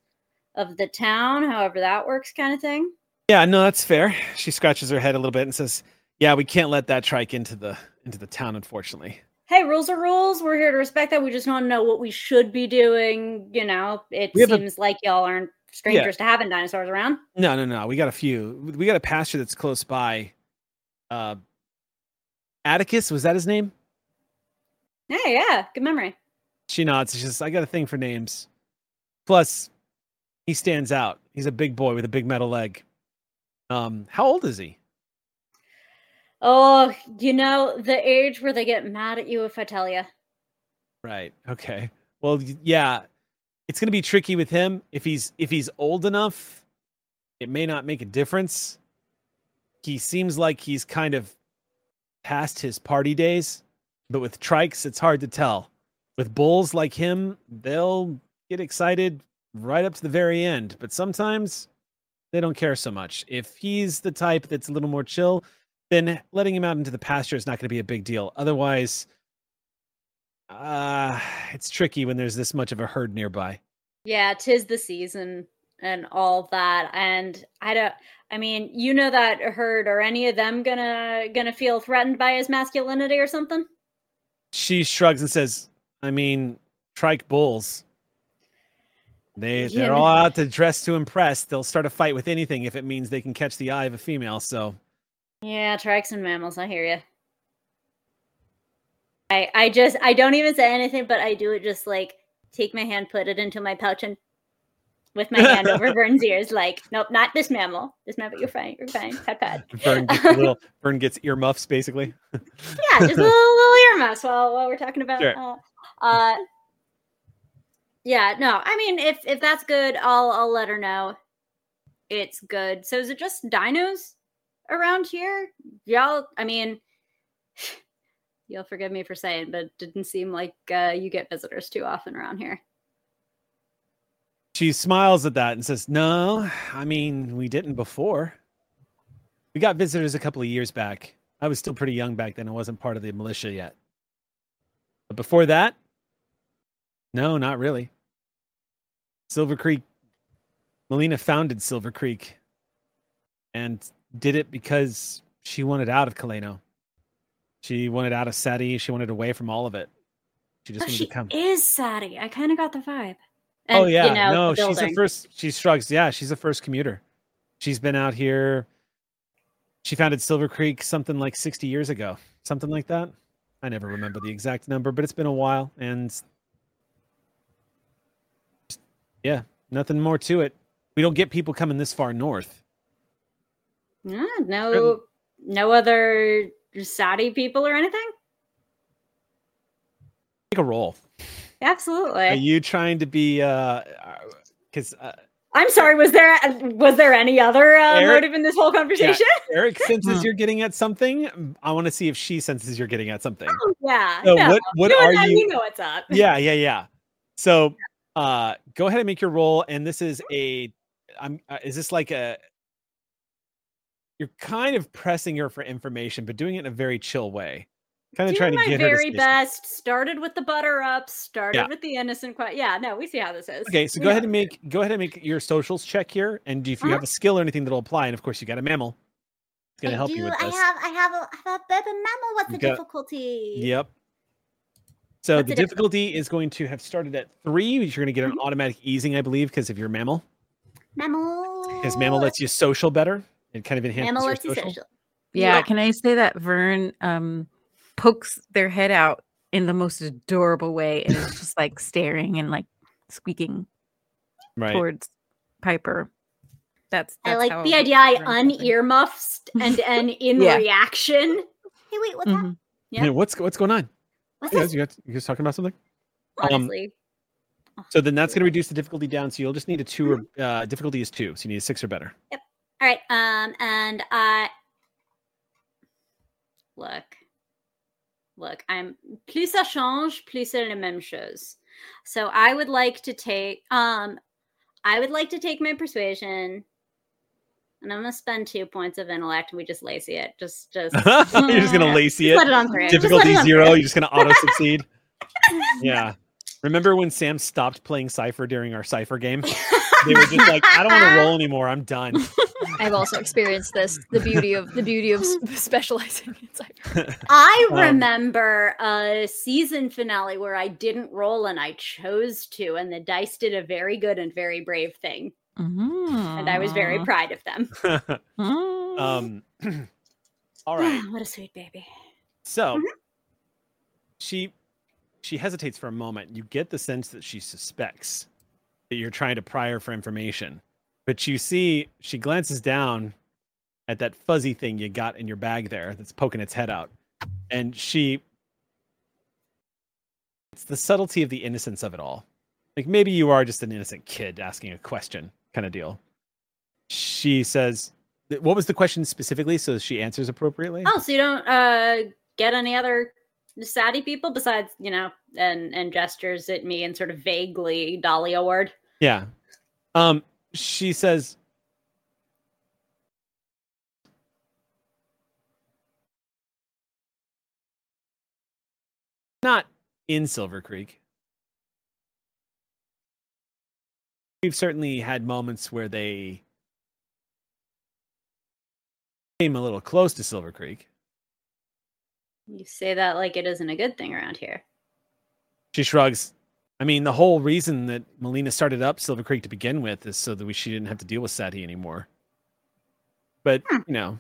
of the town, however that works, kind of thing. Yeah, no, that's fair. She scratches her head a little bit and says, "Yeah, we can't let that trike into the into the town, unfortunately." Hey, rules are rules. We're here to respect that. We just want to know what we should be doing. You know, it have a- seems like y'all aren't strangers to having dinosaurs around. No, no, no. We got a few. We got a pasture that's close by. Uh, Atticus was that his name? Hey, yeah, good memory. She nods. She says, "I got a thing for names." Plus, he stands out. He's a big boy with a big metal leg. Um, how old is he? Oh, you know, the age where they get mad at you if I tell you. Right. Okay. Well, yeah, it's gonna be tricky with him if he's if he's old enough. It may not make a difference. He seems like he's kind of past his party days, but with trikes, it's hard to tell. With bulls like him, they'll get excited right up to the very end, but sometimes they don't care so much. If he's the type that's a little more chill, then letting him out into the pasture is not going to be a big deal. Otherwise, uh, it's tricky when there's this much of a herd nearby. Yeah, tis the season and all that. And I don't I mean, you know that herd, are any of them gonna gonna feel threatened by his masculinity or something? She shrugs and says, I mean, trike bulls. They Yeah. they're all out to dress to impress. They'll start a fight with anything if it means they can catch the eye of a female. So Yeah, trikes and mammals. I hear you. I I just I don't even say anything, but I do it just like take my hand, put it into my pouch, and with my hand over Vern's ears, like, nope, not this mammal. This mammal, you're fine, you're fine. Pat pat. Vern gets a little Vern gets earmuffs basically. Yeah, just a little, little earmuffs while while we're talking about. Sure. Uh, uh, yeah, no, I mean, if if that's good, I'll I'll let her know. It's good. So is it just dinos around here? Y'all, I mean, you'll forgive me for saying, but it didn't seem like uh, you get visitors too often around here. She smiles at that and says, "No, I mean we didn't before. We got visitors a couple of years back. I was still pretty young back then. I wasn't part of the militia yet. But before that, no, not really. Silver Creek, Molina founded Silver Creek, and did it because she wanted out of Kaleno. She wanted out of Sati. She wanted away from all of it. She just Oh, wanted she to come." is Sati. I kind of got the vibe. oh yeah, you know, no, the she's the first. She shrugs. Yeah, she's the first commuter. She's been out here. She founded Silver Creek something like sixty years ago, something like that. I never remember the exact number, but it's been a while, and yeah, nothing more to it. We don't get people coming this far north. Yeah, no, no other Sati people or anything. Take a roll. Absolutely. Are you trying to be? uh Because uh, I'm sorry. Was there was there any other uh, Eric- motive in this whole conversation? Eric senses Hmm. you're getting at something. I want to see if she senses you're getting at something. Oh, yeah. So no. what? What You and are I, you? Know what's up. yeah yeah yeah so uh go ahead and make your roll and this is a i'm uh, is this like a you're kind of pressing her for information but doing it in a very chill way kind of trying Doing to my get her to very say- best. Started with the butter up. Started Yeah. with the innocent. Que- yeah. No, we see how this is. okay so We go ahead and make go ahead and make your socials check here and if you Uh-huh. have a skill or anything that'll apply and of course you got a mammal it's going to I help do, you with I this have. I have a, I have a bit of mammal. What's You the got- difficulty? yep so What's the the difficulty is going to have started at three you're going to get an Mhm. automatic easing i believe because of your mammal Mammal. because mammal lets you social better it kind of enhances Mammal your social. social. Yeah, Yeah. can I say that Vern um pokes their head out in the most adorable way and is just like staring and like squeaking right towards Piper. That's, I like how the idea. I Vern feels. unearmuffed and and in Yeah. reaction. Hey, wait, what's that? Mhm. Yeah. Yeah, what's what's going on? What's You this? you guys, you guys talking about something? um, Honestly, So then that's going to reduce the difficulty down. So you'll just need a two or uh, difficulty is two. So you need a six or better. All right. Um, and I look, look. I'm plus ça change, plus c'est la même chose. So I would like to take um, I would like to take my persuasion. And I'm gonna spend two points of intellect, and we just lacy it. Just, just You're just gonna lacy it. let it on through. Difficulty on zero. through. You're just gonna auto succeed. yeah. Remember when Sam stopped playing Cypher during our Cypher game? They were just like, I don't want to roll anymore. I'm done. I've also experienced this. The beauty of the beauty of specializing in cyber. I Um, remember a season finale where I didn't roll and I chose to, and the dice did a very good and very brave thing, and I was very Mhm. proud of them. Um, all right. what a sweet baby. So Mhm. she she hesitates for a moment. You get the sense that she suspects that you're trying to pry her for information. But you see she glances down at that fuzzy thing you got in your bag there that's poking its head out. And she it's the subtlety of the innocence of it all. Like maybe you are just an innocent kid asking a question kind of deal. She says what was the question specifically so she answers appropriately? Oh, so you don't uh get any other Sati people besides, you know, and and gestures at me and sort of vaguely Dahlia word. Yeah. Um, she says, not in Silver Creek. We've certainly had moments where they came a little close to Silver Creek. You say that like it isn't a good thing around here. She shrugs. I mean, the whole reason that Molina started up Silver Creek to begin with is so that we, she didn't have to deal with Sati anymore. But, Hmm. you know,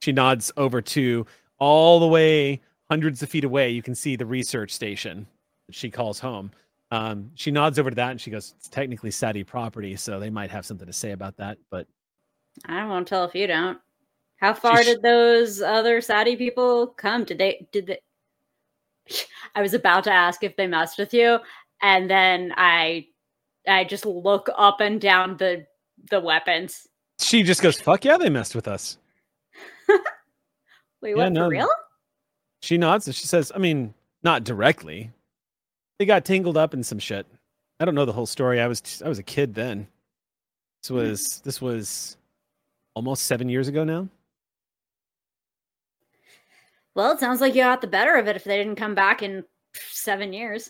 she nods over to all the way hundreds of feet away. You can see the research station that she calls home. Um, she nods over to that and she goes, It's technically Sati property, so they might have something to say about that. But I won't tell if you don't. How far did those other Sati people come? Did they? Did they? I was about to ask if they messed with you, and then I, I just look up and down the the weapons. she just goes, Fuck yeah, they messed with us. Wait, Yeah, what no, for real? She nods and she says, I mean, not directly. They got tangled up in some shit. I don't know the whole story. I was I was a kid then. This mm-hmm. was this was almost seven years ago now. Well, it sounds like you got the better of it if they didn't come back in seven years.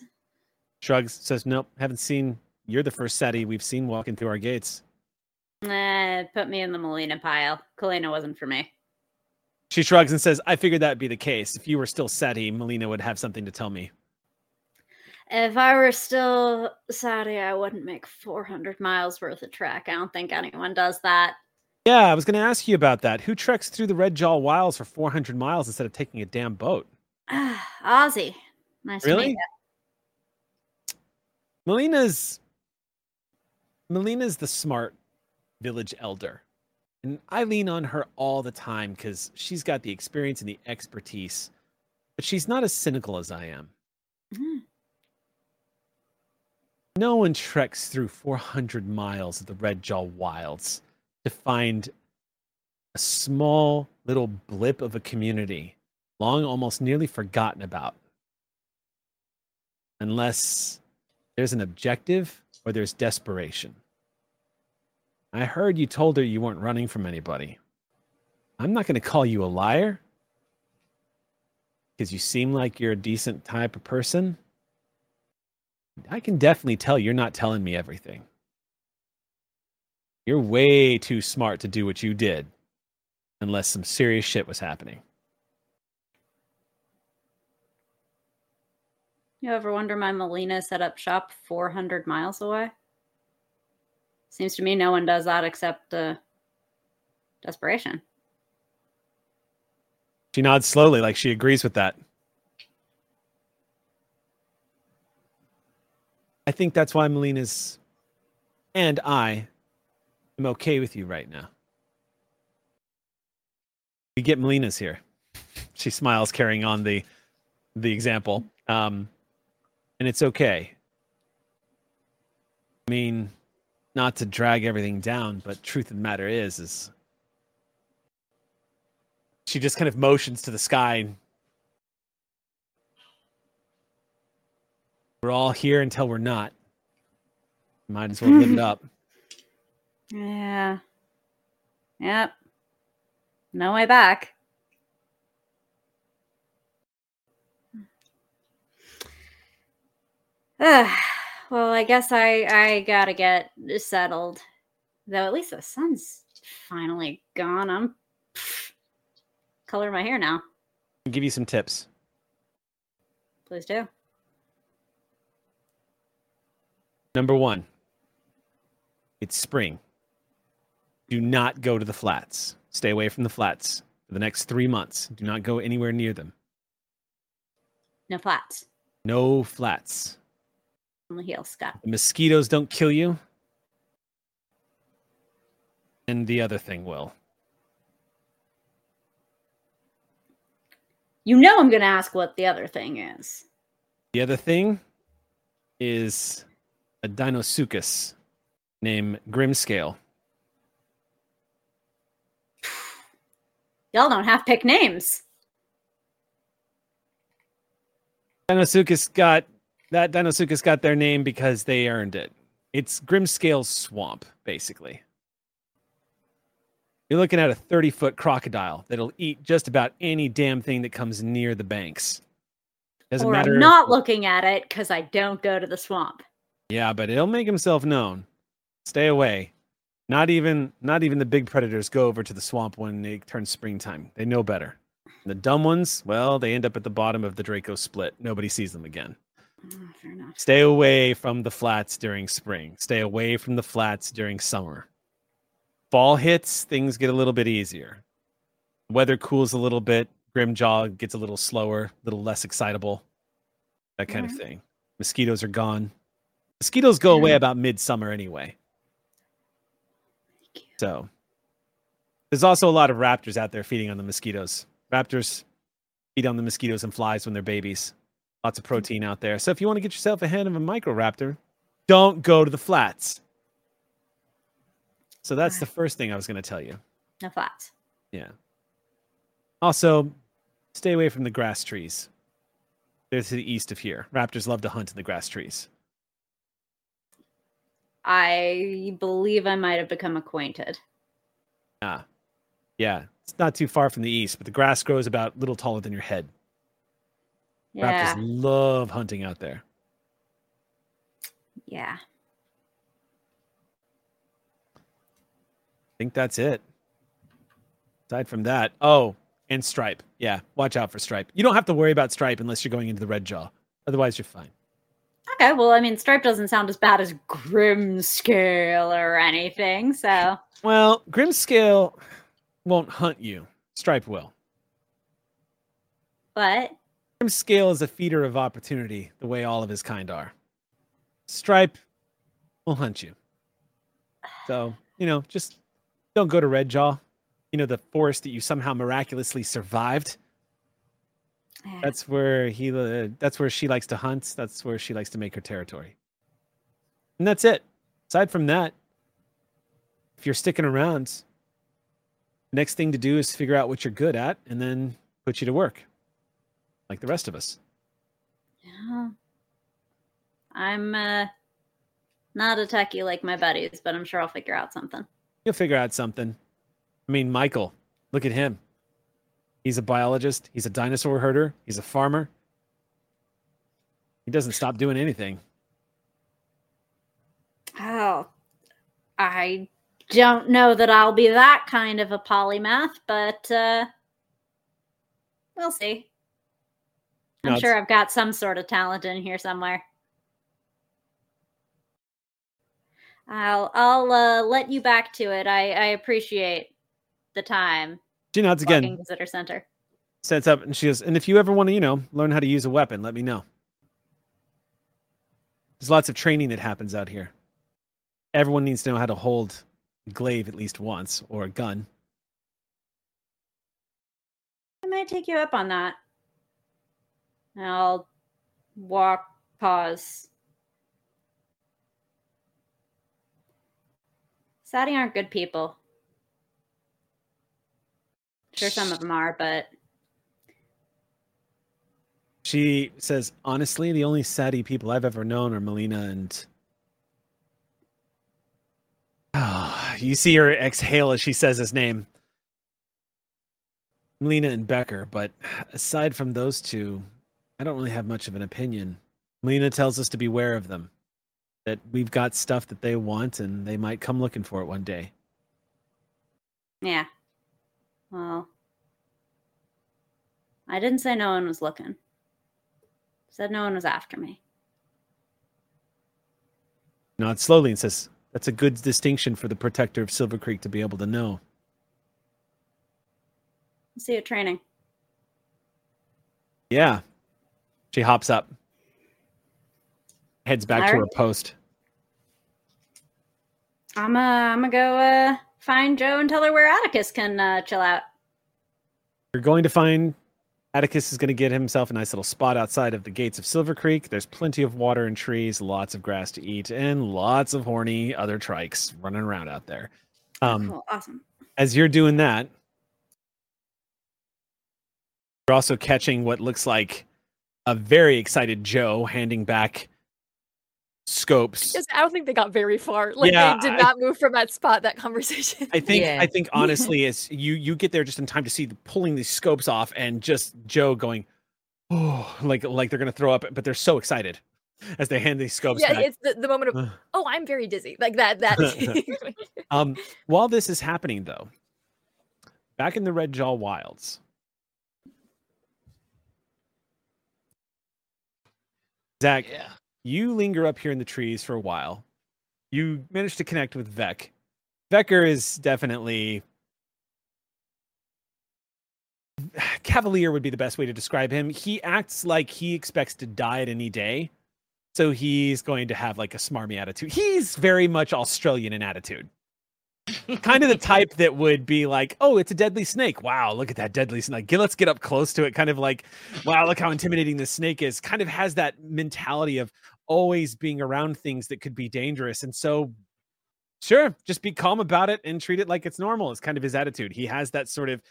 Shrugs, says, Nope, haven't seen you're the first Sati we've seen walking through our gates. Eh, put me in the Molina pile. Kalina wasn't for me. She shrugs and says, I figured that'd be the case. If you were still Sati, Molina would have something to tell me. If I were still Sati, I wouldn't make 400 miles worth of trek. I don't think anyone does that. Yeah, I was gonna ask you about that. Who treks through the Red Jaw Wilds for four hundred miles instead of taking a damn boat? Ozzy. Nice to Really? Molina's Molina's the smart village elder. And I lean on her all the time because she's got the experience and the expertise. But she's not as cynical as I am. Mhm. No one treks through 400 miles of the Red Jaw Wilds to find a small little blip of a community, long almost nearly forgotten about. Unless there's an objective or there's desperation. I heard you told her you weren't running from anybody. I'm not going to call you a liar because you seem like you're a decent type of person. I can definitely tell you're not telling me everything. You're way too smart to do what you did unless some serious shit was happening. You ever wonder why Molina set up shop 400 miles away? Seems to me no one does that except uh, desperation. She nods slowly, like she agrees with that. I think that's why Molina's and I am okay with you right now. We get Molina's here. She smiles, carrying on the the example. Um, and it's okay. I mean, not to drag everything down, but truth of the matter is, is she just kind of motions to the sky. We're all here until we're not. Might as well live it up. Yeah. Yep. No way back. well, I guess I I gotta get settled. Though at least the sun's finally gone. I'm color my hair now. I'll give you some tips. Please do. Number one, it's spring. Do not go to the flats. Stay away from the flats for the next three months. Do not go anywhere near them. No flats No flats. On the heel, Scott. The mosquitoes don't kill you. And the other thing will. You know I'm gonna ask what the other thing is. The other thing is a Deinosuchus named Grimscale. Y'all don't have pick names. Deinosuchus got that Deinosuchus got their name because they earned it. It's Grimscale's swamp, basically. You're looking at a 30 foot crocodile that'll eat just about any damn thing that comes near the banks. Doesn't or matter. I'm if- not looking at it because I don't go to the swamp. Yeah, but he'll make himself known. Stay away. Not even not even the big predators go over to the swamp when it turns springtime. They know better. The dumb ones, well, they end up at the bottom of the Draco split. Nobody sees them again. Oh, fair enough. Stay away from the flats during spring. Stay away from the flats during summer. Fall hits, things get a little bit easier. Weather cools a little bit. Grimjaw gets a little slower, a little less excitable. That kind of mm-hmm. thing. Mosquitoes are gone. Mosquitoes go away about midsummer anyway. So there's also a lot of raptors out there feeding on the mosquitoes. Raptors feed on the mosquitoes and flies when they're babies. Lots of protein out there. So if you want to get yourself a hand of a microraptor, don't go to the flats. So that's the first thing I was going to tell you. No flats. Yeah. Also, stay away from the grass trees. They're to the east of here. Raptors love to hunt in the grass trees. I believe I might have become acquainted. Ah, yeah. It's not too far from the east, but the grass grows about a little taller than your head. Yeah. Raptors love hunting out there. Yeah. I think that's it. Aside from that, oh, and Stripe. Yeah, watch out for Stripe. You don't have to worry about Stripe unless you're going into the Red Jaw. Otherwise, you're fine. Okay, well, I mean, Stripe doesn't sound as bad as Grimscale or anything, so Well, Grimscale won't hunt you. Stripe will. but Grimscale is a feeder of opportunity, the way all of his kind are. Stripe will hunt you. So, you know, just don't go to Red Jaw. You know, the forest that you somehow miraculously survived. yeah. That's where he. Uh, that's where she likes to hunt. That's where she likes to make her territory. And that's it. Aside from that, if you're sticking around, next thing to do is figure out what you're good at, and then put you to work, like the rest of us. Yeah. I'm uh, not a techie like my buddies, but I'm sure I'll figure out something. You'll figure out something. I mean, Michael, look at him. He's a biologist. He's a dinosaur herder. He's a farmer. He doesn't stop doing anything. Oh, I don't know that I'll be that kind of a polymath, but uh, we'll see. No, I'm it's- sure I've got some sort of talent in here somewhere. I'll I'll uh, let you back to it. I, I appreciate the time. She nods again. Visitor Center. sets up and she goes, and if you ever want to, you know, learn how to use a weapon, let me know. There's lots of training that happens out here. Everyone needs to know how to hold a glaive at least once or a gun. I might take you up on that. I'll walk, pause. Sati aren't good people. Sure, some of them are, but She says, honestly, the only Sati people I've ever known are Molina and. Oh, you see her exhale as she says his name. Molina and Becker, but aside from those two, I don't really have much of an opinion. Molina tells us to beware of them, that we've got stuff that they want and they might come looking for it one day. yeah. Well, I didn't say no one was looking. Said no one was after me. Nods slowly and says, That's a good distinction for the protector of Silver Creek to be able to know. See you at training. Yeah. She hops up, heads back to her post. I'm uh, I'm gonna go uh, find Joe and tell her where Atticus can uh, chill out. You're going to find Atticus is going to get himself a nice little spot outside of the gates of Silver Creek. There's plenty of water and trees, lots of grass to eat, and lots of horny other trikes running around out there. Um, cool, awesome. as you're doing that, you're also catching what looks like a very excited Joe handing back scopes. I don't think they got very far. Like Yeah, they did I- not move from that spot. That conversation. I think Yeah. I think honestly, it's you you get there just in time to see the, pulling these scopes off and just Joe going, oh, like like they're gonna throw up, but they're so excited as they hand these scopes yeah, back. it's the, the moment of oh, I'm very dizzy. Like that. That. Um, while this is happening, though, back in the Red Jaw Wilds, Zach, Yeah. you linger up here in the trees for a while. You manage to connect with Vec. Vecker is definitely cavalier would be the best way to describe him. He acts like he expects to die at any day. So he's going to have like a smarmy attitude. He's very much Australian in attitude. Kind of the type that would be like, "Oh, it's a deadly snake. Wow, look at that deadly snake. Let's get up close to it." Kind of like, "Wow, look how intimidating this snake is." Kind of has that mentality of always being around things that could be dangerous. And so sure, just be calm about it and treat it like it's normal. It's kind of his attitude. He has that sort of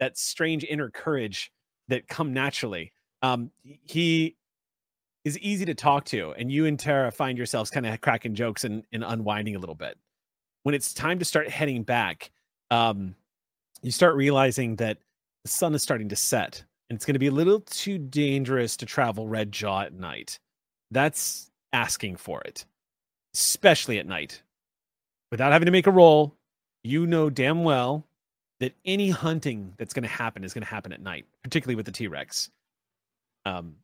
that strange inner courage that come naturally. Um he is easy to talk to and you and Tara find yourselves kind of cracking jokes and, and unwinding a little bit. When it's time to start heading back, um you start realizing that the sun is starting to set and it's going to be a little too dangerous to travel red jaw at night that's asking for it, especially at night. Without having to make a roll, you know damn well that any hunting that's going to happen is going to happen at night, particularly with the T Rex. Um,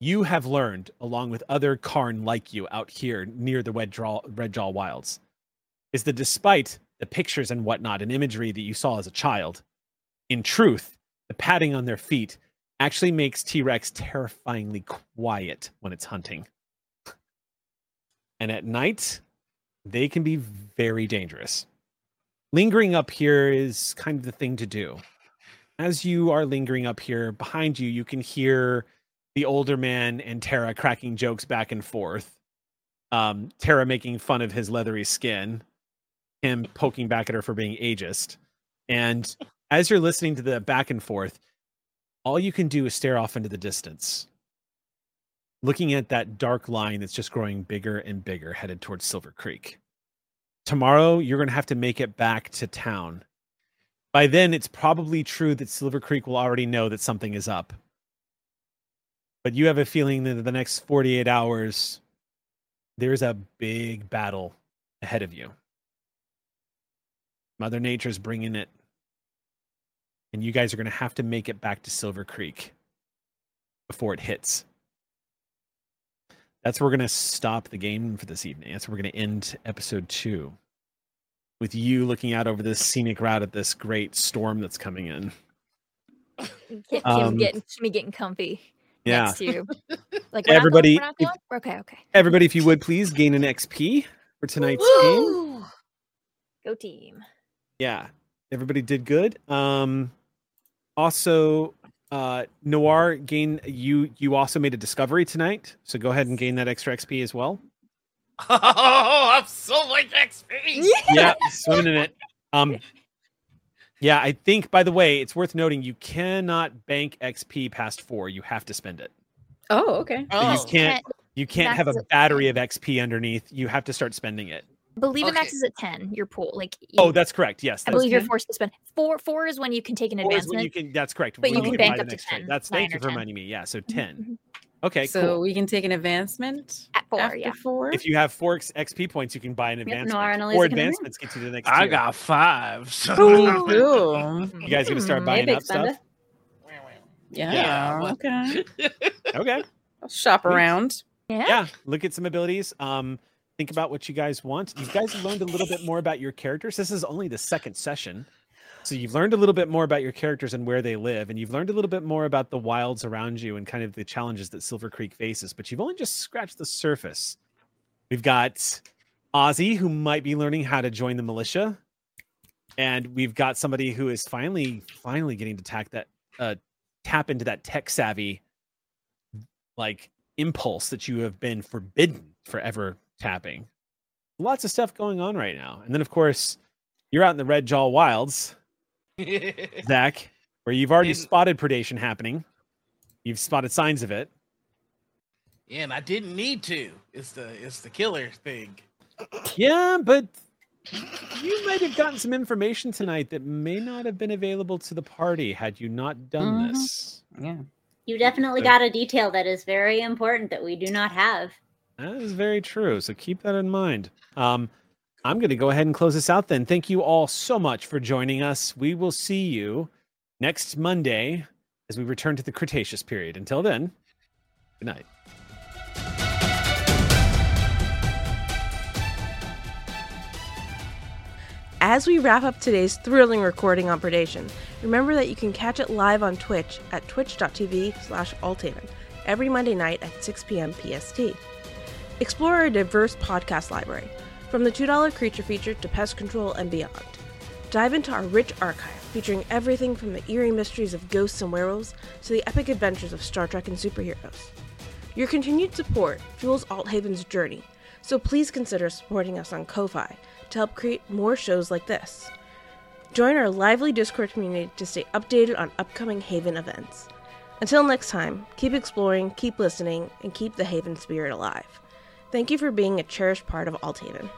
you have learned, along with other Karn like you out here near the Red Jaw, Red Jaw Wilds, is that despite the pictures and whatnot and imagery that you saw as a child, in truth, the padding on their feet actually makes T Rex terrifyingly quiet when it's hunting. And at night, they can be very dangerous. Lingering up here is kind of the thing to do. As you are lingering up here, behind you, you can hear the older man and Tara cracking jokes back and forth. Um, Tara making fun of his leathery skin, him poking back at her for being ageist. And as you're listening to the back and forth, all you can do is stare off into the distance, looking at that dark line that's just growing bigger and bigger headed towards Silver Creek. Tomorrow, you're going to have to make it back to town. By then, it's probably true that Silver Creek will already know that something is up. But you have a feeling that in the next 48 hours, there's a big battle ahead of you. Mother Nature's bringing it and you guys are going to have to make it back to Silver Creek before it hits. That's where we're going to stop the game for this evening. That's where we're going to end episode two with you looking out over this scenic route at this great storm that's coming in. Kim, Um, getting me getting comfy Yeah. next to you. Like Everybody, going, if- okay, okay. Everybody, if you would please gain an XP for tonight's game. Go team. Yeah. Everybody did good. Um also uh Noir gain you you also made a discovery tonight. So go ahead and gain that extra XP as well. Oh, I'm so much XP. yeah, swimming in it. Um, yeah, I think. By the way, it's worth noting you cannot bank XP past four. You have to spend it. Oh, okay. So you Oh, can't. You can't have a battery of XP underneath. You have to start spending it. Believe it Okay. maxes at 10, your pool. Like Oh, that's correct. Yes, I that's believe you're forced to spend four. Four is when you can take an Four is advancement. when you can. That's correct. but when you can buy bank up to next trade. 10, That's nine thank you or for 10. reminding me. Yeah, so Mhm, ten. mhm. Okay, so cool. we can take an advancement At four, after yeah. four. If you have four XP points, you can buy an Yep, advancement. Nora and Four Aliza can advancements get you to the next. I tier. got five. So. Ooh, ooh. You guys gonna start Hmm, buying hey, up Big stuff? Yeah. Yeah. Okay. Okay. I'll shop around. Yeah. yeah look at some abilities um think about what you guys want. You guys learned a little bit more about your characters. This is only the second session. So you've learned a little bit more about your characters and where they live and you've learned a little bit more about the wilds around you and kind of the challenges that silver creek faces but you've only just scratched the surface. We've got ozzy who might be learning how to join the militia and we've got somebody who is finally finally getting to tack that uh tap into that tech savvy like impulse that you have been forbidden forever tapping. Lots of stuff going on right now. And then, of course, you're out in the Red Jaw Wilds, Zach, where you've already And- spotted predation happening. You've spotted signs of it. yeah, and I didn't need to. It's the it's the killer thing. Yeah, but you might have gotten some information tonight that may not have been available to the party had you not done Mhm. this. Yeah. You definitely Good. got a detail that is very important that we do not have. That is very true. So keep that in mind. Um, I'm going to go ahead and close this out then. Thank you all so much for joining us. We will see you next Monday as we return to the Cretaceous period. Until then, good night. As we wrap up today's thrilling recording on predation, remember that you can catch it live on Twitch at twitch.tv slash althaven every Monday night at 6 p.m. PST. Explore our diverse podcast library, from the $2 creature feature to pest control and beyond. Dive into our rich archive featuring everything from the eerie mysteries of ghosts and werewolves to the epic adventures of Star Trek and superheroes. Your continued support fuels Althaven's journey, so please consider supporting us on Ko-Fi to help create more shows like this. Join our lively Discord community to stay updated on upcoming Haven events. Until next time, keep exploring, keep listening, and keep the Haven spirit alive. Thank you for being a cherished part of Althaven.